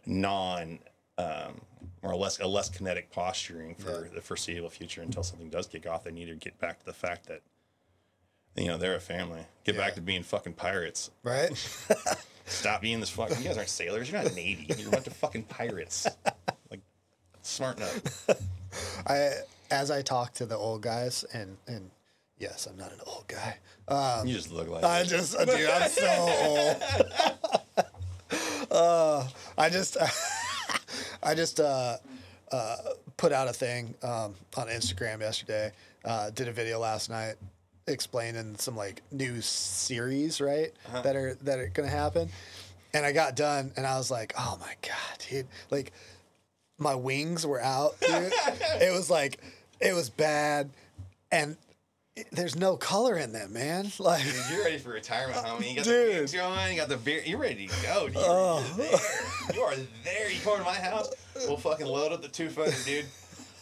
[SPEAKER 1] non um, or a less a less kinetic posturing for the foreseeable future until something does kick off. They need to get back to the fact that you know they're a family. Get
[SPEAKER 2] Yeah.
[SPEAKER 1] back to being fucking pirates.
[SPEAKER 2] Right.
[SPEAKER 1] Stop being this fucking. You guys aren't sailors. You're not navy. You're a bunch of fucking pirates. Like, smarten up.
[SPEAKER 2] I as I talk to the old guys and and yes, I'm not an old guy. Um,
[SPEAKER 1] You just look like.
[SPEAKER 2] I
[SPEAKER 1] it.
[SPEAKER 2] just dude, I'm so old. uh, I just I just uh, uh, put out a thing um, on Instagram yesterday. Uh, did a video last night explaining some like new series, right? That are that are gonna happen. And I got done, and I was like, "Oh my god, dude!" Like, my wings were out. Dude. it was like, it was bad, and it- there's no color in them, man. Like,
[SPEAKER 1] Dude, you're ready for retirement, homie. You got
[SPEAKER 2] Dude.
[SPEAKER 1] the wings going, you got the beer. You're ready to go, dude.
[SPEAKER 2] Oh.
[SPEAKER 1] You're there. You are there. You come to my house. We'll fucking load up the two footer, dude.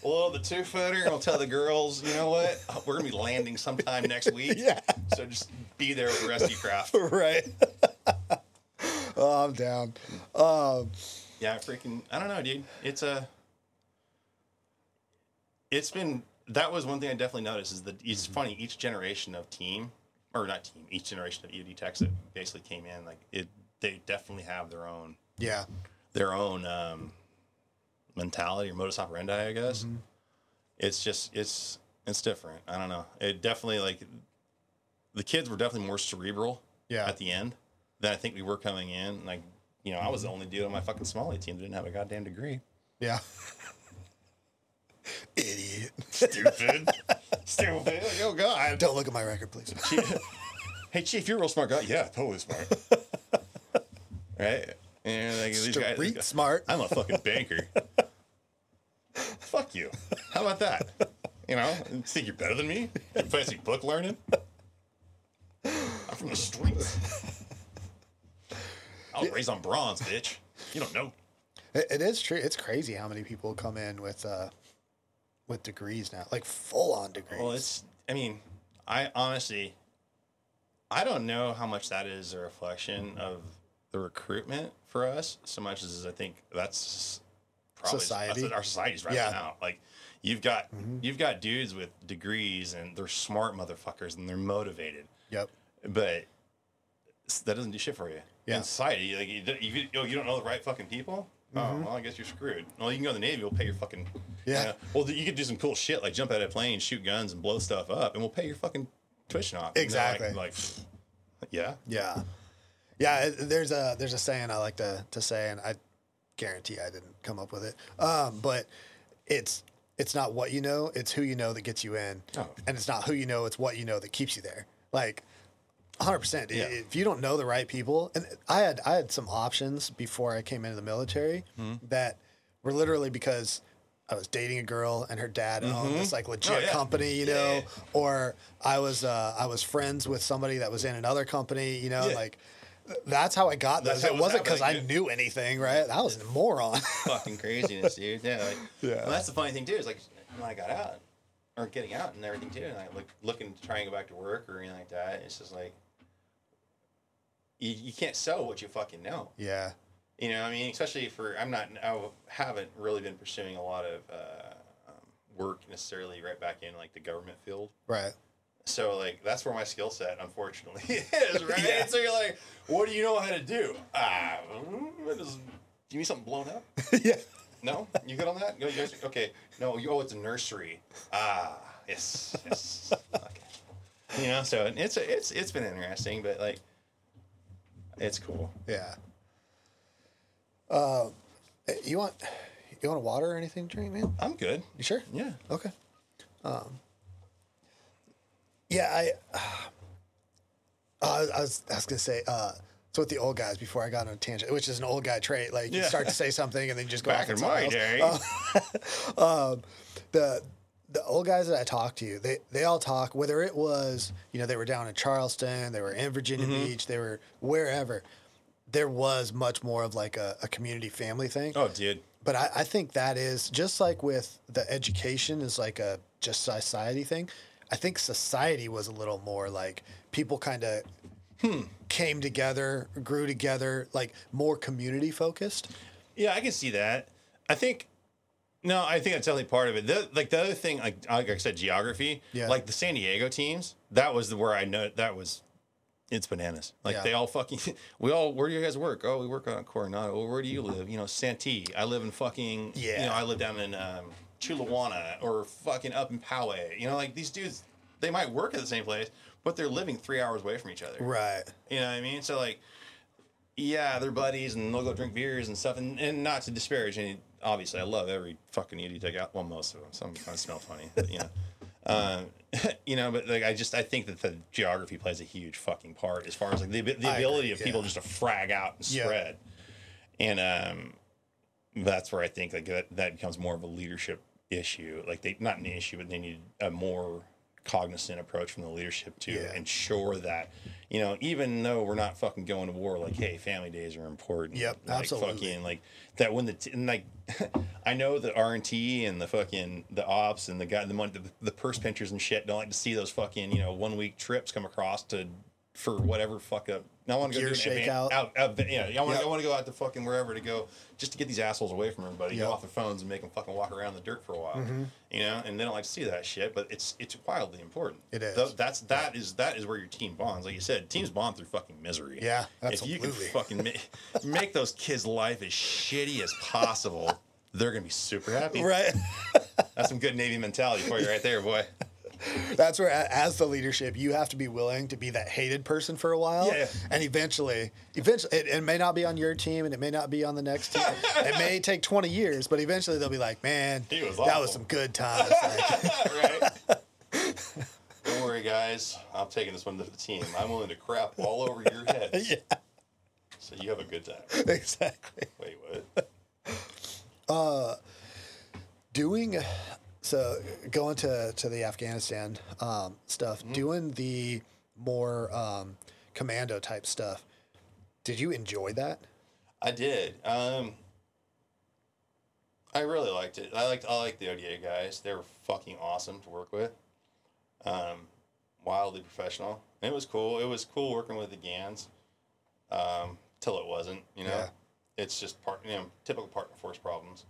[SPEAKER 1] We'll load up the two footer and we'll tell the girls, you know what? We're gonna be landing sometime next week.
[SPEAKER 2] Yeah.
[SPEAKER 1] So just be there with the rest of your craft.
[SPEAKER 2] right. oh, I'm down. Um,
[SPEAKER 1] Yeah, freaking. I don't know, dude. It's a. It's been that was one thing I definitely noticed is that it's funny each generation of team or not team, each generation of EOD techs that basically came in, like it, they definitely have their own
[SPEAKER 2] Yeah.
[SPEAKER 1] their own um, mentality or modus operandi, I guess.
[SPEAKER 2] Mm-hmm.
[SPEAKER 1] It's just it's it's different. I don't know. It definitely like the kids were definitely more cerebral
[SPEAKER 2] Yeah.
[SPEAKER 1] at the end than I think we were coming in. Like you know, I was the
[SPEAKER 2] Mm-hmm.
[SPEAKER 1] only dude on my fucking Somali team that didn't have a goddamn degree.
[SPEAKER 2] Yeah. Idiot.
[SPEAKER 1] Stupid, stupid. Like, oh god.
[SPEAKER 2] Don't look at my record, please.
[SPEAKER 1] hey chief, you're a real smart guy. Yeah, totally smart. right? And like these guys,
[SPEAKER 2] Street smart.
[SPEAKER 1] I'm a fucking banker. Fuck you. How about that? You know, you think you're better than me? You fancy book learning? I'm from the streets. I was raised on bronze, bitch. You don't know.
[SPEAKER 2] It, it is true. It's crazy how many people come in with uh with degrees now, like full on degrees.
[SPEAKER 1] Well, it's. I mean, I honestly, I don't know how much that is a reflection of the recruitment for us, so much as I think that's probably
[SPEAKER 2] Society?
[SPEAKER 1] That's our society's right
[SPEAKER 2] Yeah.
[SPEAKER 1] now. Like, you've got mm-hmm. you've got dudes with degrees and they're smart motherfuckers and they're motivated,
[SPEAKER 2] yep.
[SPEAKER 1] but that doesn't do shit for you.
[SPEAKER 2] Yeah.
[SPEAKER 1] In society, like you, you, you don't know the right fucking people. Oh well, I guess you're screwed. Well, you can go to the Navy. We'll pay your fucking
[SPEAKER 2] Yeah.
[SPEAKER 1] well, you could do some cool shit like jump out of a plane, shoot guns, and blow stuff up, and we'll pay your fucking tuition off. They're like-
[SPEAKER 2] Exactly.
[SPEAKER 1] Like, yeah,
[SPEAKER 2] Yeah. Yeah, there's a there's a saying I like to to say, and I guarantee I didn't come up with it. Um, but it's it's not what you know, it's who you know that gets you in,
[SPEAKER 1] Oh.
[SPEAKER 2] and it's not who you know, it's what you know that keeps you there. Like, hundred percent.
[SPEAKER 1] Yeah.
[SPEAKER 2] If you don't know the right people, and I had I had some options before I came into the military
[SPEAKER 1] Mm-hmm.
[SPEAKER 2] that were literally because. I was dating a girl and her dad owned this like legit
[SPEAKER 1] Oh, yeah.
[SPEAKER 2] company, you
[SPEAKER 1] Yeah,
[SPEAKER 2] know,
[SPEAKER 1] yeah.
[SPEAKER 2] or I was uh, I was friends with somebody that was in another company, you know, like that's how I got
[SPEAKER 1] this.
[SPEAKER 2] It
[SPEAKER 1] it was
[SPEAKER 2] wasn't because I knew anything, right? I was a moron.
[SPEAKER 1] fucking craziness, dude. Yeah, like,
[SPEAKER 2] Yeah.
[SPEAKER 1] Well, that's the funny thing too. Is like when I got out or getting out and everything too, and I look looking to try and go back to work or anything like that. It's just like you, you can't sell what you fucking know.
[SPEAKER 2] yeah,
[SPEAKER 1] You know, I mean, especially for I'm not, I haven't really been pursuing a lot of uh, um, work necessarily right back in like the government field.
[SPEAKER 2] right.
[SPEAKER 1] So like that's where my skill set unfortunately is, right?
[SPEAKER 2] Yeah.
[SPEAKER 1] So you're like, what do you know how to do? Ah, just give me something blown up.
[SPEAKER 2] yeah,
[SPEAKER 1] No, you good on that? Guys, okay. No, you, oh, it's a nursery. Ah, yes, yes. Okay. You know, so it's it's it's been interesting, but like, it's cool.
[SPEAKER 2] yeah. Uh, you want you want a water or anything to drink, man?
[SPEAKER 1] I'm good.
[SPEAKER 2] You sure?
[SPEAKER 1] Yeah.
[SPEAKER 2] Okay. Um, yeah, I, uh, I was I was gonna say uh, it's with the old guys before I got on a tangent, which is an old guy trait. Like you start to say something and then you just go
[SPEAKER 1] Back
[SPEAKER 2] off
[SPEAKER 1] in my day.
[SPEAKER 2] else. um, the the old guys that I talked to, they they all talk. Whether it was you know they were down in Charleston, they were in Virginia
[SPEAKER 1] Mm-hmm.
[SPEAKER 2] Beach, they were wherever. There was much more of like a, a community family thing
[SPEAKER 1] Oh, dude.
[SPEAKER 2] but I, I think that is just like with the education is like a just society thing. I think society was a little more like people kind of came together, grew together, like more community focused.
[SPEAKER 1] Yeah, I can see that. I think. No, I think that's definitely part of it. The, like the other thing, like, like I said, geography.
[SPEAKER 2] Yeah.
[SPEAKER 1] Like the San Diego teams, that was the where I know that was. It's bananas. Like
[SPEAKER 2] Yeah.
[SPEAKER 1] they all fucking. We all. Where do you guys work? Oh, we work on Coronado. Well, where do you live? You know, Santee. I live in fucking.
[SPEAKER 2] Yeah.
[SPEAKER 1] You know, I live down in um, Chulawana or fucking up in Poway. You know, like these dudes, they might work at the same place, but they're living three hours away from each other.
[SPEAKER 2] Right.
[SPEAKER 1] You know what I mean? So like, yeah, they're buddies and they'll go drink beers and stuff. And, and not to disparage any, obviously, I love every fucking idiot take out. Well, most of them. Some kind of smell funny, but you know, um, you know. But like, I just I think that the geography plays a huge fucking part as far as like the, the ability of people
[SPEAKER 2] yeah.
[SPEAKER 1] just to frag out and
[SPEAKER 2] Yeah.
[SPEAKER 1] spread. And um, that's where I think like that, that becomes more of a leadership issue. Like they not an issue, but they need a more cognizant approach from the leadership to
[SPEAKER 2] Yeah.
[SPEAKER 1] ensure that you know even though we're not fucking going to war, like hey, family days are important.
[SPEAKER 2] Yep,
[SPEAKER 1] like,
[SPEAKER 2] absolutely.
[SPEAKER 1] Fucking like that when the t- and like I know the R and T and the fucking the ops and the guy the money the, the purse pinchers and shit don't like to see those fucking you know one week trips come across to for whatever fuck up I want to go do an event. Out, out, yeah, I want,
[SPEAKER 2] Yep.
[SPEAKER 1] I want to go out to fucking wherever to go, just to get these assholes away from everybody,
[SPEAKER 2] Yep.
[SPEAKER 1] get off their phones, and make them fucking walk around the dirt for a while.
[SPEAKER 2] Mm-hmm.
[SPEAKER 1] You know, and they don't like to see that shit, but it's it's wildly important.
[SPEAKER 2] It is.
[SPEAKER 1] Th- that's that is that is where your team bonds. Like you said, teams bond through fucking misery.
[SPEAKER 2] Yeah,
[SPEAKER 1] If you can fucking ma- make those kids' life as shitty as possible, they're gonna be super happy.
[SPEAKER 2] Right.
[SPEAKER 1] That's some good Navy mentality for you right there, boy.
[SPEAKER 2] That's where, as the leadership, you have to be willing to be that hated person for a while,
[SPEAKER 1] Yeah.
[SPEAKER 2] and eventually, eventually, it, it may not be on your team, and it may not be on the next team. it may take twenty years, but eventually they'll be like, "Man,
[SPEAKER 1] was
[SPEAKER 2] that was some good times." Like,
[SPEAKER 1] right? Don't worry, guys. I'm taking this one to the team. I'm willing to crap all over your head.
[SPEAKER 2] yeah,
[SPEAKER 1] So you have a good time.
[SPEAKER 2] exactly.
[SPEAKER 1] Wait, what?
[SPEAKER 2] Uh, Doing so, going to to the Afghanistan um, stuff,
[SPEAKER 1] Mm-hmm.
[SPEAKER 2] doing the more um, commando type stuff. Did you enjoy that?
[SPEAKER 1] I did. Um, I really liked it. I liked I liked the ODA guys. They were fucking awesome to work with. Um, wildly professional. And it was cool. It was cool working with the Gans. Um, till it wasn't. You know,
[SPEAKER 2] Yeah.
[SPEAKER 1] it's just part. You know, typical partner force problems.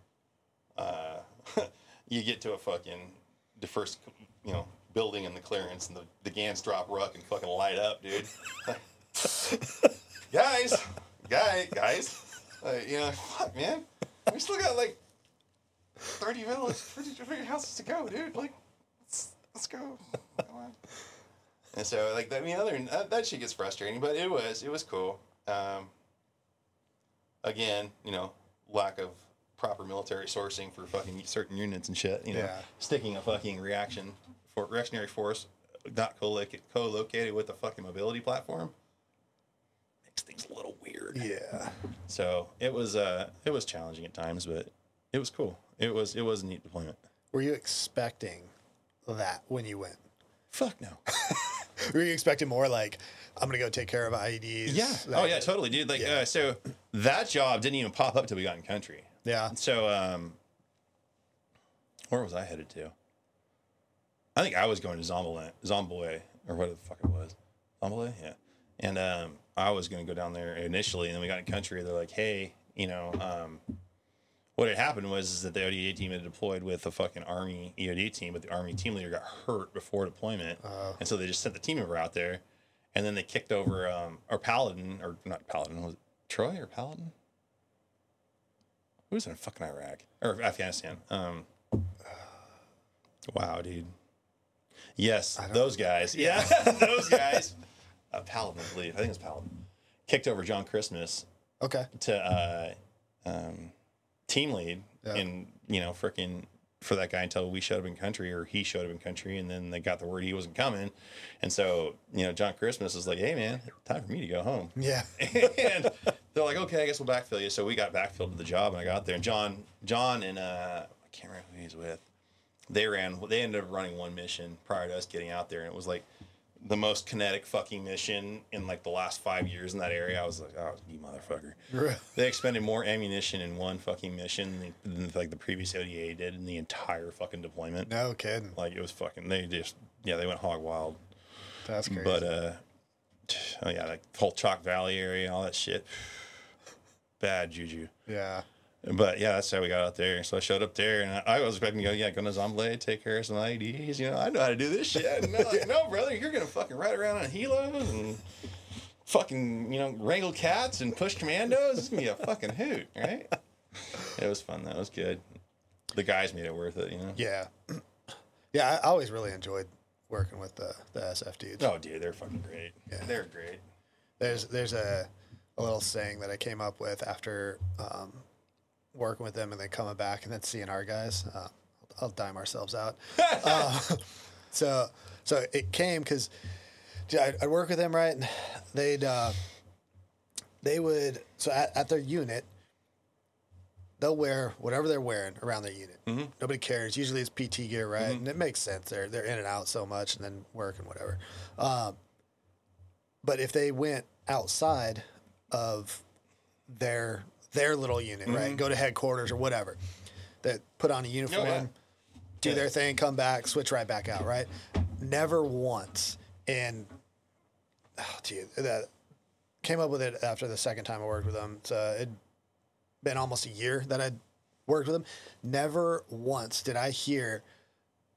[SPEAKER 1] Uh, you get to a fucking the first you know building in the clearance and the, the Gans drop ruck and fucking light up, dude. guys, guy, guys, uh, you know, fuck, man, we still got like thirty villages, 30 30 houses to go, dude. Like, let's, let's go. And so, like, that I mean, other that, that shit gets frustrating, but it was, it was cool. Um, again, you know, lack of proper military sourcing for fucking certain units and shit. You know,
[SPEAKER 2] Yeah.
[SPEAKER 1] sticking a fucking reaction for reactionary force not co-located, co-located with a fucking mobility platform makes things a little weird.
[SPEAKER 2] Yeah.
[SPEAKER 1] So it was uh it was challenging at times, but it was cool. It was it was a neat deployment.
[SPEAKER 2] Were you expecting that when you went?
[SPEAKER 1] Fuck no.
[SPEAKER 2] Were you expecting more like I'm gonna go take care of IEDs?
[SPEAKER 1] Yeah.
[SPEAKER 2] that-
[SPEAKER 1] Oh yeah, totally, dude. Like
[SPEAKER 2] Yeah.
[SPEAKER 1] uh, so that job didn't even pop up till we got in country.
[SPEAKER 2] Yeah.
[SPEAKER 1] So um where was I headed to? I think I was going to Zombole, Zombole or whatever the fuck it was. Zombole? Yeah. And um I was gonna go down there initially and then we got in country, they're like, Hey, you know, um what had happened was is that the ODA team had deployed with a fucking Army EOD team, but the Army team leader got hurt before deployment, and so they just sent the team member out there, and then they kicked over um, or Paladin or not Paladin was it Troy or Paladin? Who was in fucking Iraq or Afghanistan? Um, wow, dude. Yes, those guys. Yeah, those guys. Uh, Paladin, I believe. I think it was Paladin. Kicked over John Christmas
[SPEAKER 2] Okay.
[SPEAKER 1] to uh, um, team lead
[SPEAKER 2] Yeah.
[SPEAKER 1] and you know freaking for that guy until we showed up in country or he showed up in country and then they got the word he wasn't coming and so you know john christmas was like hey man time for me to go home
[SPEAKER 2] Yeah.
[SPEAKER 1] and they're like okay i guess we'll backfill you so we got backfilled to the job and i got there and john john and uh, i can't remember who he's with they ran they ended up running one mission prior to us getting out there and it was like the most kinetic fucking mission in like the last five years in that area i was like oh you motherfucker they expended more ammunition in one fucking mission than, than like the previous ODA did in the entire fucking deployment.
[SPEAKER 2] no kidding.
[SPEAKER 1] Like it was fucking. They just yeah they went hog wild.
[SPEAKER 2] That's crazy.
[SPEAKER 1] But uh, oh yeah, like the whole Chalk Valley area, all that shit. Bad juju.
[SPEAKER 2] yeah.
[SPEAKER 1] But yeah, that's how we got out there. So I showed up there, and I, I was expecting to go, yeah, go to Zomblade, take care of some IEDs. You know, I know how to do this shit. And like, no, brother, you're gonna fucking ride around on helos and fucking, you know, wrangle cats and push commandos. It's gonna be a fucking hoot, right? It was fun. That was good. The guys made it worth it, you know.
[SPEAKER 2] Yeah. Yeah. I always really enjoyed working with the, the SF dudes.
[SPEAKER 1] Oh, dude, they're fucking great.
[SPEAKER 2] Yeah.
[SPEAKER 1] They're great.
[SPEAKER 2] There's there's a, a little saying that I came up with after um, working with them and then coming back and then seeing our guys. Uh, I'll dime ourselves out. uh, so so it came because I'd, I'd work with them right, and they'd uh, they would so at, at their unit they'll wear whatever they're wearing around their unit. Nobody cares. Usually it's PT gear, right? And it makes sense. They're they're in and out so much, and then work and whatever. Um, but if they went outside of their their little unit, right, mm-hmm. go to headquarters or whatever, that put on a uniform, oh, do
[SPEAKER 1] Yeah.
[SPEAKER 2] their thing, come back, switch right back out, right? Never once in oh dude, that came up with it after the second time I worked with him. So uh, it'd been almost a year that I'd worked with them. Never once did I hear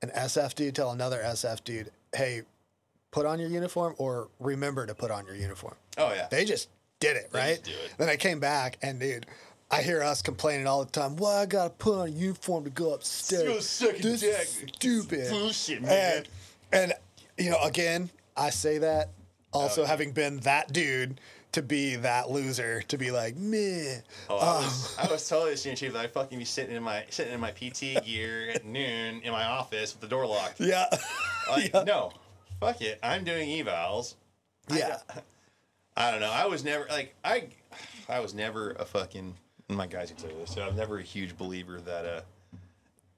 [SPEAKER 2] an SF dude tell another SF dude, "Hey, put on your uniform or remember to put on your uniform."
[SPEAKER 1] Oh yeah.
[SPEAKER 2] They just did it, right?
[SPEAKER 1] do it.
[SPEAKER 2] Then I came back and dude, I hear us complaining all the time. Well, I gotta put on a uniform to go upstairs.
[SPEAKER 1] Go suck a
[SPEAKER 2] this is stupid.
[SPEAKER 1] Bullshit, man.
[SPEAKER 2] And, and you know, again, I say that also
[SPEAKER 1] Oh, yeah.
[SPEAKER 2] having been that dude to be that loser to be like, meh.
[SPEAKER 1] Oh, I was, um, I was totally senior chief. that I'd fucking be sitting in my sitting in my PT gear at noon in my office with the door locked.
[SPEAKER 2] Yeah.
[SPEAKER 1] Like, no, fuck it. I'm doing evals.
[SPEAKER 2] yeah.
[SPEAKER 1] I don't know. I was never like I, I was never a fucking. My guys can tell you this. So I'm never a huge believer that uh,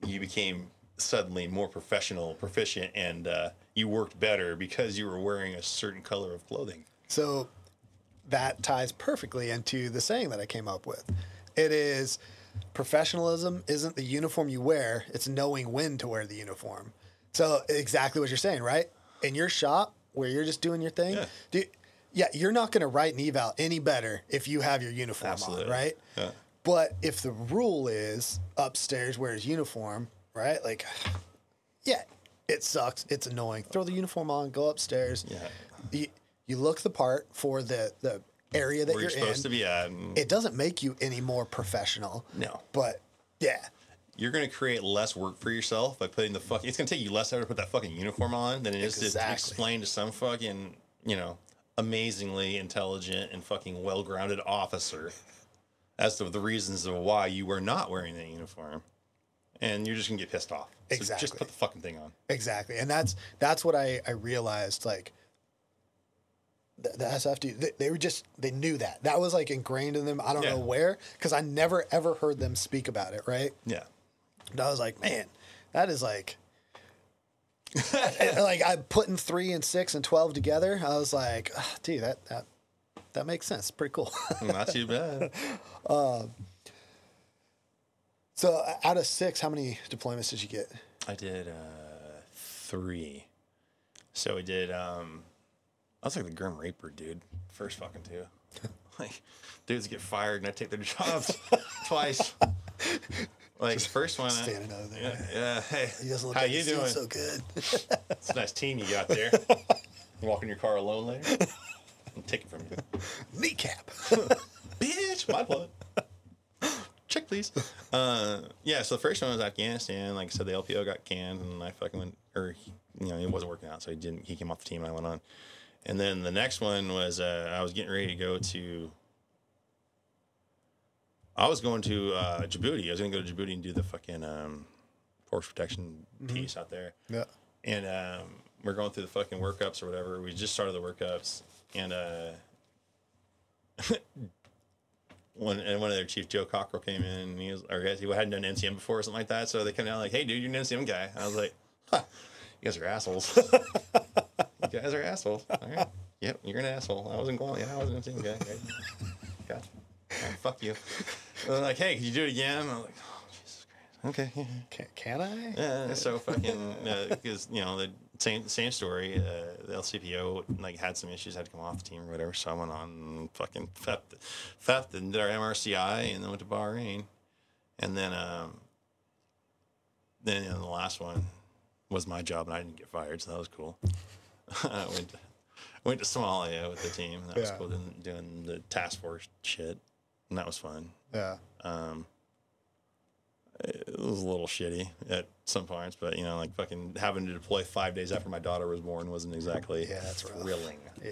[SPEAKER 1] you became suddenly more professional, proficient, and uh, you worked better because you were wearing a certain color of clothing.
[SPEAKER 2] So that ties perfectly into the saying that I came up with. It is professionalism isn't the uniform you wear, it's knowing when to wear the uniform. So exactly what you're saying, right? In your shop where you're just doing your thing,
[SPEAKER 1] Yeah.
[SPEAKER 2] do, yeah, you're not going to write an eval any better if you have your uniform
[SPEAKER 1] Absolutely.
[SPEAKER 2] on, right?
[SPEAKER 1] Yeah.
[SPEAKER 2] But if the rule is upstairs wears uniform, right? Like, yeah, it sucks. It's annoying. Throw the uniform on, go upstairs.
[SPEAKER 1] Yeah.
[SPEAKER 2] You, you look the part for the, the area that
[SPEAKER 1] Where
[SPEAKER 2] you're,
[SPEAKER 1] you're supposed
[SPEAKER 2] in.
[SPEAKER 1] to be at. And
[SPEAKER 2] It doesn't make you any more professional.
[SPEAKER 1] no.
[SPEAKER 2] But yeah,
[SPEAKER 1] you're going to create less work for yourself by putting the fuck. It's going to take you less effort to put that fucking uniform on than it is to explain to some fucking, you know, amazingly intelligent and fucking well grounded officer as to the reasons of why you were not wearing that uniform. And you're just to get pissed off. So
[SPEAKER 2] Exactly.
[SPEAKER 1] just put the fucking thing on.
[SPEAKER 2] exactly. And that's that's what I, I realized. Like the, the SFD, they, they were just they knew that that was like ingrained in them. I don't
[SPEAKER 1] Yeah.
[SPEAKER 2] know where because I never ever heard them speak about it. Right.
[SPEAKER 1] Yeah.
[SPEAKER 2] And I was like, man, that is like, like I'm putting three and six and twelve together. I was like, dude, that that that makes sense. Pretty cool.
[SPEAKER 1] Not too bad.
[SPEAKER 2] so uh, out of six, how many deployments did you get?
[SPEAKER 1] I did uh, three. So we did. um I was like the Grim Reaper, dude. First fucking two. like dudes get fired and I take their jobs twice. Like first one. I-
[SPEAKER 2] Standing over there.
[SPEAKER 1] yeah, yeah. Hey,
[SPEAKER 2] He doesn't look
[SPEAKER 1] how
[SPEAKER 2] like
[SPEAKER 1] you doing?
[SPEAKER 2] so good.
[SPEAKER 1] It's a nice team you got there. You walk in your car alone later. I'm taking from you.
[SPEAKER 2] Kneecap.
[SPEAKER 1] Bitch, my blood. Check, please. Uh, yeah, so the first one was Afghanistan. Like I said, the LPO got canned, and I fucking went, or you know, it wasn't working out, so he didn't. He came off the team, and I went on. And then the next one was uh, I was getting ready to go to. I was going to uh, Djibouti. I was going to go to Djibouti and do the fucking um, force protection piece out there
[SPEAKER 2] yeah.
[SPEAKER 1] and um, we're going through the fucking workups or whatever. We just started the workups, and uh, one and one of their chief Joe Cockrell came in, and he was, or he hadn't done MCM before or something like that. So they come down like, "Hey, dude, you're an MCM guy." I was like, huh, "You guys are assholes. you guys are assholes." All right, yep, you're an asshole. I wasn't going. Yeah, I wasn't an MCM guy. Okay. God, All right, fuck you. And they're like, "Hey, can you do it again?" I'm like, "Oh, Jesus Christ." Okay. yeah.
[SPEAKER 2] Can, can I?
[SPEAKER 1] Yeah, so fucking because you know the same same story. Uh, the LCPO like had some issues, had to come off the team or whatever. So I went on and fucking theft, theft, and did our MRCI, and then went to Bahrain, and then um, then you know, the last one was my job, and I didn't get fired, so that was cool. I went to, went to Somalia with the team. And that was cool, doing, doing the task force shit, and that was fun
[SPEAKER 2] Yeah.
[SPEAKER 1] um, it was a little shitty at some points, but you know, like fucking having to deploy five days after my daughter was born wasn't exactly
[SPEAKER 2] Yeah, that's rough.
[SPEAKER 1] thrilling.
[SPEAKER 2] Yeah.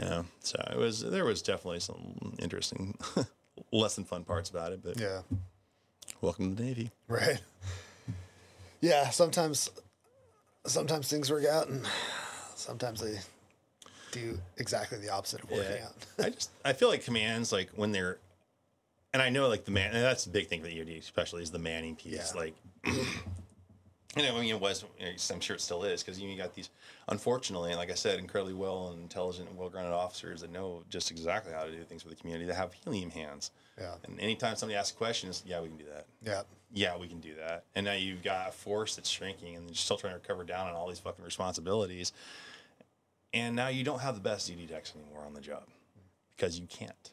[SPEAKER 1] You know, so it was. There was definitely some interesting, less than fun parts about it. But
[SPEAKER 2] Yeah.
[SPEAKER 1] welcome to the Navy.
[SPEAKER 2] Right. Yeah. Sometimes, sometimes things work out, and sometimes they do exactly the opposite of working
[SPEAKER 1] Yeah.
[SPEAKER 2] out.
[SPEAKER 1] I just I feel like commands like when they're, and I know like the man, and that's the big thing for the EOD especially is the manning piece.
[SPEAKER 2] Yeah.
[SPEAKER 1] Like, you know, I mean, it was. I'm sure it still is because you got these, unfortunately, and like I said, incredibly well and intelligent and well-grounded officers that know just exactly how to do things for the community. That have helium hands.
[SPEAKER 2] Yeah.
[SPEAKER 1] And anytime somebody asks questions, yeah, we can do that.
[SPEAKER 2] Yeah.
[SPEAKER 1] Yeah, we can do that. And now you've got a force that's shrinking and you're still trying to recover down on all these fucking responsibilities. And now you don't have the best DD techs anymore on the job. because you can't.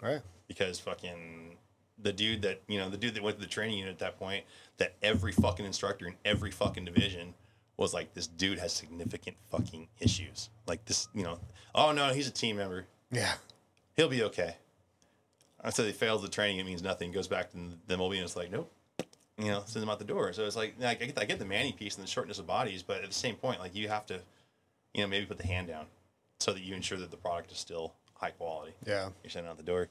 [SPEAKER 2] Right.
[SPEAKER 1] Because fucking the dude that you know the dude that went to the training unit at that point that every fucking instructor in every fucking division was like this dude has significant fucking issues like this you know oh no he's a team member
[SPEAKER 2] Yeah.
[SPEAKER 1] he'll be okay I said he fails the training it means nothing goes back to the MOB and it's like nope you know send him out the door so it's like, like I, get, I get the manny piece and the shortness of bodies but at the same point like you have to you know maybe put the hand down so that you ensure that the product is still high quality
[SPEAKER 2] Yeah.
[SPEAKER 1] you're sending out the door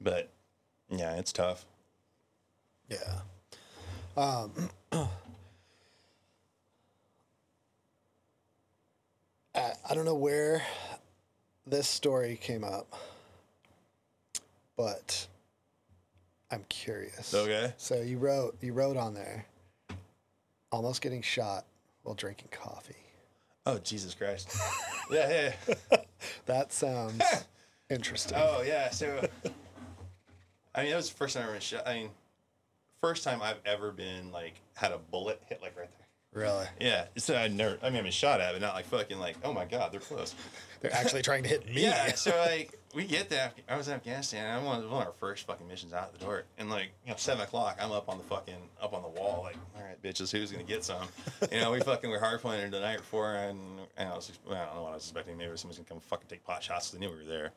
[SPEAKER 1] but yeah it's tough
[SPEAKER 2] Yeah. Um, I, I don't know where this story came up, but I'm curious.
[SPEAKER 1] Okay.
[SPEAKER 2] So you wrote you wrote on there, almost getting shot while drinking coffee.
[SPEAKER 1] Oh jesus christ yeah yeah
[SPEAKER 2] That sounds interesting.
[SPEAKER 1] Oh yeah, so I mean that was the first time I ever shot. I mean, first time I've ever been like had a bullet hit like right there.
[SPEAKER 2] Really?
[SPEAKER 1] Yeah, so I never. I mean, I've been shot at, but not like fucking like. Oh my god, they're close.
[SPEAKER 2] They're actually trying to hit me.
[SPEAKER 1] Yeah, so like we get to Af- I was in Afghanistan. And I'm one of, our first fucking missions out the door, and like you know seven o'clock, I'm up on the fucking up on the wall, like all right, bitches, who's gonna get some? You know, we fucking were hard pointed the night before, and, and I was well, I don't know what I was expecting. Maybe somebody's gonna come fucking take pot shots. 'cause They knew we were there.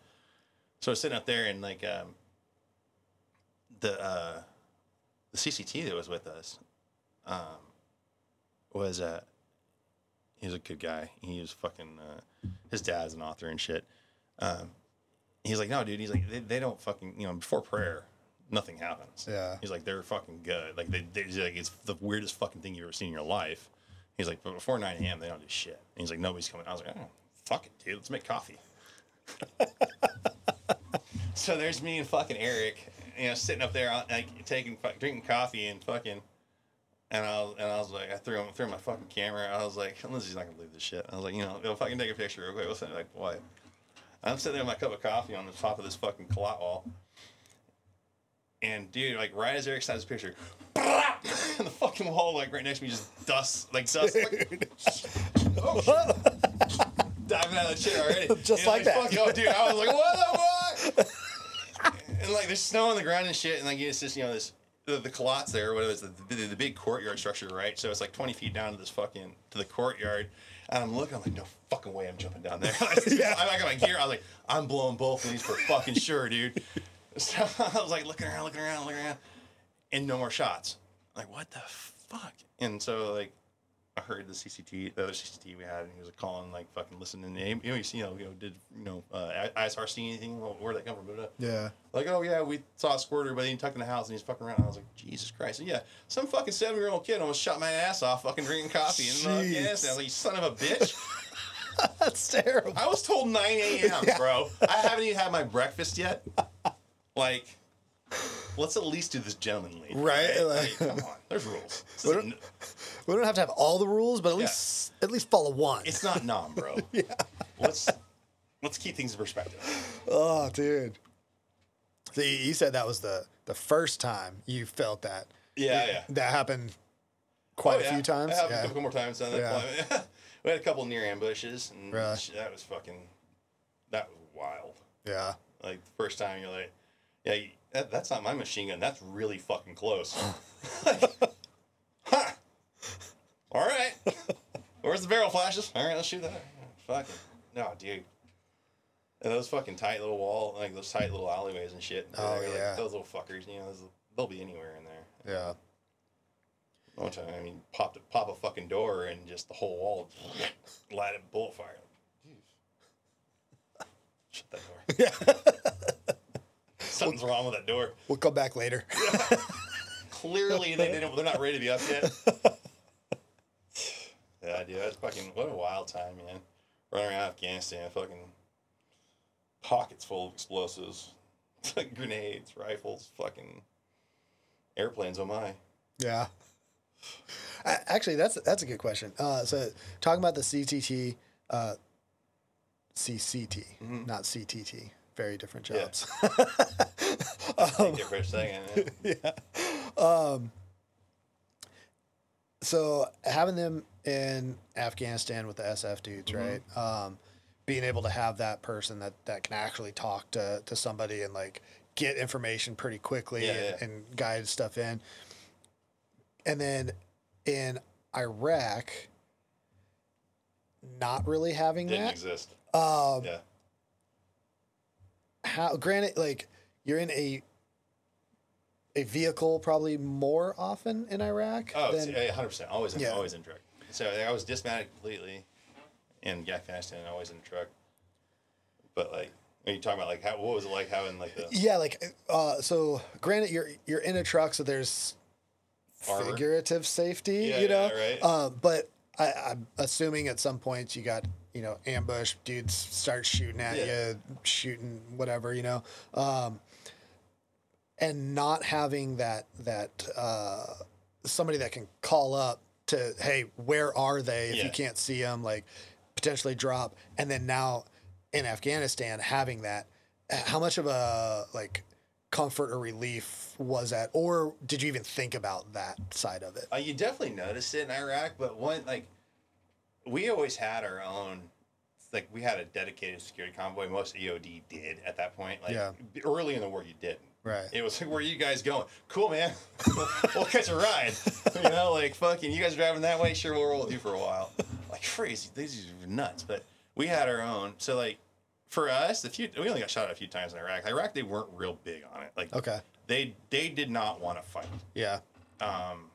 [SPEAKER 1] So I was sitting up there, and like um, the uh, the CCT that was with us um, was uh, he was a good guy. He was fucking uh, his dad's an author and shit. Um, he's like, no, dude. He's like, they, they don't fucking you know before prayer, nothing happens.
[SPEAKER 2] Yeah.
[SPEAKER 1] He's like, they're fucking good. Like they, they like, it's the weirdest fucking thing you've ever seen in your life. He's like, but before 9 a.m. they don't do shit. And he's like, nobody's coming. I was like, oh, fuck it, dude. Let's make coffee. so there's me and fucking Eric, you know, sitting up there, like taking, drinking coffee and fucking. And I was, and I was like, I threw him, threw my fucking camera. I was like, Lindsay's not gonna believe this shit. I was like, you know, if I can take a picture real quick, what's that? Like, what? I'm sitting there with my cup of coffee on the top of this fucking qalat wall. And dude, like right as Eric signs the picture, and the fucking wall, like right next to me, just dust, like dust, like, oh, shit. diving out of the chair already.
[SPEAKER 2] Just
[SPEAKER 1] You know,
[SPEAKER 2] like that.
[SPEAKER 1] fuck, oh, dude, I was like, what the fuck? and like there's snow on the ground and shit, and like it's just you know this the, the there, whatever it's the, the, the big courtyard structure, right? So it's like 20 feet down to this fucking to the courtyard, and I'm looking, I'm like, no fucking way, I'm jumping down there.
[SPEAKER 2] Yeah.
[SPEAKER 1] I got my gear. I was like, I'm blowing both of these for fucking sure, dude. So I was like looking around, looking around, looking around, and no more shots. Like what the fuck? And so like. I heard the CCT, the other CCT we had, and he was like, calling, like fucking listening. To, you know, you know, you know, did you know, uh, ISR see anything? Well, Where'd that come from? Blah, blah.
[SPEAKER 2] Yeah.
[SPEAKER 1] Like, oh yeah, we saw a squirter, but he didn't tuck in the house and he's fucking around. I was like, Jesus Christ. And yeah, some fucking seven year old kid almost shot my ass off fucking drinking coffee in uh,
[SPEAKER 2] Jeez.
[SPEAKER 1] Afghanistan. I was like, you son of a bitch.
[SPEAKER 2] That's terrible.
[SPEAKER 1] I was told 9 a.m., bro. I haven't even had my breakfast yet. Like, let's at least do this gentlemanly.
[SPEAKER 2] Right, like-
[SPEAKER 1] come on, there's rules. This
[SPEAKER 2] What
[SPEAKER 1] isn't-
[SPEAKER 2] We don't have to have all the rules, but at least at least follow one.
[SPEAKER 1] It's not nom, bro. yeah. Let's let's keep things in perspective.
[SPEAKER 2] Oh, dude. See, you said that was the the first time you felt that.
[SPEAKER 1] Yeah, yeah.
[SPEAKER 2] That happened quite
[SPEAKER 1] Oh,
[SPEAKER 2] a
[SPEAKER 1] yeah.
[SPEAKER 2] few times.
[SPEAKER 1] It happened
[SPEAKER 2] Yeah.
[SPEAKER 1] a couple more times on that
[SPEAKER 2] Yeah.
[SPEAKER 1] we had a couple near ambushes, and
[SPEAKER 2] Really?
[SPEAKER 1] sh- that was fucking. That was wild.
[SPEAKER 2] Yeah.
[SPEAKER 1] Like the first time you're like, yeah, you- that, that's not my machine gun. That's really fucking close. like, huh. All right. Where's the barrel flashes? All right, let's shoot that. Fucking no, dude. And those fucking tight little wall, like those tight little alleyways and shit.
[SPEAKER 2] Oh,
[SPEAKER 1] They're like,
[SPEAKER 2] yeah.
[SPEAKER 1] those little fuckers. You know, those, they'll be anywhere in there.
[SPEAKER 2] Yeah.
[SPEAKER 1] One time, I mean, popped pop a fucking door and just the whole wall lighted bullet fire. Shut that door. Something's wrong with that door.
[SPEAKER 2] We'll come back later.
[SPEAKER 1] Clearly, they didn't. They're not ready to be up yet. yeah, dude, that's fucking what a wild time, man. Running around Afghanistan, fucking pockets full of explosives, grenades, rifles, fucking airplanes. Oh my.
[SPEAKER 2] Yeah. Actually, that's that's a good question. Uh, so talking about the CTT, uh, CCT, not CTT, very different
[SPEAKER 1] Yeah.
[SPEAKER 2] jobs.
[SPEAKER 1] It for a second. yeah.
[SPEAKER 2] so having them in Afghanistan with the SF dudes, right? Um, being able to have that person that that can actually talk to to somebody and like get information pretty quickly
[SPEAKER 1] Yeah,
[SPEAKER 2] and,
[SPEAKER 1] yeah.
[SPEAKER 2] and guide stuff in. And then in Iraq, not really having
[SPEAKER 1] Didn't
[SPEAKER 2] that.
[SPEAKER 1] exist.
[SPEAKER 2] Um,
[SPEAKER 1] Yeah.
[SPEAKER 2] How granted like you're in a a vehicle probably more often in Iraq
[SPEAKER 1] Oh,
[SPEAKER 2] than
[SPEAKER 1] 100%. Always in,
[SPEAKER 2] Yeah.
[SPEAKER 1] always in truck. So I was dismounted completely in Afghanistan, and always in truck. But like, are you talking about like how? What was it like having like the
[SPEAKER 2] yeah like uh so granted you're you're in a truck so there's
[SPEAKER 1] Armor.
[SPEAKER 2] figurative safety
[SPEAKER 1] Yeah,
[SPEAKER 2] you know
[SPEAKER 1] yeah, right.
[SPEAKER 2] uh, but I, I'm assuming at some points you got you know ambush dudes start shooting at
[SPEAKER 1] Yeah.
[SPEAKER 2] you shooting whatever you know um and not having that that uh somebody that can call up to hey where are they if
[SPEAKER 1] Yeah.
[SPEAKER 2] you can't see them like potentially drop and then now in afghanistan having that uh, how much of a like comfort or relief was that or did you even think about that side of it
[SPEAKER 1] Uh, you definitely noticed it in Iraq, but one like we always had our own. Like we had a dedicated security convoy. Most EOD did at that point. Like
[SPEAKER 2] Yeah.
[SPEAKER 1] early in the war, you didn't.
[SPEAKER 2] Right.
[SPEAKER 1] It was like, where are you guys going? Cool, man. we'll catch a ride. You know, like fucking, you guys are driving that way. Sure, we'll roll with you for a while. Like crazy. These are nuts. But we had our own. So like, for us, the few we only got shot at a few times in Iraq. Iraq, they weren't real big on it. Like,
[SPEAKER 2] okay
[SPEAKER 1] they they did not want to fight
[SPEAKER 2] yeah
[SPEAKER 1] um,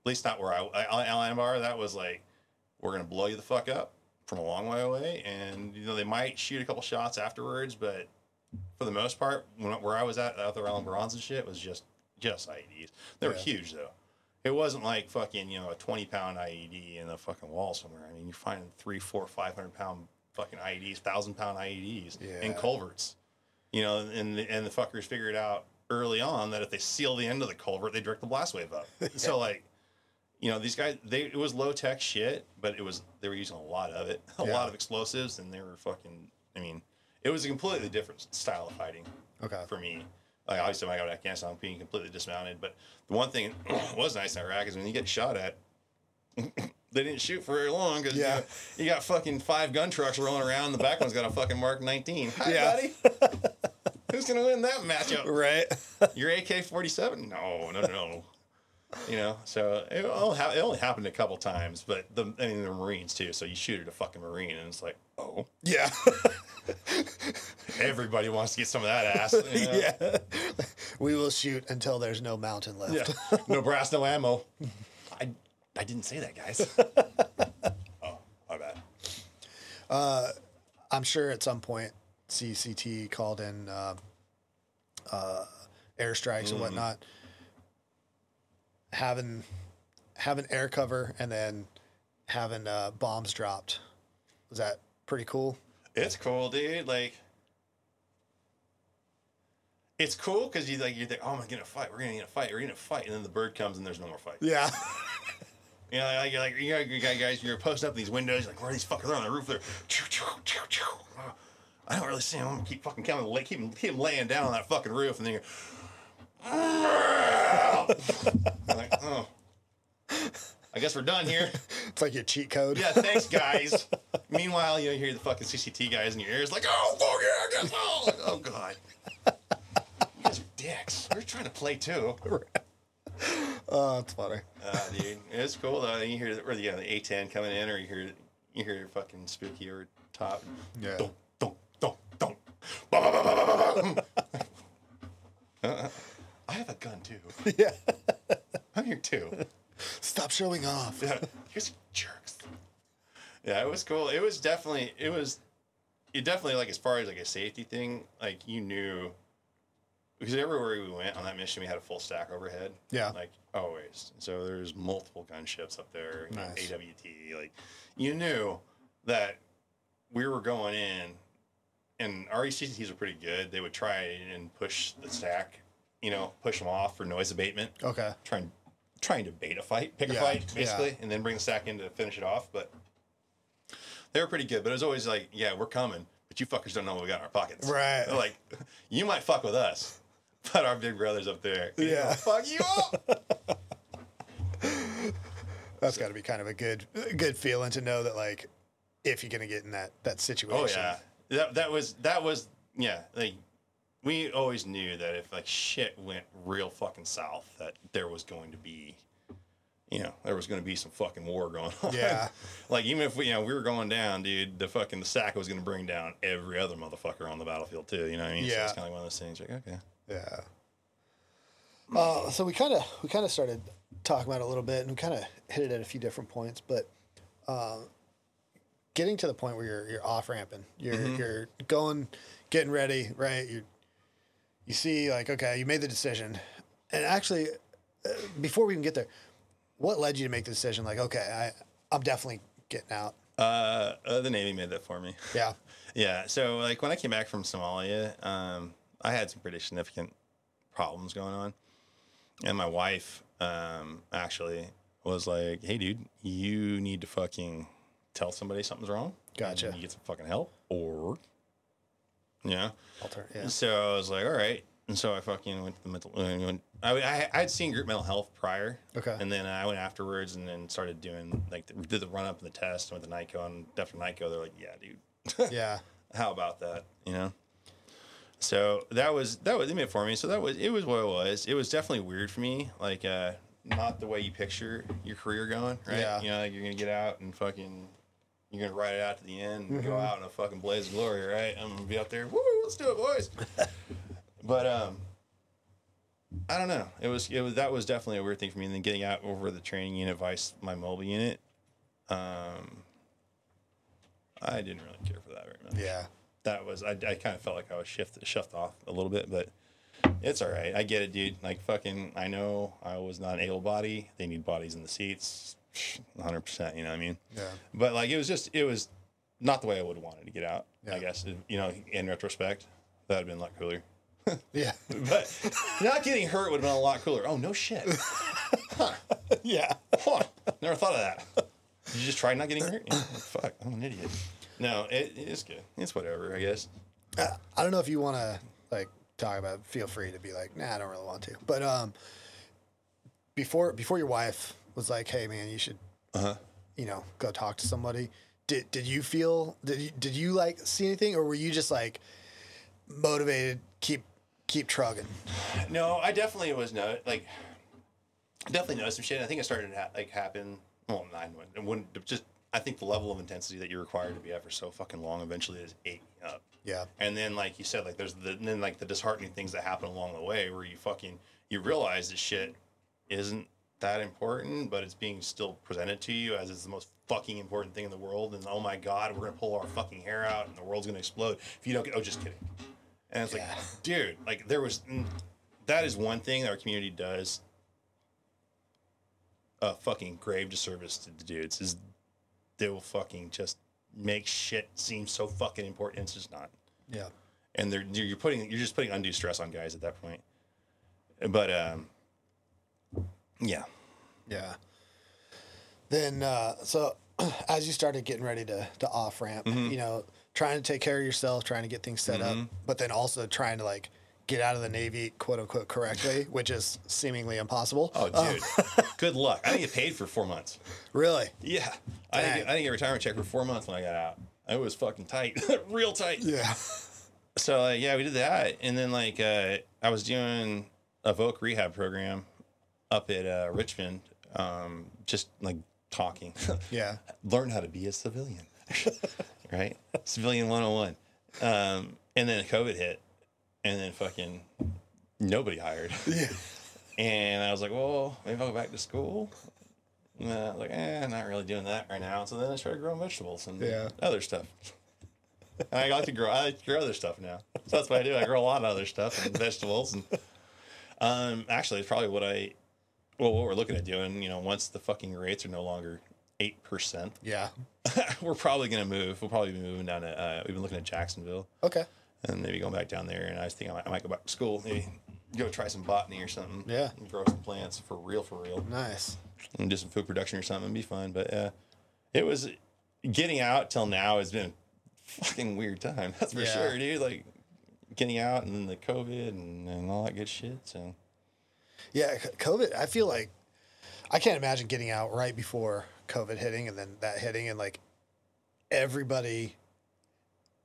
[SPEAKER 1] at least not where I, I Al Anbar. That was like, we're gonna blow you the fuck up from a long way away, and you know they might shoot a couple shots afterwards, but for the most part, when, where I was at, out there on Barons and shit, was just just IEDs. They were
[SPEAKER 2] Yeah.
[SPEAKER 1] huge though. It wasn't like fucking you know a twenty pound IED in a fucking wall somewhere. I mean, you're finding three, four, five hundred pound fucking IEDs, thousand pound IEDs in culverts. You know, and the, and the fuckers figured out early on that if they seal the end of the culvert, they direct the blast wave up. So like, you know, these guys, they it was low tech shit, but it was they were using a lot of it, a
[SPEAKER 2] Yeah.
[SPEAKER 1] lot of explosives, and they were fucking. I mean, it was a completely different style of fighting
[SPEAKER 2] okay
[SPEAKER 1] for me. Like obviously, when I got to Afghanistan, I'm being completely dismounted. But the one thing that was nice in Iraq is when you get shot at, they didn't shoot for very long because
[SPEAKER 2] Yeah.
[SPEAKER 1] you, you got fucking five gun trucks rolling around. The back one's got a fucking Mark 19. Hi,
[SPEAKER 2] Yeah.
[SPEAKER 1] buddy. Who's gonna win that matchup?
[SPEAKER 2] right
[SPEAKER 1] Your AK 47? No, no, no. You know, so it only, ha- it only happened a couple times, but the I mean the Marines too. So you shoot at a fucking Marine, and it's like, oh,
[SPEAKER 2] yeah
[SPEAKER 1] everybody wants to get some of that ass. you know?
[SPEAKER 2] yeah we will shoot until there's no mountain left
[SPEAKER 1] Yeah. No brass, no ammo. I I didn't say that, guys. oh, my bad.
[SPEAKER 2] I'm sure at some point CCT called in uh, uh, airstrikes and whatnot. Having having air cover and then having uh, bombs dropped was that pretty cool?
[SPEAKER 1] It's cool, dude. Like, it's cool because you like you think, oh, I'm gonna fight. We're gonna get a fight. We're gonna fight, and then the bird comes and there's no more fight.
[SPEAKER 2] Yeah,
[SPEAKER 1] You know, like you're like you know, you guys, you're posting up these windows, you're like where are these fuckers They're on the roof? They're choo, choo, choo, choo. I don't really see them. I'm gonna keep fucking counting, keep keep laying down on that fucking roof, and then you're like, oh, I guess we're done here.
[SPEAKER 2] it's like your cheat code.
[SPEAKER 1] Yeah, thanks, guys. Meanwhile, you, know, you hear the fucking CCT guys in your ears, like, oh, fuck yeah, I guess so. Like, oh, God. You guys are dicks. We're trying to play too.
[SPEAKER 2] Oh, that's funny.
[SPEAKER 1] Uh, dude, it's cool though. You hear the, or the, know, the A10 coming in, or you hear you hear your fucking spooky over top.
[SPEAKER 2] Yeah.
[SPEAKER 1] Ba, I have a gun too.
[SPEAKER 2] Yeah.
[SPEAKER 1] I'm here too.
[SPEAKER 2] Stop showing off.
[SPEAKER 1] Yeah, here's jerks. Yeah, it was cool. It was definitely it was it definitely like as far as like a safety thing, like you knew because everywhere we went on that mission we had a full stack overhead.
[SPEAKER 2] Yeah.
[SPEAKER 1] Like always. So there's multiple gunships up there, you know,
[SPEAKER 2] Nice.
[SPEAKER 1] AWT. Like you knew that we were going in and our ECTs were pretty good. They would try and push the stack, you know, push them off for noise abatement
[SPEAKER 2] Okay.
[SPEAKER 1] trying trying to bait a fight, pick
[SPEAKER 2] Yeah,
[SPEAKER 1] a fight,
[SPEAKER 2] yeah.
[SPEAKER 1] basically, and then bring the stack in to finish it off. But they were pretty good. But it was always like, yeah, we're coming, but you fuckers don't know what we got in our pockets.
[SPEAKER 2] Right.
[SPEAKER 1] They're like, you might fuck with us, but our big brothers up there,
[SPEAKER 2] Yeah.
[SPEAKER 1] fuck you up.
[SPEAKER 2] That's got to be kind of a good good feeling to know that like if you're gonna get in that that situation.
[SPEAKER 1] Oh yeah, that that was that was yeah. Like we always knew that if like shit went real fucking south, that there was going to be, you know, there was going to be some fucking war going on.
[SPEAKER 2] Yeah.
[SPEAKER 1] like even if we, you know, we were going down, dude, the fucking the sack was going to bring down every other motherfucker on the battlefield too. You know what I mean? So
[SPEAKER 2] Yeah.
[SPEAKER 1] it's kind of one of those things. Like okay.
[SPEAKER 2] Yeah. Uh, so we kind of we kind of started talking about it a little bit, and we kind of hit it at a few different points. But uh, getting to the point where you're you're off ramping, you're you're going, getting ready, right? You you see like okay, you made the decision, and actually, uh, before we even get there, what led you to make the decision? Like okay, I I'm definitely getting out.
[SPEAKER 1] Uh, uh, the Navy made that for me.
[SPEAKER 2] Yeah.
[SPEAKER 1] Yeah. So like when I came back from Somalia, um, I had some pretty significant problems going on, and my wife um, actually was like, "Hey, dude, you need to fucking tell somebody something's wrong.
[SPEAKER 2] Gotcha.
[SPEAKER 1] You get some fucking help, or yeah."
[SPEAKER 2] Alter, yeah.
[SPEAKER 1] So I was like, "All right." And so I fucking went to the mental. went, I I I had seen group mental health prior.
[SPEAKER 2] Okay.
[SPEAKER 1] And then I went afterwards, and then started doing like the, did the run up and the test and with the NICoE, and after NICoE, they're like, "Yeah, dude."
[SPEAKER 2] Yeah.
[SPEAKER 1] how about that you know so that was that was it for me so that was it was what it was it was definitely weird for me like uh not the way you picture your career going right
[SPEAKER 2] Yeah.
[SPEAKER 1] you know like you're gonna get out and fucking you're gonna ride it out to the end and
[SPEAKER 2] Mm-hmm.
[SPEAKER 1] go out in a fucking blaze of glory right i'm gonna be out there woo let's do it boys but um I don't know. It was it was that was definitely a weird thing for me. And then getting out over the training unit, vice my mobile unit, um, I didn't really care for that very much
[SPEAKER 2] Yeah.
[SPEAKER 1] that was I, I kind of felt like I was shifted shoved off a little bit, but it's all right. I get it, dude. Like fucking, I know I was not an able body. They need bodies in the seats, hundred percent. You know what I mean?
[SPEAKER 2] Yeah.
[SPEAKER 1] But like it was just it was not the way I would have wanted to get out.
[SPEAKER 2] Yeah.
[SPEAKER 1] I guess you know in retrospect that'd have been a lot cooler.
[SPEAKER 2] Yeah.
[SPEAKER 1] But not getting hurt would have been a lot cooler. Oh no shit. Huh.
[SPEAKER 2] yeah.
[SPEAKER 1] Huh. Never thought of that. Did you just try not getting hurt? Yeah, fuck, I'm an idiot. No, it, it's good. It's whatever, I guess.
[SPEAKER 2] I I don't know if you want to like talk about. it. Feel free to be like, nah, I don't really want to. But um, before before your wife was like, hey man, you should,
[SPEAKER 1] Uh-huh.
[SPEAKER 2] you know, go talk to somebody. Did did you feel did you, did you like see anything, or were you just like motivated, keep keep trugging?
[SPEAKER 1] No, I definitely was no like definitely noticed some shit. I think it started to ha- like happen. Well, nine when it wouldn't just. I think the level of intensity that you're required to be at for so fucking long eventually is ate me up.
[SPEAKER 2] Yeah.
[SPEAKER 1] And then, like you said, like there's the and then like the disheartening things that happen along the way where you fucking you realize that shit isn't that important, but it's being still presented to you as it's the most fucking important thing in the world. And oh my god, we're gonna pull our fucking hair out and the world's gonna explode if you don't get. Oh, just kidding. And it's like, dude, like there was mm, that is one thing that our community does a fucking grave disservice to the dudes is they will fucking just make shit seem so fucking important. It's just not
[SPEAKER 2] Yeah.
[SPEAKER 1] and they're you're you're putting you're just putting undue stress on guys at that point. But um, yeah,
[SPEAKER 2] Yeah. Then, uh, so as you started getting ready to, to off ramp,
[SPEAKER 1] Mm-hmm.
[SPEAKER 2] you know, trying to take care of yourself, trying to get things set up, but then also trying to like get out of the Navy, quote unquote, correctly, which is seemingly impossible.
[SPEAKER 1] oh dude, good luck. I didn't get paid for four months.
[SPEAKER 2] Really?
[SPEAKER 1] Yeah, I didn't, get, I didn't get a retirement check for four months when I got out. It was fucking tight, real tight.
[SPEAKER 2] Yeah.
[SPEAKER 1] So uh, yeah, we did that, and then like uh, I was doing a Voc rehab program up at uh, Richmond, um, just like talking.
[SPEAKER 2] Yeah.
[SPEAKER 1] learn how to be a civilian, right? Civilian 101. Um, and then COVID hit, and then fucking nobody hired.
[SPEAKER 2] Yeah.
[SPEAKER 1] And I was like, well, maybe I'll go back to school. And then I was like, eh, not really doing that right now. So then I started growing vegetables and
[SPEAKER 2] Yeah.
[SPEAKER 1] other stuff. And I like to grow. I like to grow other stuff now. So that's what I do. I grow a lot of other stuff and vegetables. And um, actually, it's probably what I, well, what we're looking at doing. You know, once the fucking rates are no longer eight percent,
[SPEAKER 2] Yeah.
[SPEAKER 1] we're probably gonna move. We'll probably be moving down to. Uh, we've been looking at Jacksonville
[SPEAKER 2] Okay.
[SPEAKER 1] and maybe going back down there. And I was thinking I might, I might go back to school, maybe go try some botany or something.
[SPEAKER 2] Yeah.
[SPEAKER 1] and grow some plants for real, for real,
[SPEAKER 2] Nice.
[SPEAKER 1] and do some food production or something. It'd be fun. But uh, it was getting out till now has been a fucking weird time. That's for
[SPEAKER 2] Yeah.
[SPEAKER 1] sure, dude. Like getting out and then the COVID and, and all that good shit. So
[SPEAKER 2] Yeah. COVID, I feel like I can't imagine getting out right before COVID hitting and then that hitting and like everybody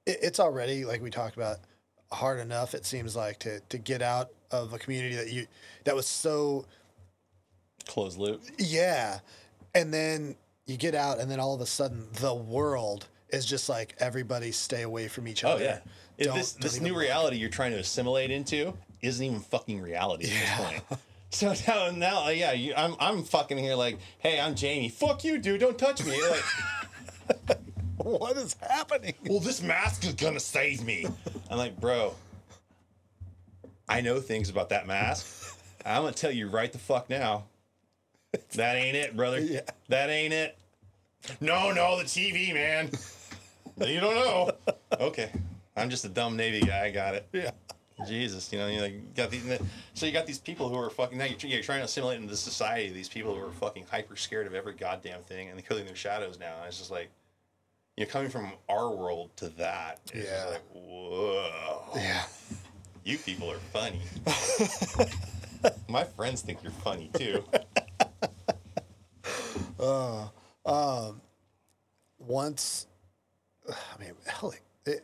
[SPEAKER 2] it, it's already like we talked about hard enough it seems like to to get out of a community that you that was so
[SPEAKER 1] Closed loop.
[SPEAKER 2] yeah and then you get out and then all of a sudden the world is just like everybody stay away from each other.
[SPEAKER 1] Oh
[SPEAKER 2] other
[SPEAKER 1] yeah.
[SPEAKER 2] Don't-
[SPEAKER 1] this
[SPEAKER 2] don't
[SPEAKER 1] this new
[SPEAKER 2] look.
[SPEAKER 1] reality you're trying to assimilate into isn't even fucking reality at this point. So now, now, uh, yeah, you, I'm, I'm fucking here like, hey, I'm Jamie. Fuck you, dude. Don't touch me. Like,
[SPEAKER 2] what is happening
[SPEAKER 1] well, this mask is gonna save me. I'm like, bro, I know things about that mask. I'm gonna tell you right the fuck now. That ain't it, brother.
[SPEAKER 2] Yeah.
[SPEAKER 1] That ain't it. No, no, the TV, man. you don't know. Okay, I'm just a dumb Navy guy. I got it.
[SPEAKER 2] yeah
[SPEAKER 1] Jesus, you know, you like got these. So you got these people who are fucking. Now you're, you're trying to assimilate into the society. These people who are fucking hyper scared of every goddamn thing, and they're killing their shadows now. And it's just like, you know, coming from our world to that. It's
[SPEAKER 2] Yeah.
[SPEAKER 1] Just like, whoa.
[SPEAKER 2] yeah
[SPEAKER 1] You people are funny. My friends think you're funny too.
[SPEAKER 2] Uh, um, once I mean hell it,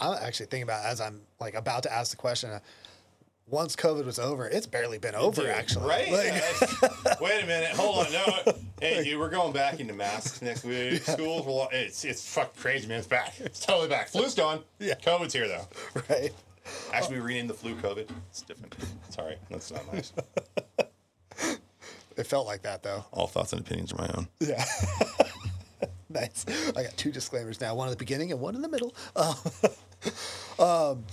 [SPEAKER 2] I'm actually thinking about as I'm like about to ask the question uh, once COVID was over it's barely been over
[SPEAKER 1] Dude,
[SPEAKER 2] actually
[SPEAKER 1] right?
[SPEAKER 2] Like-
[SPEAKER 1] Wait a minute, hold on. No, hey, dude, we're going back into masks next week. Schools, will, it's it's fucking crazy, man. It's back. It's totally back. Flu's gone.
[SPEAKER 2] Yeah.
[SPEAKER 1] COVID's here though.
[SPEAKER 2] right
[SPEAKER 1] Actually, we renamed the flu COVID. It's different. Sorry, that's not nice.
[SPEAKER 2] it felt like that though
[SPEAKER 1] All thoughts and opinions are my own.
[SPEAKER 2] Yeah. nice. I got two disclaimers now, one at the beginning and one in the middle. Uh, um,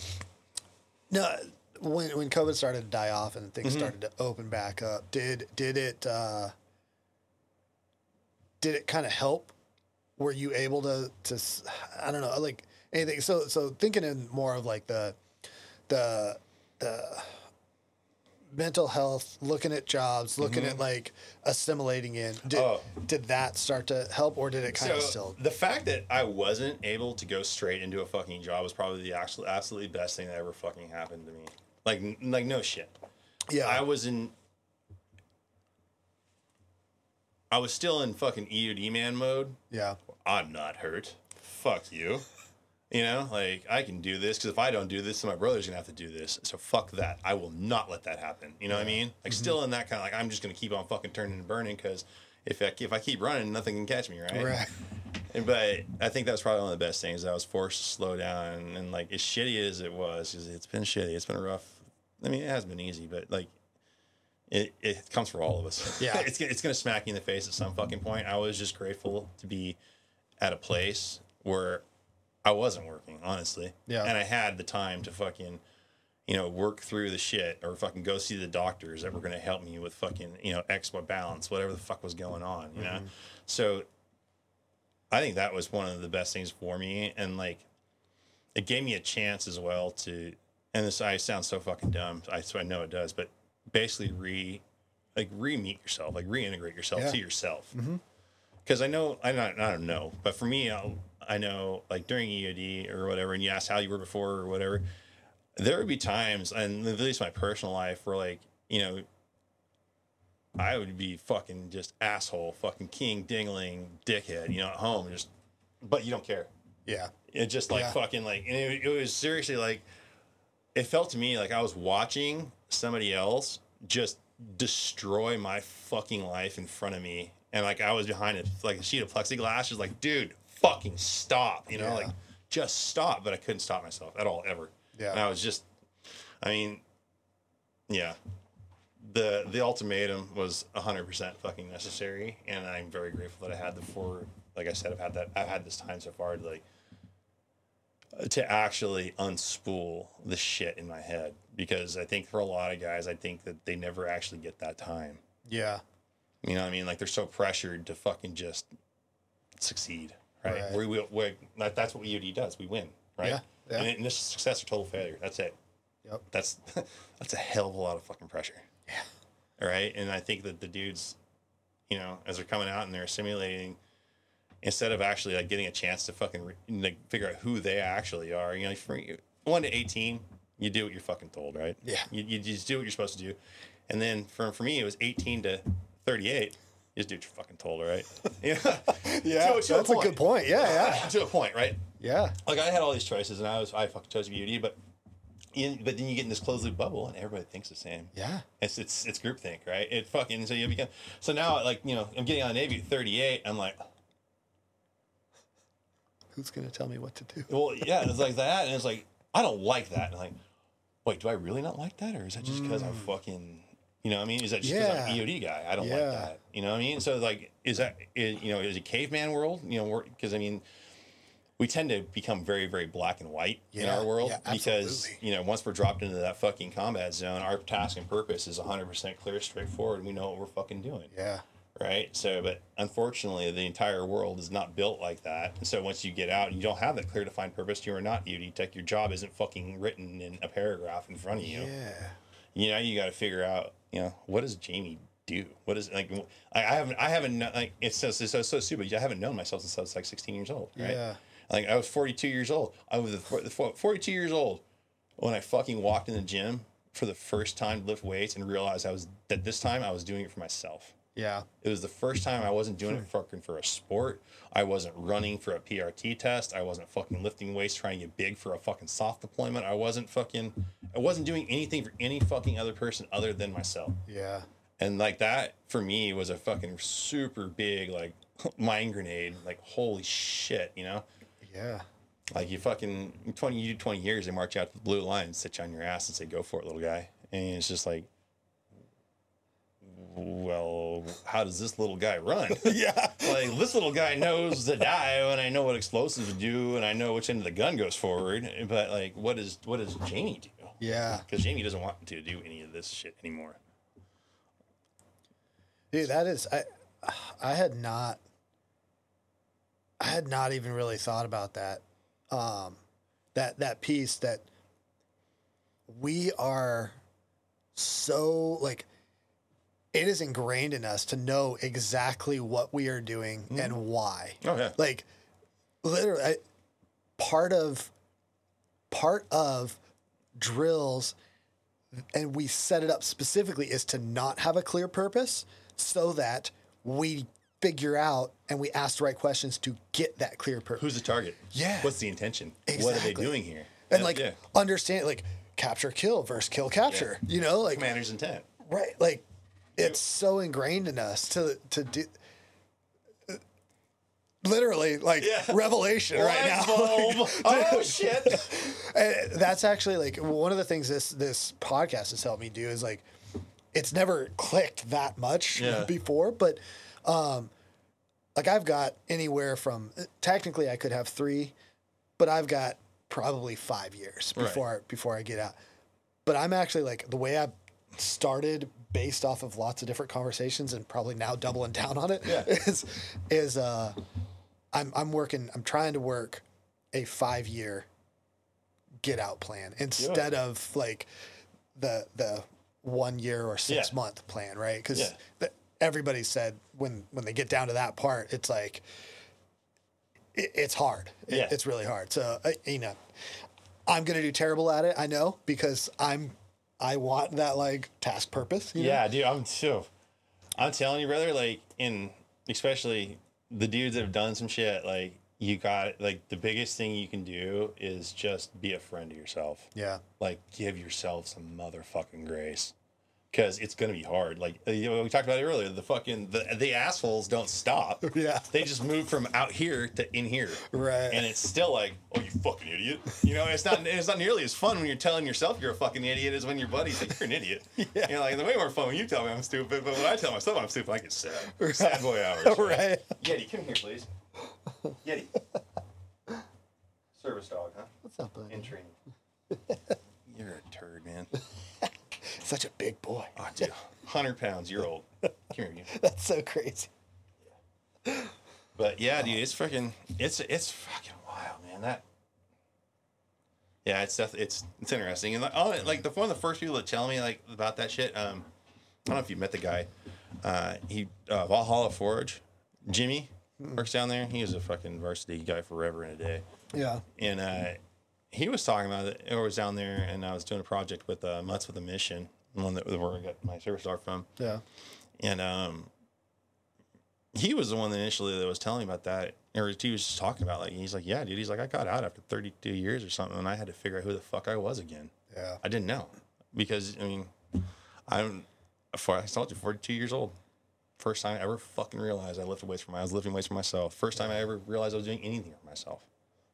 [SPEAKER 2] no, when when COVID started to die off and things started to open back up, did did it uh, did it kind of help? Were you able to to I don't know like anything? So so thinking in more of like the the the mental health, looking at jobs, looking at mm-hmm. like assimilating in. Did,
[SPEAKER 1] Oh.
[SPEAKER 2] did that start to help, or did it kind
[SPEAKER 1] So
[SPEAKER 2] of still?
[SPEAKER 1] the fact that I wasn't able to go straight into a fucking job was probably the actual absolutely best thing that ever fucking happened to me. Like n- like no shit.
[SPEAKER 2] Yeah,
[SPEAKER 1] I was in. I was still in fucking EOD man mode.
[SPEAKER 2] yeah,
[SPEAKER 1] I'm not hurt. Fuck you. You know, like I can do this because if I don't do this, then my brother's gonna have to do this. So fuck that. I will not let that happen. You know what I mean? Like mm-hmm. still in that kind of like I'm just gonna keep on fucking turning and burning because if I, if I keep running, nothing can catch me, right?
[SPEAKER 2] right.
[SPEAKER 1] And- But I think that's probably one of the best things. I was forced to slow down, and like as shitty as it was, because it's been shitty. It's been rough. I mean, it has been easy, but like, it it comes for all of us.
[SPEAKER 2] Yeah.
[SPEAKER 1] it's it's gonna smack you in the face at some fucking point. I was just grateful to be at a place where I wasn't working, honestly.
[SPEAKER 2] Yeah.
[SPEAKER 1] and I had the time to fucking. You know, work through the shit, or fucking go see the doctors that were going to help me with fucking, you know, X balance, whatever the fuck was going on, you know. Mm-hmm. So I think that was one of the best things for me, and like, it gave me a chance as well to. And this I sound so fucking dumb. I so I know it does, but basically re, like re-meet yourself, like reintegrate yourself
[SPEAKER 2] Yeah.
[SPEAKER 1] to yourself. Mm-hmm. Because I know I not I don't know, but for me, I'll, I know like during EOD or whatever, and you ask how you were before or whatever, there would be times, and at least my personal life, where like you know I would be fucking just asshole, fucking king dingling dickhead, you know, at home, just, but you don't care.
[SPEAKER 2] Yeah,
[SPEAKER 1] It just like
[SPEAKER 2] Yeah.
[SPEAKER 1] fucking like, and it, it was seriously like, it felt to me like I was watching somebody else just destroy my fucking life in front of me, and like I was behind it, like a sheet of plexiglass, just like, dude, fucking stop, you know,
[SPEAKER 2] Yeah.
[SPEAKER 1] like just stop. But I couldn't stop myself at all ever.
[SPEAKER 2] Yeah.
[SPEAKER 1] and I was just, I mean, yeah, the the ultimatum was hundred percent fucking necessary, and I'm very grateful that I had the four. Like I said, I've had that. I've had this time so far to like to actually unspool the shit in my head because I think for a lot of guys, I think that they never actually get that time.
[SPEAKER 2] yeah,
[SPEAKER 1] You know what I mean? Like they're so pressured to fucking just succeed, right?
[SPEAKER 2] Right.
[SPEAKER 1] We, we, we that, that's what EOD does. We win, right?
[SPEAKER 2] Yeah, yeah.
[SPEAKER 1] And, is success or total failure. That's it.
[SPEAKER 2] yep,
[SPEAKER 1] That's that's a hell of a lot of fucking pressure. Yeah. Right. And I think that the dudes, you know, as they're coming out and they're simulating, instead of actually like getting a chance to fucking re- like figure out who they actually are, you know, for one to eighteen, you do what you're fucking told, right?
[SPEAKER 2] Yeah.
[SPEAKER 1] You, you just do what you're supposed to do, and then for for me it was eighteen to thirty eight. You just do what you're fucking told, right? yeah,
[SPEAKER 2] Yeah,
[SPEAKER 1] To- to
[SPEAKER 2] that's a,
[SPEAKER 1] point.
[SPEAKER 2] good point. Yeah, yeah,
[SPEAKER 1] to a point, right?
[SPEAKER 2] yeah.
[SPEAKER 1] Like I had all these choices, and I was I fucking chose beauty, but in, but then you get in this closed loop bubble, and everybody thinks the same.
[SPEAKER 2] Yeah.
[SPEAKER 1] It's it's it's groupthink, right? It fucking so you become so now like you know I'm getting on Navy at 38. I'm like,
[SPEAKER 2] Who's gonna tell me what to do?
[SPEAKER 1] well, yeah, it's like that, and it's like I don't like that. And I'm like, wait, do I really not like that, or is that just because I'm mm. fucking, you know, what I mean, is that just because I'm. An EOD guy? I don't
[SPEAKER 2] Yeah.
[SPEAKER 1] like that. You know what I mean? So like, is that is, you know, is it caveman world? You know, because I mean. We tend to become very, very black and white in our world
[SPEAKER 2] yeah,
[SPEAKER 1] because you know once we're dropped into that fucking combat zone, our task and purpose is 100% clear, straightforward, and we know what we're fucking doing
[SPEAKER 2] Yeah,
[SPEAKER 1] right? So, but unfortunately, the entire world is not built like that. And so, once you get out and you don't have that clear defined purpose, you are not EOD tech. Your job isn't fucking written in a paragraph in front of you.
[SPEAKER 2] yeah,
[SPEAKER 1] You know, you got to figure out, you know, what does Jamie do? What is like? I, I haven't, I haven't, like, it's so, it's so, so stupid. I haven't known myself since I was like 16 years old, right?
[SPEAKER 2] Yeah.
[SPEAKER 1] Like, I was 42 years old. I was the four- the four- 42 years old when I fucking walked in the gym for the first time to lift weights and realized I was, that this time I was doing it for myself.
[SPEAKER 2] Yeah,
[SPEAKER 1] It was the first time I wasn't doing it fucking for a sport. I wasn't running for a PRT test. I wasn't fucking lifting weights trying to get big for a fucking soft deployment. I wasn't fucking I wasn't doing anything for any fucking other person other than myself.
[SPEAKER 2] yeah,
[SPEAKER 1] And like that for me was a fucking super big like mind grenade. Like holy shit, you know?
[SPEAKER 2] yeah.
[SPEAKER 1] Like you fucking twenty you do twenty years, they march out to the blue line and sit you on your ass and say, Go for it, little guy. And it's just like well, how does this little guy run?
[SPEAKER 2] Yeah.
[SPEAKER 1] like this little guy knows the dive and I know what explosives do and I know which end of the gun goes forward. But like what is what does Jamie do?
[SPEAKER 2] Yeah.
[SPEAKER 1] Because Jamie doesn't want to do any of this shit anymore.
[SPEAKER 2] Dude, that is I I had not I had not even really thought about that. Um that that piece that we are so like it is ingrained in us to know exactly what we are doing mm-hmm. and why.
[SPEAKER 1] Oh yeah.
[SPEAKER 2] Like literally I, part of part of drills and we set it up specifically is to not have a clear purpose so that we figure out and we ask the right questions to get that clear purpose.
[SPEAKER 1] Who's the target?
[SPEAKER 2] Yeah.
[SPEAKER 1] What's the intention? What are they doing here?
[SPEAKER 2] and
[SPEAKER 1] Yeah,
[SPEAKER 2] like
[SPEAKER 1] yeah.
[SPEAKER 2] understand like capture kill versus kill capture. You know, like
[SPEAKER 1] commander's intent.
[SPEAKER 2] right like it's so ingrained in us to to do literally like
[SPEAKER 1] Yeah.
[SPEAKER 2] revelation right now.
[SPEAKER 1] Bulb. oh shit.
[SPEAKER 2] And that's actually like one of the things this this podcast has helped me do is like it's never clicked that much
[SPEAKER 1] Yeah.
[SPEAKER 2] before, but um like I've got anywhere from technically I could have three, but I've got probably five years
[SPEAKER 1] Right.
[SPEAKER 2] before before I get out. But I'm actually like the way I've started based off of lots of different conversations and probably now doubling down on it
[SPEAKER 1] Yeah.
[SPEAKER 2] is is uh I'm I'm working I'm trying to work a five year get out plan instead of like the the one year or six
[SPEAKER 1] Yeah.
[SPEAKER 2] month plan, right? Because
[SPEAKER 1] Yeah.
[SPEAKER 2] everybody said when when they get down to that part, it's like it, it's hard. It-
[SPEAKER 1] Yeah.
[SPEAKER 2] it's really hard. So uh, you know, I'm gonna do terrible at it. I know because I'm I want that like task purpose. you know?
[SPEAKER 1] Yeah, dude, I'm so. I'm telling you, brother. Like, in especially the dudes that have done some shit. Like, you got like the biggest thing you can do is just be a friend to yourself.
[SPEAKER 2] Yeah.
[SPEAKER 1] Like, give yourself some motherfucking grace, because it's gonna be hard. Like, uh, you know, we talked about it earlier. The fucking the the assholes don't stop.
[SPEAKER 2] Yeah.
[SPEAKER 1] They just move from out here to in here.
[SPEAKER 2] Right.
[SPEAKER 1] And it's still like, oh, you fucking idiot. You know, it's not it's not nearly as fun when you're telling yourself you're a fucking idiot as when your buddies like you're an idiot. yeah. You know, like the way more fun when you tell me I'm stupid, but when I tell myself I'm stupid, I get sad. Sad boy hours.
[SPEAKER 2] Right.
[SPEAKER 1] Yeti, come here, please. Yeti. Service dog, huh?
[SPEAKER 2] What's up, buddy?
[SPEAKER 1] In training. You're a turd, man.
[SPEAKER 2] Such a big boy.
[SPEAKER 1] Oh, dude. 100 pounds, you're old. Come here, you.
[SPEAKER 2] That's so crazy.
[SPEAKER 1] But yeah, dude, it's freaking, it's it's fucking wild, man. That. Yeah, it's def- it's it's interesting, and like, oh, like the one of the first people to tell me like about that shit. Um, I don't know if you met the guy. Uh, he uh, Valhalla Forge, Jimmy works down there. He was a fucking varsity guy forever and a day,
[SPEAKER 2] Yeah.
[SPEAKER 1] and uh, he was talking about it. I was down there, and I was doing a project with uh, Mutts with a Mission, the one that where I got my service dog from
[SPEAKER 2] Yeah.
[SPEAKER 1] and um he was the one that initially that was telling me about that, or he was just talking about like he's like, yeah, dude. He's like, I got out after 32 years or something, and I had to figure out who the fuck I was again.
[SPEAKER 2] Yeah.
[SPEAKER 1] I didn't know because I mean, I'm for I told you 42 years old. First time I ever fucking realized I lifted weights for my I was lifting weights for myself. First time I ever realized I was doing anything for myself.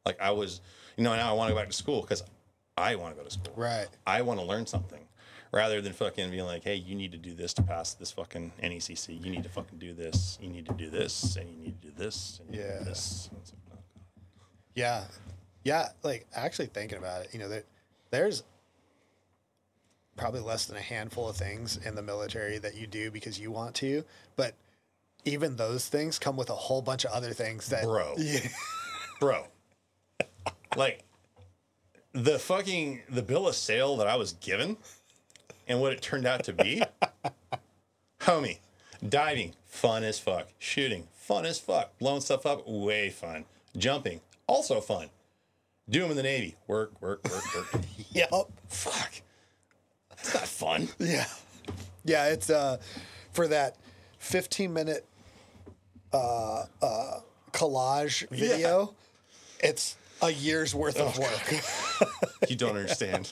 [SPEAKER 1] Like I was, you know, now I want to go back to school because I want to go to school.
[SPEAKER 2] Right.
[SPEAKER 1] I want to learn something rather than fucking being like, hey, you need to do this to pass this fucking NECC. You need to fucking do this. You need to do this, and you need to do this, and you need to do
[SPEAKER 2] Yeah.
[SPEAKER 1] this. And it's like, oh,
[SPEAKER 2] Yeah. Yeah. Like actually thinking about it, you know, there, there's probably less than a handful of things in the military that you do because you want to, but even those things come with a whole bunch of other things that
[SPEAKER 1] Bro.
[SPEAKER 2] Yeah.
[SPEAKER 1] bro. Like the fucking the bill of sale that I was given and what it turned out to be, homie. Diving, fun as fuck. Shooting, fun as fuck. Blowing stuff up, way fun. Jumping, also fun. Do them in the Navy. Work, work, work, work.
[SPEAKER 2] Yep.
[SPEAKER 1] fuck. That's not fun.
[SPEAKER 2] Yeah. Yeah, it's uh for that 15 minute uh uh collage video, it's a year's worth of oh, work.
[SPEAKER 1] You don't understand.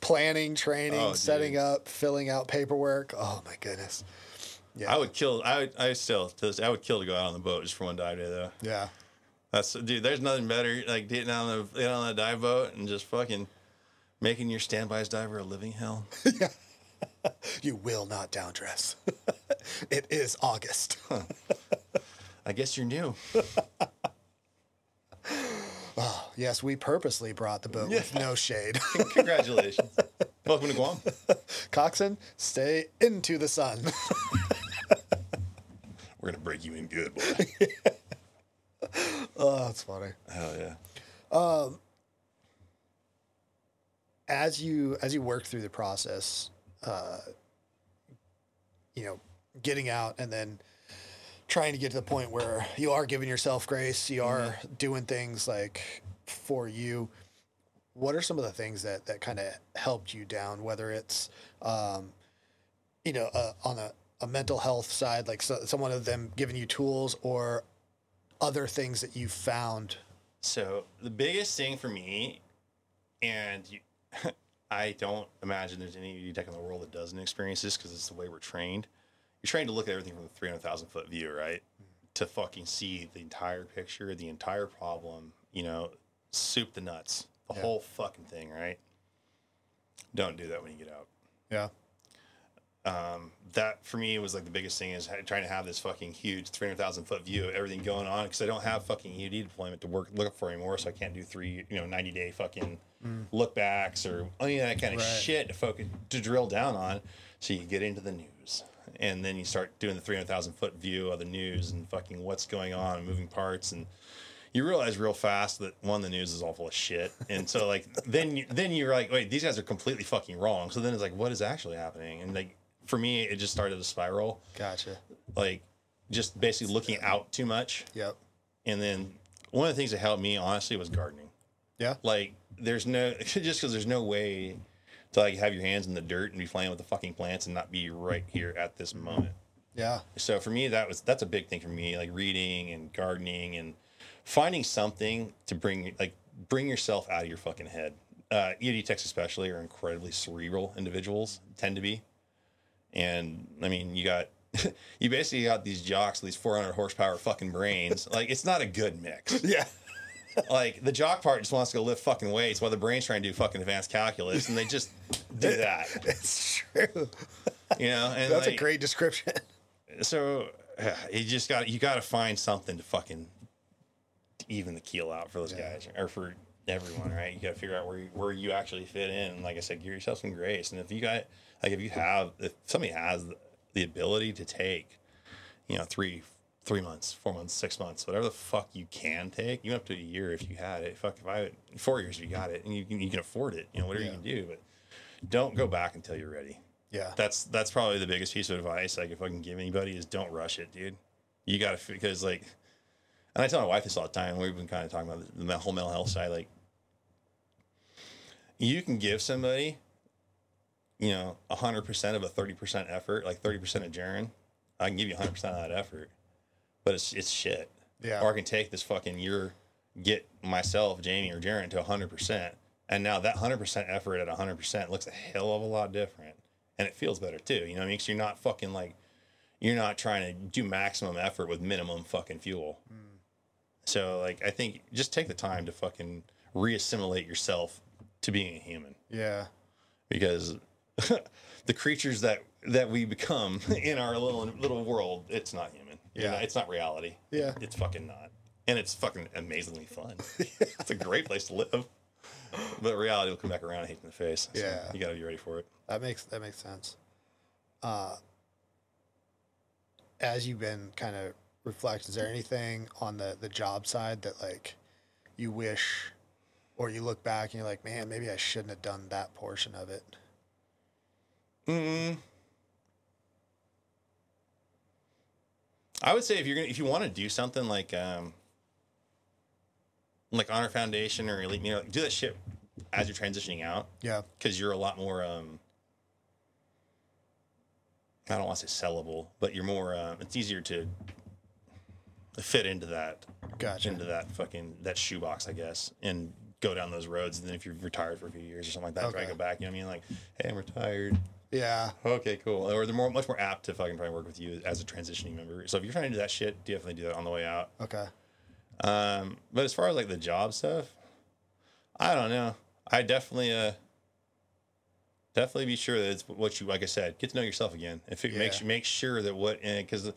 [SPEAKER 2] Planning, training,
[SPEAKER 1] Oh,
[SPEAKER 2] setting
[SPEAKER 1] dude.
[SPEAKER 2] up, filling out paperwork. Oh my goodness. Yeah.
[SPEAKER 1] I would kill. I would. I still. To this, I would kill to go out on the boat just for one dive day though.
[SPEAKER 2] Yeah.
[SPEAKER 1] That's dude. There's nothing better like getting on the getting on a dive boat and just fucking making your standbys diver a living hell. yeah.
[SPEAKER 2] You will not down dress. it is August.
[SPEAKER 1] I guess you're new.
[SPEAKER 2] Yes, we purposely brought the boat with no shade.
[SPEAKER 1] Congratulations. Welcome to Guam.
[SPEAKER 2] Coxswain, stay into the sun.
[SPEAKER 1] We're gonna break you in good, boy.
[SPEAKER 2] oh, that's funny.
[SPEAKER 1] Hell yeah.
[SPEAKER 2] as you as you work through the process, uh, you know, getting out and then trying to get to the point where you are giving yourself grace, you are doing things like for you. What are some of the things that that kind of helped you down? Whether it's, um, you know, uh, on a, a mental health side, like so, someone of them giving you tools, or other things that you found.
[SPEAKER 1] So the biggest thing for me, and you, I don't imagine there's any tech in the world that doesn't experience this because it's the way we're trained. You're trained to look at everything from the 300,000 foot view, right? To fucking see the entire picture, the entire problem, you know, soup the nuts, the
[SPEAKER 2] Yeah.
[SPEAKER 1] whole fucking thing, right? Don't do that when you get out.
[SPEAKER 2] Yeah.
[SPEAKER 1] um, that for me was like the biggest thing is trying to have this fucking huge 300,000 foot view of everything going on because I don't have fucking EOD deployment to work look for anymore, so I can't do three you know 90 day fucking look backs or any of that kind of
[SPEAKER 2] Right.
[SPEAKER 1] shit to focus to drill down on. So you get into the news and then you start doing the 300,000 foot view of the news and fucking what's going on, and moving parts and you realize real fast that one the news is all full of shit and so like then you then you're like wait these guys are completely fucking wrong so then it's like what is actually happening and like for me it just started to spiral
[SPEAKER 2] Gotcha.
[SPEAKER 1] like just basically looking out too much
[SPEAKER 2] Yep.
[SPEAKER 1] and then one of the things that helped me honestly was gardening
[SPEAKER 2] Yeah.
[SPEAKER 1] like there's no just because there's no way to like have your hands in the dirt and be playing with the fucking plants and not be right here at this moment
[SPEAKER 2] Yeah.
[SPEAKER 1] so for me that was that's a big thing for me like reading and gardening and finding something to bring like bring yourself out of your fucking head uh ED techs especially are incredibly cerebral individuals tend to be and i mean you got you basically got these jocks these 400 horsepower fucking brains like it's not a good mix
[SPEAKER 2] Yeah.
[SPEAKER 1] like the jock part just wants to go lift fucking weights while the brain's trying to do fucking advanced calculus and they just do that
[SPEAKER 2] It's true.
[SPEAKER 1] you know and
[SPEAKER 2] That's a great description.
[SPEAKER 1] so you just got you got to find something to fucking even the keel out for those guys or for everyone, right? You got to figure out where you, where you actually fit in. And like I said, give yourself some grace. And if you got like if you have if somebody has the ability to take, you know, three three months, four months, six months, whatever the fuck you can take, even up to a year if you had it. Fuck if I four years if you got it and you can you can afford it, you know, whatever
[SPEAKER 2] Yeah.
[SPEAKER 1] you can do, but don't go back until you're ready
[SPEAKER 2] Yeah.
[SPEAKER 1] that's that's probably the biggest piece of advice like if I can give anybody is don't rush it, dude. You got to because like, and I tell my wife this all the time. We've been kind of talking about the whole mental health side. Like, you can give somebody, you know, hundred percent of a thirty percent effort, like thirty percent of Jerron, I can give you 100 percent of that effort, but it's it's shit.
[SPEAKER 2] Yeah.
[SPEAKER 1] Or I can take this fucking year, get myself, Jamie or Jerron to 100 percent, and now that 100 percent effort at 100 percent looks a hell of a lot different, and it feels better too. You know what I mean? 'Cause you're not fucking like, you're not trying to do maximum effort with minimum fucking fuel. Mm. So like, I think just take the time to fucking reassimilate yourself to being a human
[SPEAKER 2] Yeah.
[SPEAKER 1] because the creatures that that we become in our little little world, it's not human. You
[SPEAKER 2] Yeah.
[SPEAKER 1] know, it's not reality.
[SPEAKER 2] Yeah.
[SPEAKER 1] it's fucking not, and it's fucking amazingly fun. it's a great place to live, but reality will come back around and hit you in the face. So
[SPEAKER 2] Yeah.
[SPEAKER 1] you got to be ready for it.
[SPEAKER 2] That makes that makes sense. Uh, as you've been kind of reflect, is there anything on the the job side that like you wish, or you look back and you're like, man, maybe I shouldn't have done that portion of it.
[SPEAKER 1] Mm. I would say if you're gonna if you want to do something like um like Honor Foundation or Elite, you know, do that shit as you're transitioning out
[SPEAKER 2] Yeah.
[SPEAKER 1] because you're a lot more um I don't want to say sellable, but you're more uh, it's easier to fit into that
[SPEAKER 2] Gotcha.
[SPEAKER 1] into that fucking that shoebox, I guess, and go down those roads. And then if you're retired for a few years or something like that, try to go back. You know what I mean? Like, hey, I'm retired.
[SPEAKER 2] Yeah.
[SPEAKER 1] Okay, cool. Or they're more much more apt to fucking try and work with you as a transitioning member. So if you're trying to do that shit, definitely do that on the way out.
[SPEAKER 2] Okay.
[SPEAKER 1] Um, but as far as like the job stuff, I don't know. I definitely uh definitely be sure that it's what you like I said, get to know yourself again. If it makes you make sure that what because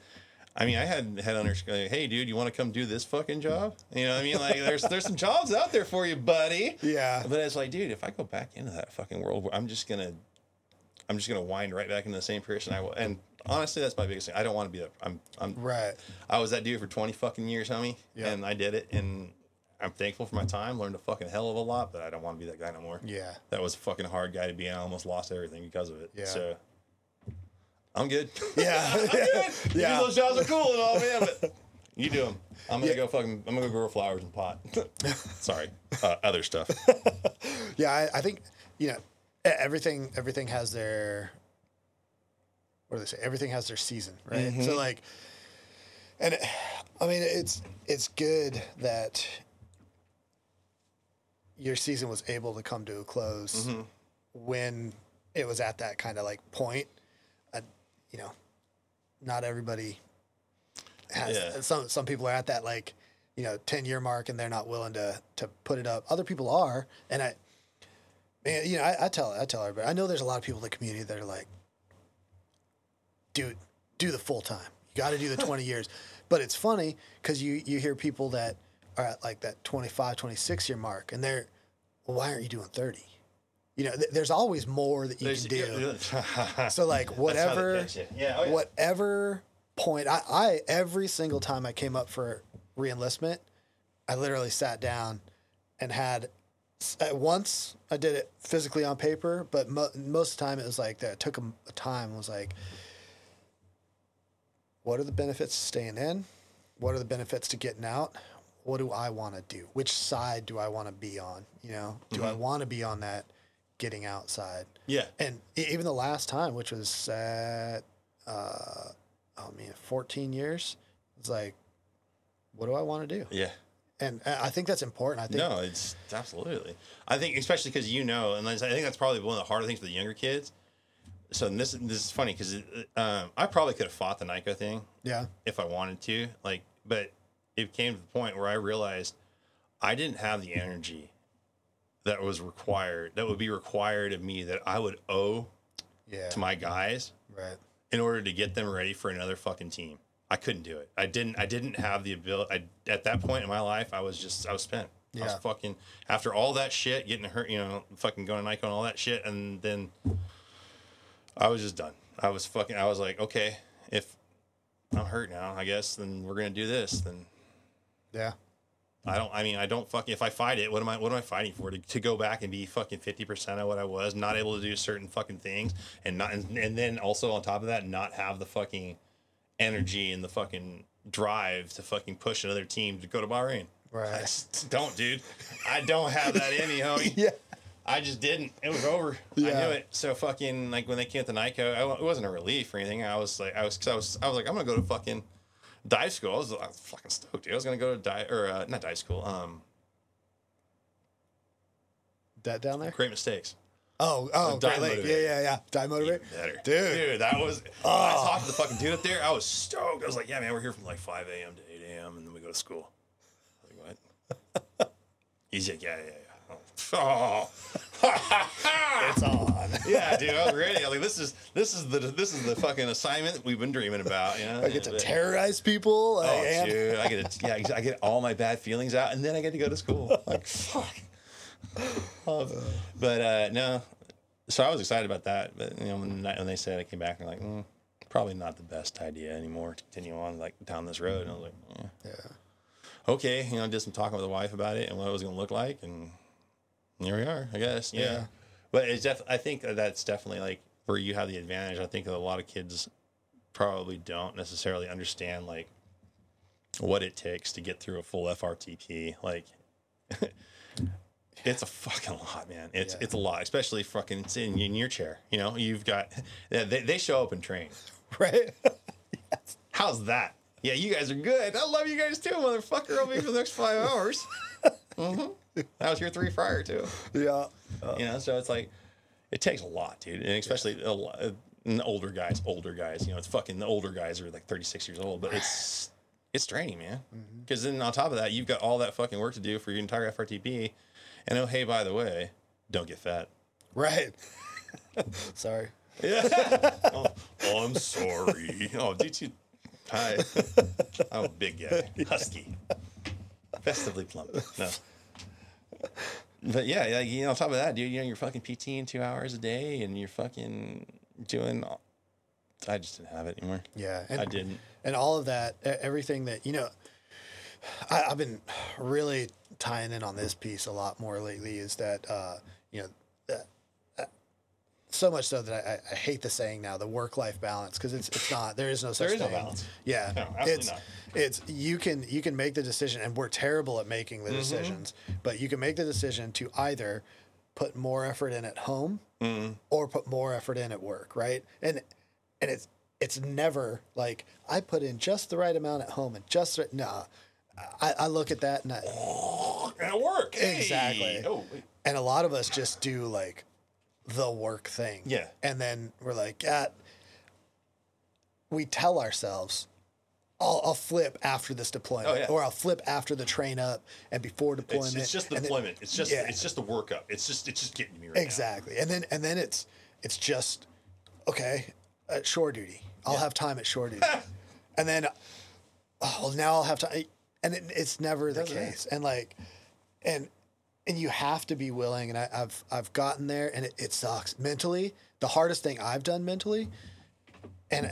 [SPEAKER 1] I mean I had headhunters go, hey dude, you want to come do this fucking job? You know what I mean? Like there's there's some jobs out there for you, buddy.
[SPEAKER 2] Yeah.
[SPEAKER 1] But it's like, dude, if I go back into that fucking world, I'm just gonna, I'm just gonna wind right back into the same person I was. And honestly, that's my biggest thing. I don't want to be that. I'm, I'm,
[SPEAKER 2] Right.
[SPEAKER 1] I was that dude for 20 fucking years, homie,
[SPEAKER 2] Yeah.
[SPEAKER 1] and I did it, and I'm thankful for my time. Learned a fucking hell of a lot, but I don't want to be that guy no more.
[SPEAKER 2] Yeah.
[SPEAKER 1] That was a fucking hard guy to be, and I almost lost everything because of it.
[SPEAKER 2] Yeah.
[SPEAKER 1] So. I'm good.
[SPEAKER 2] Yeah.
[SPEAKER 1] I'm good.
[SPEAKER 2] Yeah.
[SPEAKER 1] Those jobs are cool and all, man, but you do them. I'm gonna
[SPEAKER 2] Yeah.
[SPEAKER 1] go fucking. I'm gonna go grow flowers in a pot. Sorry, uh, other stuff.
[SPEAKER 2] Yeah. I, I think you know everything. Everything has their. What do they say? Everything has their season, right? So like, and it, I mean, it's it's good that your season was able to come to a close when it was at that kind of like point. You know, not everybody has.
[SPEAKER 1] Yeah.
[SPEAKER 2] Some some people are at that like you know ten year mark and they're not willing to to put it up. Other people are, and I. Man, you know, I, I tell I tell everybody. I know there's a lot of people in the community that are like, "Dude, do the full time. You got to do the 20 years." But it's funny because you you hear people that are at like that 25, 26 year mark, and they're, "Well, why aren't you doing 30?" You know, th- there's always more that you
[SPEAKER 1] There's-
[SPEAKER 2] can do. So like
[SPEAKER 1] That's how they
[SPEAKER 2] whatever.
[SPEAKER 1] Yeah, oh, yeah.
[SPEAKER 2] whatever point I, I every single time I came up for reenlistment, I literally sat down and had at once I did it physically on paper, but mo- most of the time it was like that. It took a, a time. was like, what are the benefits to staying in? What are the benefits to getting out? What do I want to do? Which side do I want to be on? You know, do I mm-hmm. want to be on that getting outside?
[SPEAKER 1] Yeah.
[SPEAKER 2] And even the last time, which was at, uh, oh man, 14 years, it's like, what do I want to do?
[SPEAKER 1] Yeah.
[SPEAKER 2] And I I think that's important. I think,
[SPEAKER 1] No, it's absolutely. I think, especially because you know, and I think that's probably one of the harder things for the younger kids. So this this is funny because um, I probably could have fought the NICoE thing
[SPEAKER 2] yeah,
[SPEAKER 1] if I wanted to, like, but it came to the point where I realized I didn't have the energy that was required, that would be required of me, that I would owe
[SPEAKER 2] yeah,
[SPEAKER 1] to my guys
[SPEAKER 2] right,
[SPEAKER 1] in order to get them ready for another fucking team. I couldn't do it. I didn't. I didn't have the ability. I, at that point in my life, I was just. I was spent. I was
[SPEAKER 2] Yeah.
[SPEAKER 1] fucking after all that shit, getting hurt. You know, fucking going to NICoE, all that shit, and then I was just done. I was fucking. I was like, okay, if I'm hurt now, I guess then we're gonna do this. Then
[SPEAKER 2] yeah,
[SPEAKER 1] I don't. I mean, I don't fucking. If I fight it, what am I? What am I fighting for? To, to go back and be fucking fifty percent of what I was, not able to do certain fucking things, and not, and, and then also on top of that, not have the fucking energy and the fucking drive to fucking push another team to go to Bahrain.
[SPEAKER 2] Right.
[SPEAKER 1] I don't, dude. I don't have that in me, homie.
[SPEAKER 2] yeah,
[SPEAKER 1] I just didn't. It was over. I knew it. So fucking like when they came to NICoE, I, it wasn't a relief or anything. I was like, I was, cause I was, I was like, I'm gonna go to fucking dive school. I was, I was fucking stoked, dude. I was gonna go to dive or uh, not dive school. Um,
[SPEAKER 2] That down there?
[SPEAKER 1] great mistakes.
[SPEAKER 2] Oh, oh, Great Lake. Yeah,
[SPEAKER 1] Motivator.
[SPEAKER 2] yeah, yeah. Die motivator.
[SPEAKER 1] Better,
[SPEAKER 2] Dude.
[SPEAKER 1] Dude, that was. When I talked to the fucking dude up there. I was stoked. I was like, yeah, man, we're here from like 5 a.m. to 8 a.m. and then we go to school. I was like, what? He's like, yeah, yeah, yeah. Oh.
[SPEAKER 2] It's on.
[SPEAKER 1] yeah, dude, I was ready. I was like, this is this is the this is the fucking assignment that we've been dreaming about. You know,
[SPEAKER 2] I get to terrorize people.
[SPEAKER 1] Oh,
[SPEAKER 2] like, and-
[SPEAKER 1] dude, I get to, yeah, I get all my bad feelings out, and then I get to go to school. Like, fuck. Um, but uh, no, so I was excited about that. But you know, when, when they said I came back, I'm like, mm, probably not the best idea anymore to continue on like down this road. And I was like, eh.
[SPEAKER 2] Yeah.
[SPEAKER 1] okay, you know, I did some talking with the wife about it and what it was going to look like, and here we are, I guess. Yeah.
[SPEAKER 2] Yeah.
[SPEAKER 1] But it's def- I think that's definitely like where you have the advantage. I think that a lot of kids probably don't necessarily understand like what it takes to get through a full FRTP. Like, it's a fucking lot, man. It's
[SPEAKER 2] Yeah.
[SPEAKER 1] it's a lot, especially fucking it's in, in your chair. You know, you've got they, they show up and train.
[SPEAKER 2] Right.
[SPEAKER 1] How's that? Yeah, you guys are good. I love you guys too, motherfucker. I'll be for the next five hours. hmm I was your three prior too.
[SPEAKER 2] yeah.
[SPEAKER 1] You know, so it's like it takes a lot, dude, and especially a lot, uh, the older guys. Older guys, you know, it's fucking the older guys are like thirty six years old, but it's it's draining, man. Because then on top of that, you've got all that fucking work to do for your entire FRTP, and oh hey, by the way, don't get fat.
[SPEAKER 2] Right. Sorry.
[SPEAKER 1] Yeah. oh, oh, I'm sorry. Oh, did you? Hi. I'm a big guy, husky, festively plump. No. But yeah, yeah, you know, on top of that, dude, you know, you're fucking PT in two hours a day, and you're fucking doing. I just didn't have it anymore.
[SPEAKER 2] Yeah. And,
[SPEAKER 1] I didn't.
[SPEAKER 2] and all of that, everything that you know, I, I've been really tying in on this piece a lot more lately. Is that uh, you know, so much so that I, I- hate the saying now, the work life balance, because it's it's not. There is no such
[SPEAKER 1] There is no balance.
[SPEAKER 2] Yeah,
[SPEAKER 1] No, absolutely
[SPEAKER 2] it's
[SPEAKER 1] not.
[SPEAKER 2] it's you can you can make the decision, and we're terrible at making
[SPEAKER 1] Mm-hmm.
[SPEAKER 2] the decisions. But you can make the decision to either put more effort in at home
[SPEAKER 1] Mm-hmm.
[SPEAKER 2] or put more effort in at work, right? And and it's it's never like I put in just the right amount at home and just nah. I, I look at that and I,
[SPEAKER 1] At work. Hey.
[SPEAKER 2] Exactly.
[SPEAKER 1] Oh,
[SPEAKER 2] and a lot of us just do like the work thing.
[SPEAKER 1] Yeah.
[SPEAKER 2] And then we're like, yeah, we tell ourselves, I'll, I'll flip after this deployment,
[SPEAKER 1] Oh, yeah.
[SPEAKER 2] or I'll flip after the train up and before deployment.
[SPEAKER 1] it's just the
[SPEAKER 2] and then-
[SPEAKER 1] deployment. It's just
[SPEAKER 2] yeah.
[SPEAKER 1] it's just the workup. It's just it's just getting to me right now.
[SPEAKER 2] exactly. And then and then it's it's just okay at shore duty. I'll have time at shore duty, and then oh now I'll have time. And it, it's never the case. And like, and and you have to be willing. And I, I've I've gotten there, and it, it sucks mentally. The hardest thing I've done mentally, and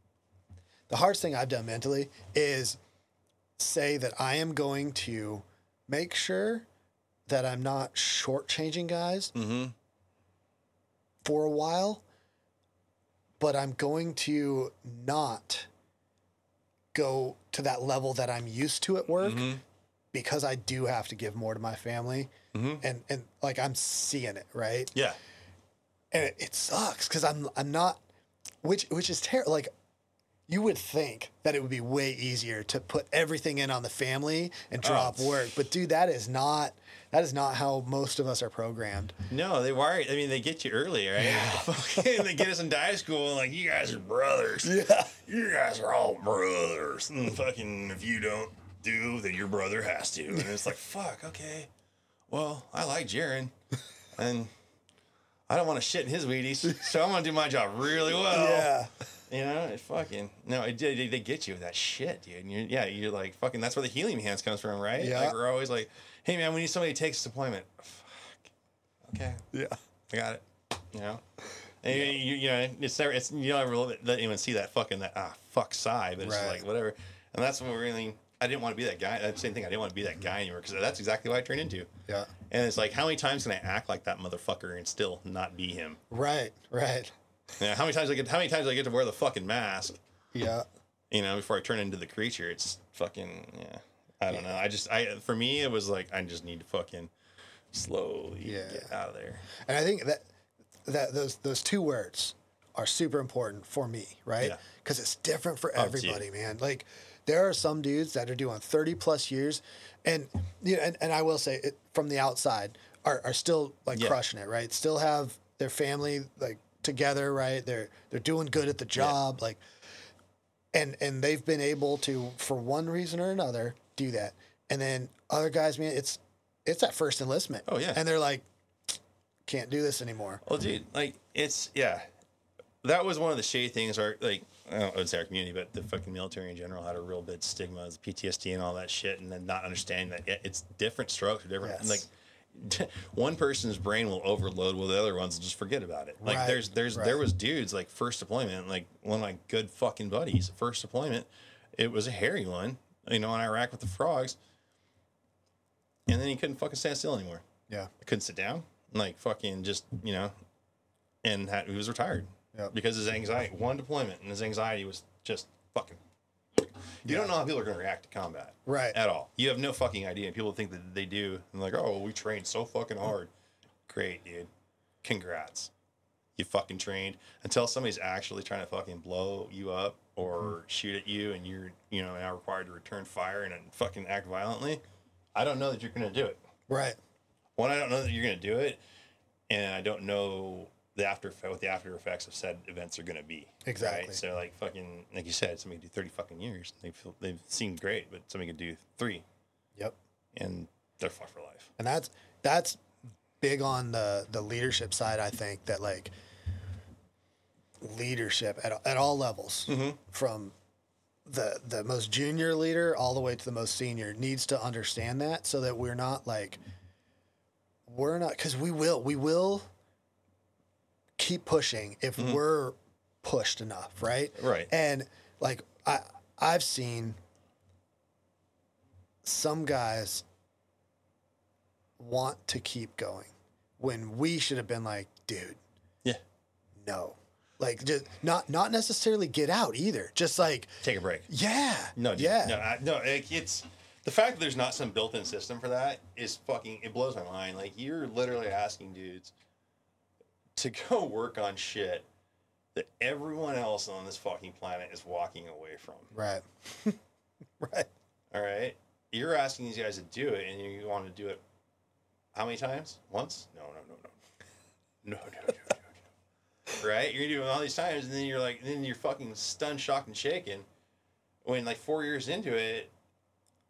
[SPEAKER 2] the hardest thing I've done mentally is say that I am going to make sure that I'm not shortchanging guys mm-hmm. for a while, but I'm going to not go to that level that I'm used to at work mm-hmm. Because I do have to give more to my family. Mm-hmm. And, and like I'm seeing it, right?
[SPEAKER 1] Yeah.
[SPEAKER 2] and it, it sucks because I'm I'm not, which which is terrible. Like, you would think that it would be way easier to put everything in on the family and drop oh. work, but dude, that is not that is not how most of us are programmed.
[SPEAKER 1] No, they wire. I mean, they get you early, right? Fucking, they get us in dive school, and like you guys are brothers.
[SPEAKER 2] Yeah.
[SPEAKER 1] you guys are all brothers. And fucking, if you don't do, then your brother has to. And it's like, fuck. Okay. Well, I like Jerron, and I don't want to shit in his Wheaties, so I'm gonna do my job really well.
[SPEAKER 2] Yeah.
[SPEAKER 1] You know, it fucking no, it, they, they get you with that shit, dude. And you're, yeah, you're like fucking. That's where the helium hands comes from, right?
[SPEAKER 2] Yeah.
[SPEAKER 1] Like we're always like, hey man, we need somebody to take this deployment. Fuck. Okay.
[SPEAKER 2] Yeah.
[SPEAKER 1] I got it. You know, and you, you, you know, it's never, it's you don't ever let let anyone see that fucking that ah fuck sigh, but it's
[SPEAKER 2] Right.
[SPEAKER 1] like whatever. And that's what we're really, I didn't want to be that guy. That's the same thing. I didn't want to be that guy anymore because that's exactly what I turned into.
[SPEAKER 2] Yeah.
[SPEAKER 1] And it's like, how many times can I act like that motherfucker and still not be him?
[SPEAKER 2] Right. Right.
[SPEAKER 1] Yeah. How many times I get? How many times I get to wear the fucking mask?
[SPEAKER 2] Yeah.
[SPEAKER 1] You know, before I turn into the creature, it's fucking yeah. I don't know. I just I for me it was like I just need to fucking slowly
[SPEAKER 2] Yeah.
[SPEAKER 1] get out of there.
[SPEAKER 2] And I think that that those those two words are super important for me, right?
[SPEAKER 1] Yeah.
[SPEAKER 2] Because it's different for
[SPEAKER 1] Oh,
[SPEAKER 2] everybody, man. Like there are some dudes that are doing 30 plus years and you know, and, and I will say it from the outside are, are still like
[SPEAKER 1] Yeah.
[SPEAKER 2] crushing it, right? Still have their family like together, right? They're they're doing good at the job, like and and they've been able to for one reason or another do that. And then other guys, man, it's it's that first enlistment.
[SPEAKER 1] Oh, yeah.
[SPEAKER 2] And they're like can't do this anymore.
[SPEAKER 1] Well, dude, like it's yeah, that was one of the shady things. Our like I don't would say our community, but the fucking military in general had a real big stigma as PTSD and all that shit, and then not understanding that yeah, it's different strokes or different
[SPEAKER 2] Yes.
[SPEAKER 1] like. One person's brain will overload, while the other ones will just forget about it. Like
[SPEAKER 2] Right,
[SPEAKER 1] there's there's
[SPEAKER 2] right.
[SPEAKER 1] there was dudes like first deployment, like one of my good fucking buddies, first deployment. It was a hairy one, you know, in Iraq with the frogs, and then he couldn't fucking stand still anymore
[SPEAKER 2] Yeah.
[SPEAKER 1] couldn't sit down, like fucking just you know, and had, he was retired
[SPEAKER 2] Yep.
[SPEAKER 1] because his anxiety, one deployment, and his anxiety was just fucking. You don't know how people are going to react to combat,
[SPEAKER 2] Right.
[SPEAKER 1] At all. You have no fucking idea. And people think that they do, and like, oh, well, we trained so fucking hard. Great, dude. Congrats. You fucking trained until somebody's actually trying to fucking blow you up or hmm. shoot at you, and you're you know now required to return fire and fucking act violently. I don't know that you're going to do it
[SPEAKER 2] Right.
[SPEAKER 1] one, I don't know that you're going to do it, and I don't know the after what the after effects of said events are going to be.
[SPEAKER 2] Exactly.
[SPEAKER 1] Right? So like fucking like you said, somebody could do thirty fucking years. They feel they've seen great, but somebody could do three,
[SPEAKER 2] Yep.
[SPEAKER 1] and they're fucked for life.
[SPEAKER 2] And that's that's big on the the leadership side. I think that like leadership at at all levels, mm-hmm. from the the most junior leader all the way to the most senior, needs to understand that so that we're not like we're not because we will we will keep pushing if mm-hmm. we're pushed enough, right?
[SPEAKER 1] Right.
[SPEAKER 2] And like I I've seen some guys want to keep going when we should have been like, dude,
[SPEAKER 1] Yeah.
[SPEAKER 2] no. Like just not not necessarily get out either. Just like
[SPEAKER 1] Take a break.
[SPEAKER 2] yeah.
[SPEAKER 1] No, dude,
[SPEAKER 2] yeah.
[SPEAKER 1] no, I, no. Like, it's the fact that there's not some built-in system for that is fucking. It blows my mind. Like you're literally asking dudes to go work on shit that everyone else on this fucking planet is walking away from.
[SPEAKER 2] Right. right.
[SPEAKER 1] All right. You're asking these guys to do it, and you want to do it how many times? Once? No, no, no, no. No, no, no, no, no. Right? You're doing all these times, and then you're like, then you're fucking stunned, shocked, and shaken. When like four years into it,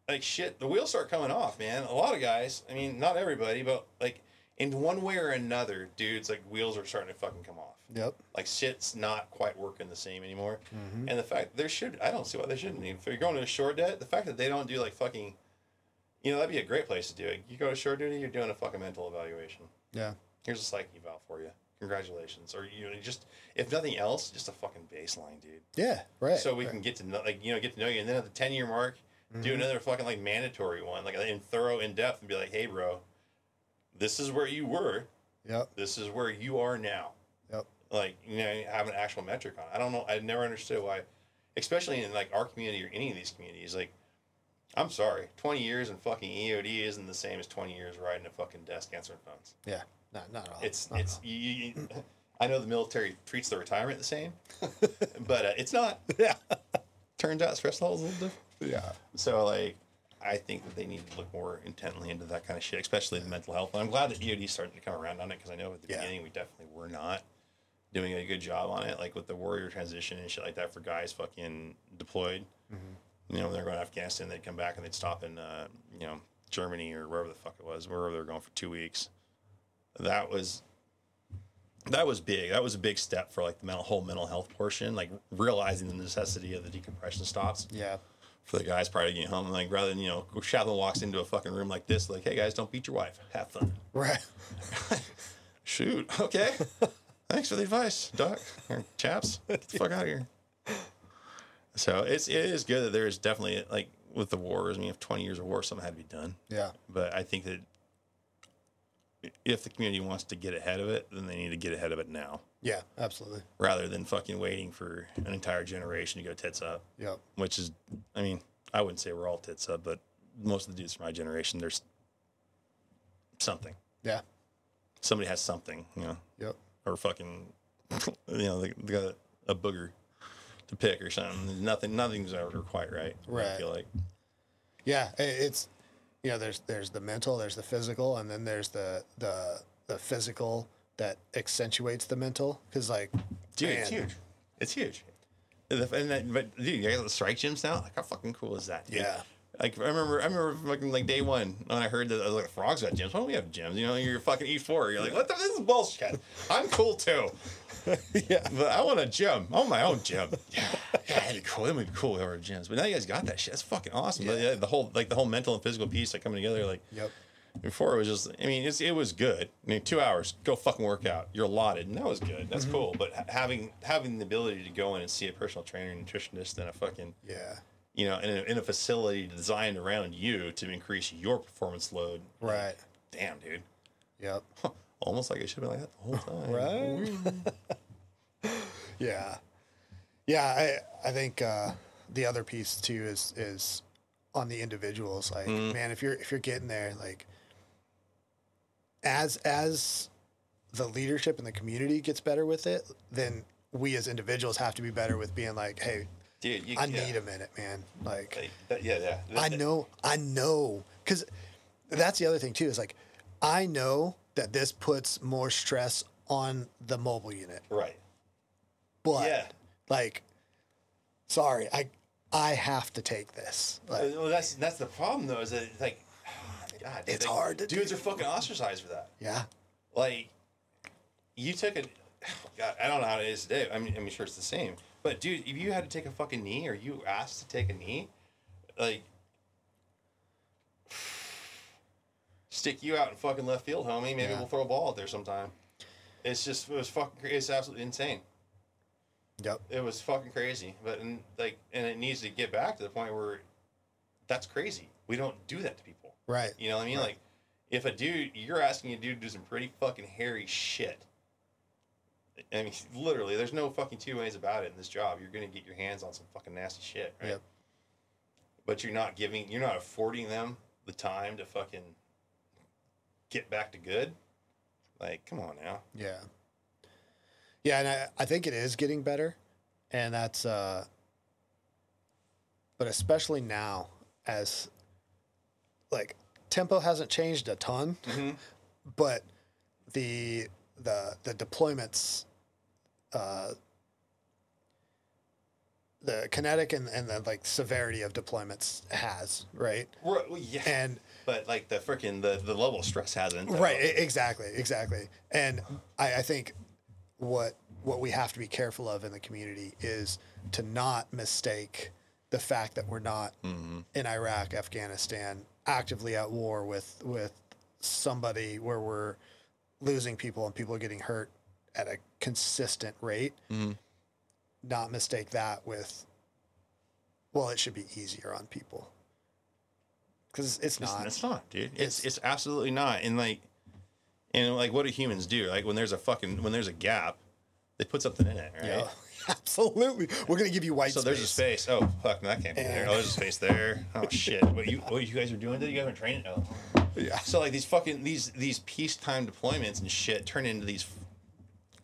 [SPEAKER 1] like shit, the wheels start coming off, man. A lot of guys, I mean, not everybody, but like in one way or another, dudes, like wheels are starting to fucking come off
[SPEAKER 2] Yep.
[SPEAKER 1] like shit's not quite working the same anymore. Mm-hmm. And the fact there should I don't see why they shouldn't. If you're going to a shore debt, the fact that they don't do like fucking, you know, that'd be a great place to do it. You go to shore duty, you're doing a fucking mental evaluation.
[SPEAKER 2] Yeah.
[SPEAKER 1] Here's a psych eval for you. Congratulations, or you know, just if nothing else, just a fucking baseline, dude.
[SPEAKER 2] Yeah. Right.
[SPEAKER 1] So we
[SPEAKER 2] right.
[SPEAKER 1] can get to know, like you know, get to know you, and then at the ten year mark, do mm-hmm. another fucking like mandatory one, like in thorough, in depth, and be like, hey, bro, this is where you were.
[SPEAKER 2] Yep.
[SPEAKER 1] This is where you are now
[SPEAKER 2] Yep.
[SPEAKER 1] like you know have an actual metric on it. I don't know. I never understood why, especially in like our community or any of these communities. Like, I'm sorry, 20 years in fucking EOD isn't the same as 20 years riding a fucking desk answering phones.
[SPEAKER 2] Yeah. Not not at all.
[SPEAKER 1] It's
[SPEAKER 2] Not
[SPEAKER 1] it's you, you, you- I know the military treats the retirement the same, but uh, it's not.
[SPEAKER 2] Yeah.
[SPEAKER 1] Turns out stress levels a little different.
[SPEAKER 2] Yeah.
[SPEAKER 1] So like, I think that they need to look more intently into that kind of shit, especially the mental health. And I'm glad that EOD starting to come around on it because I know at the
[SPEAKER 2] Yeah.
[SPEAKER 1] beginning we definitely were not doing a good job on it, like with the warrior transition and shit like that for guys fucking deployed. You know, when they're going to Afghanistan, they'd come back and they'd stop in, uh, you know, Germany or wherever the fuck it was, wherever they were going for two weeks. That was that was big. That was a big step for like the mental whole mental health portion, like realizing the necessity of the decompression stops
[SPEAKER 2] Yeah.
[SPEAKER 1] For the guys to getting home. Like rather than you know, Chaplain walks into a fucking room like this, like, hey guys, don't beat your wife, have fun.
[SPEAKER 2] Right.
[SPEAKER 1] Shoot, okay. Thanks for the advice, Doc or chaps. Get the fuck out of here. So it's it is good that there is definitely like with the wars. I mean, if twenty years of war, something had to be done.
[SPEAKER 2] Yeah.
[SPEAKER 1] But I think that if the community wants to get ahead of it, then they need to get ahead of it now,
[SPEAKER 2] Yeah. Absolutely.
[SPEAKER 1] rather than fucking waiting for an entire generation to go tits up.
[SPEAKER 2] Yep.
[SPEAKER 1] which is, I mean, I wouldn't say we're all tits up, but most of the dudes from my generation, there's something.
[SPEAKER 2] Yeah.
[SPEAKER 1] Somebody has something, you know,
[SPEAKER 2] Yep.
[SPEAKER 1] or fucking, you know, they, they got a booger to pick or something. Nothing, nothing's ever quite right. I
[SPEAKER 2] Right.
[SPEAKER 1] feel like.
[SPEAKER 2] Yeah, it's you know, there's there's the mental, there's the physical, and then there's the the the physical that accentuates the mental. Because like,
[SPEAKER 1] Dude, it's huge. It's huge. And, the- and that, but dude, you got the strike gyms now. Like, how fucking cool is that? dude?
[SPEAKER 2] Yeah.
[SPEAKER 1] Like I remember, I remember fucking like day one when I heard that I was like, frogs got gyms. Why don't we have gyms? You know, you're fucking E four. You're like, what the? This is bullshit. I'm cool too.
[SPEAKER 2] yeah,
[SPEAKER 1] But I want a gym. I want my own gym. Yeah, yeah, that'd be cool. That would be cool. Over gyms. But now you guys got that shit. That's fucking awesome.
[SPEAKER 2] Yeah,
[SPEAKER 1] the whole like the whole mental and physical piece like coming together. Like
[SPEAKER 2] yep,
[SPEAKER 1] before it was just. I mean, it's, it was good. I mean, two hours, go fucking work out. You're allotted, and that was good.
[SPEAKER 2] Mm-hmm.
[SPEAKER 1] That's cool. But having having the ability to go in and see a personal trainer, nutritionist, and a fucking
[SPEAKER 2] yeah,
[SPEAKER 1] you know, in a, in a facility designed around you to increase your performance load.
[SPEAKER 2] right,
[SPEAKER 1] Damn, dude.
[SPEAKER 2] yep,
[SPEAKER 1] Almost like it should have been like that the whole time.
[SPEAKER 2] right, yeah, yeah. I I think uh, the other piece too is is on the individuals. Like, man, if you're if you're getting there, like, as as the leadership and the community gets better with it, then we as individuals have to be better with being like, hey,
[SPEAKER 1] Dude, you,
[SPEAKER 2] I
[SPEAKER 1] yeah.
[SPEAKER 2] need a minute, man. Like,
[SPEAKER 1] Like, that- yeah, yeah.
[SPEAKER 2] I know, I know, because that's the other thing too. Is like, I know that this puts more stress on the mobile unit,
[SPEAKER 1] Right.
[SPEAKER 2] but
[SPEAKER 1] Yeah.
[SPEAKER 2] like, sorry, I I have to take this. Like,
[SPEAKER 1] Well, that's that's the problem though. Is that it's like, God,
[SPEAKER 2] It's
[SPEAKER 1] like,
[SPEAKER 2] hard to
[SPEAKER 1] Dudes
[SPEAKER 2] do.
[SPEAKER 1] are fucking ostracized for that.
[SPEAKER 2] yeah,
[SPEAKER 1] Like, you took a. God, I don't know how it is today. I mean, I'm sure it's the same. But dude, if you had to take a fucking knee, or you asked to take a knee, like, stick you out in fucking left field, homie. Maybe
[SPEAKER 2] Yeah.
[SPEAKER 1] we'll throw a ball out there sometime. It's just it was fucking. It's absolutely insane.
[SPEAKER 2] yep,
[SPEAKER 1] It was fucking crazy. But and like, and it needs to get back to the point where that's crazy. We don't do that to people.
[SPEAKER 2] Right,
[SPEAKER 1] You know what I mean?
[SPEAKER 2] Right.
[SPEAKER 1] Like, if a dude, you're asking a dude to do some pretty fucking hairy shit. I mean, literally, there's no fucking two ways about it in this job. You're gonna get your hands on some fucking nasty shit, right?
[SPEAKER 2] Yep.
[SPEAKER 1] But you're not giving, you're not affording them the time to fucking get back to good. Like, come on now.
[SPEAKER 2] yeah, yeah, and I I think it is getting better, and that's uh, but especially now as like tempo hasn't changed a ton.
[SPEAKER 1] Mm-hmm.
[SPEAKER 2] but the the the deployments uh the kinetic and, and the like severity of deployments has right
[SPEAKER 1] Well, yeah.
[SPEAKER 2] and
[SPEAKER 1] but like the freaking the the level of stress hasn't. though.
[SPEAKER 2] right exactly exactly and I, I think what what we have to be careful of in the community is to not mistake the fact that we're not in Iraq, Afghanistan, actively at war with with somebody where we're losing people and people are getting hurt at a consistent rate. Mm-hmm. Not mistake that with well, it should be easier on people because it's
[SPEAKER 1] It's,
[SPEAKER 2] not.
[SPEAKER 1] it's not, dude. It's
[SPEAKER 2] It's-
[SPEAKER 1] it's absolutely not. And like, and like, what do humans do? Like when there's a fucking when there's a gap, they put something in it, right?
[SPEAKER 2] Yeah, absolutely. We're gonna give you white
[SPEAKER 1] So
[SPEAKER 2] space.
[SPEAKER 1] there's a space. Oh fuck, no, that can't be there. Oh, there's a space there. Oh shit. What you what you guys are doing? Did you guys are training? Oh.
[SPEAKER 2] Yeah.
[SPEAKER 1] So like these fucking these these peacetime deployments and shit turn into these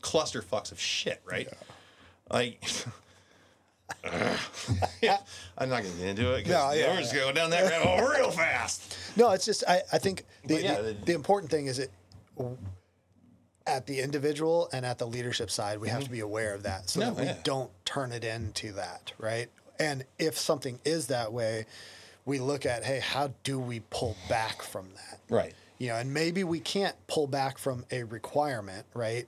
[SPEAKER 1] cluster fucks of shit, right? Yeah. Like. yeah, I'm not gonna get into it.
[SPEAKER 2] No, yeah,
[SPEAKER 1] we're just going down that rabbit hole real fast.
[SPEAKER 2] No, it's just I, I think the,
[SPEAKER 1] yeah,
[SPEAKER 2] the,
[SPEAKER 1] the-
[SPEAKER 2] the important thing is it at the individual and at the leadership side, we have to mm-hmm. be aware of that so
[SPEAKER 1] No,
[SPEAKER 2] that we
[SPEAKER 1] yeah.
[SPEAKER 2] don't turn it into that, right? And if something is that way, we look at, hey, how do we pull back from that?
[SPEAKER 1] Right.
[SPEAKER 2] You know, and maybe we can't pull back from a requirement, right?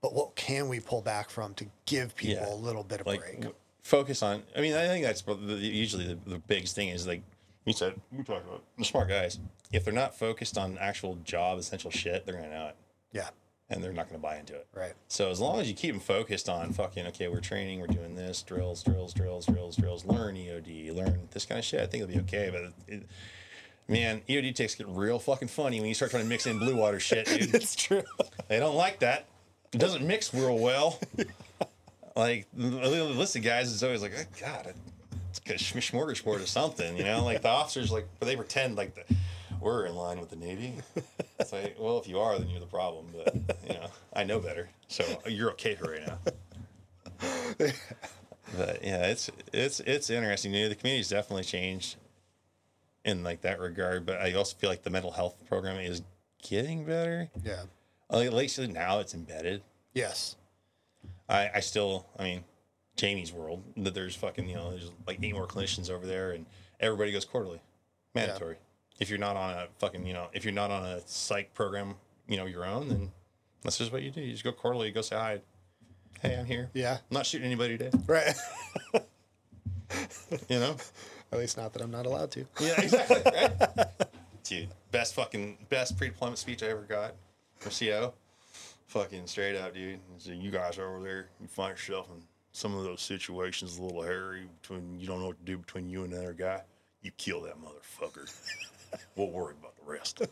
[SPEAKER 2] But what can we pull back from to give people
[SPEAKER 1] Yeah.
[SPEAKER 2] a little bit of
[SPEAKER 1] like
[SPEAKER 2] break?
[SPEAKER 1] w- focus on. I mean, I think that's usually the, the biggest thing is like you said. We talked about the smart guys. If they're not focused on actual job essential shit, they're gonna know it,
[SPEAKER 2] Yeah,
[SPEAKER 1] and they're not gonna buy into it.
[SPEAKER 2] right.
[SPEAKER 1] So as long as you keep them focused on fucking okay, we're training, we're doing this drills, drills, drills, drills, drills. Learn EOD, learn this kind of shit. I think it'll be okay. But it, man, EOD techs get real fucking funny when you start trying to mix in blue water shit, dude.
[SPEAKER 2] It's true.
[SPEAKER 1] They don't like that. It doesn't mix real well. like the the list of guys is always like, oh, God, it's a smorgasbord or something, you know. Like the officers, like they pretend like the, we're in line with the Navy. It's like, well, if you are, then you're the problem. But you know, I know better, so you're okay for right now. but yeah, it's it's it's interesting. You know, the community's definitely changed in like that regard. But I also feel like the mental health program is getting better.
[SPEAKER 2] Yeah.
[SPEAKER 1] Like, at least now it's embedded.
[SPEAKER 2] Yes.
[SPEAKER 1] I, I still, I mean, Jamie's world that there's fucking, you know, there's like eight more clinicians over there and everybody goes quarterly, mandatory. If you're not on a fucking, you know, if you're not on a psych program, you know, your own, then that's just what you do. You just go quarterly, go say hi. Hey, I'm here.
[SPEAKER 2] Yeah.
[SPEAKER 1] I'm not shooting anybody today.
[SPEAKER 2] Right.
[SPEAKER 1] You know?
[SPEAKER 2] At least not that I'm not allowed to.
[SPEAKER 1] Yeah, exactly. Right? Dude, best fucking, best pre deployment speech I ever got from CO. Fucking straight up, dude. So you guys are over there, you find yourself in some of those situations a little hairy between you don't know what to do between you and another guy. You kill that motherfucker. We'll worry about the rest.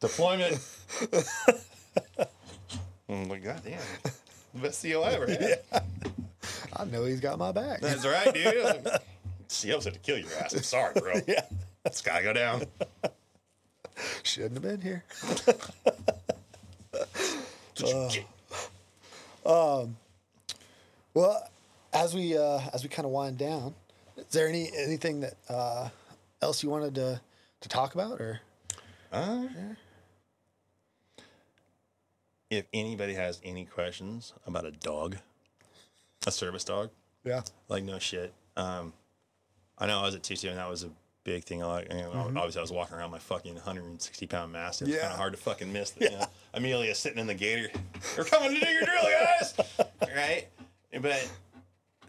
[SPEAKER 1] Deployment. I'm like, God damn. Best CO I ever had.
[SPEAKER 2] I know he's got my back.
[SPEAKER 1] That's right, dude. Like, CO said to kill your ass. I'm sorry, bro.
[SPEAKER 2] yeah.
[SPEAKER 1] It's gotta go down.
[SPEAKER 2] Shouldn't have been here.
[SPEAKER 1] You get.
[SPEAKER 2] Well, as we uh, as we kind of wind down, is there any anything that uh, else you wanted to to talk about or?
[SPEAKER 1] Uh, if anybody has any questions about a dog, a service dog,
[SPEAKER 2] Yeah.
[SPEAKER 1] like no shit. Um, I know I was at TCO and that was a big thing. Like, you know, obviously I was walking around my fucking 160 pound mastiff. It's
[SPEAKER 2] Yeah.
[SPEAKER 1] kind of hard to fucking miss. The, you know, Amelia sitting in the gator. We're coming to do your drill, guys. right? But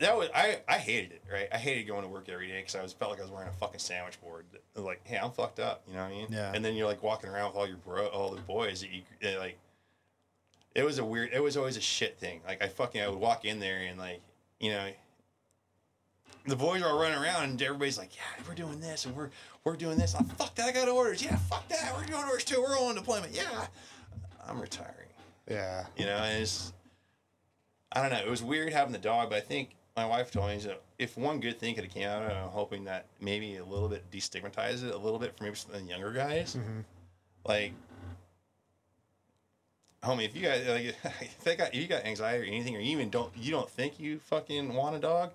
[SPEAKER 1] that was I. I hated it. Right? I hated going to work every day because I was felt like I was wearing a fucking sandwich board. Like, hey, I'm fucked up. You know what I mean?
[SPEAKER 2] Yeah.
[SPEAKER 1] And then you're like walking around with all your bro, all the boys that you like. It was a weird. It was always a shit thing. Like I fucking I would walk in there and like you know the boys are all running around and everybody's like, yeah, we're doing this and we're we're doing this. I'm fuck that, I got orders. Yeah, fuck that, we're doing orders too. We're all on deployment. Yeah, I'm retiring.
[SPEAKER 2] Yeah.
[SPEAKER 1] You know, and it's I don't know. It was weird having the dog, but I think my wife told me that if one good thing could have came out of it, I'm hoping that maybe a little bit destigmatize it a little bit for maybe some of the younger guys. Mm-hmm. Like, homie, if you guys like, if they got if you got anxiety or anything, or even don't you don't think you fucking want a dog,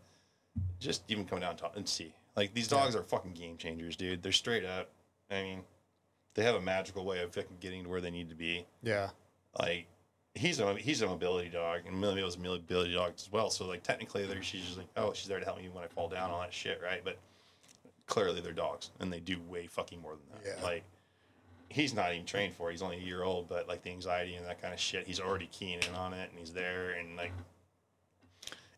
[SPEAKER 1] just even come down and, talk, and see. Like these dogs are fucking game changers, dude. They're straight up. I mean, they have a magical way of fucking getting to where they need to be
[SPEAKER 2] Yeah.
[SPEAKER 1] like he's a he's a mobility dog and Millie was a mobility dog as well. So like technically there she's just like oh she's there to help me when I fall down all that shit right. But clearly they're dogs and they do way fucking more than that.
[SPEAKER 2] Yeah.
[SPEAKER 1] Like he's not even trained for it. He's only a year old, but like the anxiety and that kind of shit, he's already keying in on it and he's there and like.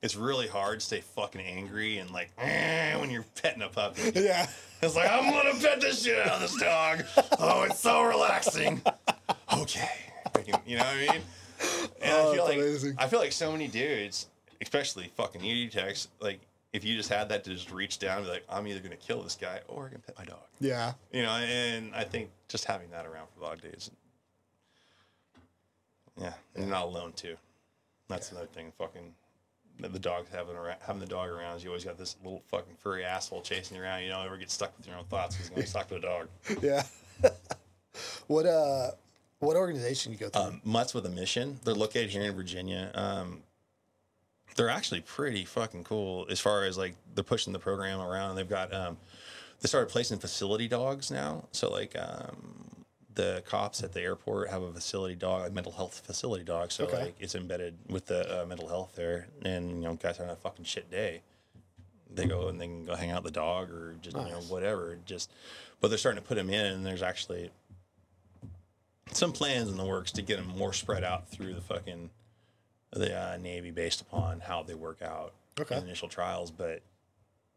[SPEAKER 1] It's really hard to stay fucking angry and like "Eh," when you're petting a puppy.
[SPEAKER 2] Yeah.
[SPEAKER 1] It's like I'm gonna pet the shit out of this dog. Oh, it's so relaxing. Okay, you know what I mean? And
[SPEAKER 2] Oh,
[SPEAKER 1] I feel like
[SPEAKER 2] amazing.
[SPEAKER 1] I feel like so many dudes, especially fucking ED techs, like if you just had that to just reach down and be like, I'm either gonna kill this guy or I'm gonna pet my dog.
[SPEAKER 2] Yeah.
[SPEAKER 1] You know, and I think just having that around for dog days. Yeah, and you're not alone too. That's another thing. Fucking the the dog having around, having the dog around is you always got this little fucking furry asshole chasing you around. You don't ever get stuck with your own thoughts because you're stuck with a dog.
[SPEAKER 2] Yeah. what uh what organization you go through?
[SPEAKER 1] Um, Mutts with a Mission. They're located here in Virginia. Um, they're actually pretty fucking cool as far as like they're pushing the program around. They've got um, they started placing facility dogs now. So like um, the cops at the airport have a facility dog, a mental health facility dog. So
[SPEAKER 2] Okay.
[SPEAKER 1] like it's embedded with the uh, mental health there, and you know guys having a fucking shit day. They go and they can go hang out with the dog or just you know whatever. Just, but they're starting to put them in, and there's actually some plans in the works to get them more spread out through the fucking the uh, Navy based upon how they work out
[SPEAKER 2] Okay.
[SPEAKER 1] in initial trials. But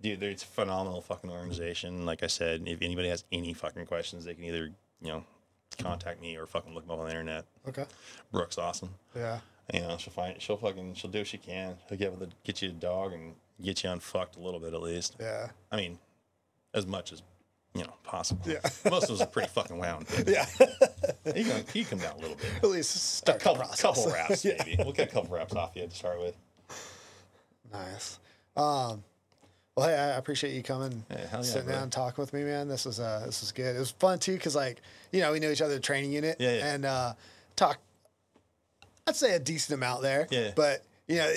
[SPEAKER 1] dude, it's a phenomenal fucking organization. Like I said, if anybody has any fucking questions, they can either you know contact me or fucking look them up on the internet.
[SPEAKER 2] Okay.
[SPEAKER 1] Brooke's awesome.
[SPEAKER 2] Yeah.
[SPEAKER 1] You know, she'll find she'll fucking she'll do what she can. She'll get with the, get you a dog and get you unfucked a little bit at least.
[SPEAKER 2] Yeah.
[SPEAKER 1] I mean, as much as you know possible.
[SPEAKER 2] Yeah.
[SPEAKER 1] Most of us are pretty fucking wound.
[SPEAKER 2] Yeah.
[SPEAKER 1] He can, he can come down a little bit.
[SPEAKER 2] At least start the
[SPEAKER 1] couple, couple wraps,
[SPEAKER 2] Yeah.
[SPEAKER 1] maybe. We'll get a couple wraps off you to start with.
[SPEAKER 2] Nice. Um, Well, hey, I appreciate you coming,
[SPEAKER 1] Yeah, hell yeah,
[SPEAKER 2] sitting
[SPEAKER 1] brother.
[SPEAKER 2] down, and talking with me, man. This was uh, this was good. It was fun too, cause like you know we knew each other the training unit,
[SPEAKER 1] Yeah, yeah.
[SPEAKER 2] and uh, talk. I'd say a decent amount there,
[SPEAKER 1] Yeah.
[SPEAKER 2] But you know,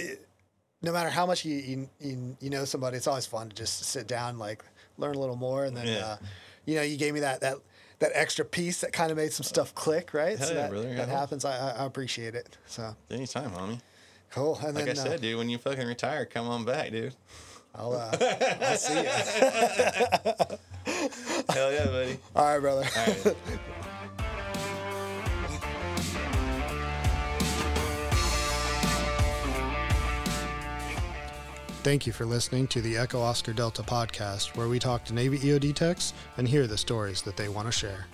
[SPEAKER 2] no matter how much you, you you you know somebody, it's always fun to just sit down, like learn a little more, and then
[SPEAKER 1] Yeah.
[SPEAKER 2] uh, you know you gave me that that that extra piece that kind of made some stuff click, right?
[SPEAKER 1] Hell
[SPEAKER 2] so
[SPEAKER 1] yeah,
[SPEAKER 2] that,
[SPEAKER 1] brother.
[SPEAKER 2] that happens. I, I I appreciate it. So
[SPEAKER 1] Anytime, homie.
[SPEAKER 2] cool. And
[SPEAKER 1] Like
[SPEAKER 2] then
[SPEAKER 1] I
[SPEAKER 2] uh,
[SPEAKER 1] said, dude, when you fucking retire, come on back, dude.
[SPEAKER 2] I'll uh, I'll see you.
[SPEAKER 1] Hell yeah, buddy.
[SPEAKER 2] All right, brother.
[SPEAKER 1] All right.
[SPEAKER 2] Thank you for listening to the Echo Oscar Delta podcast, where we talk to Navy EOD techs and hear the stories that they want to share.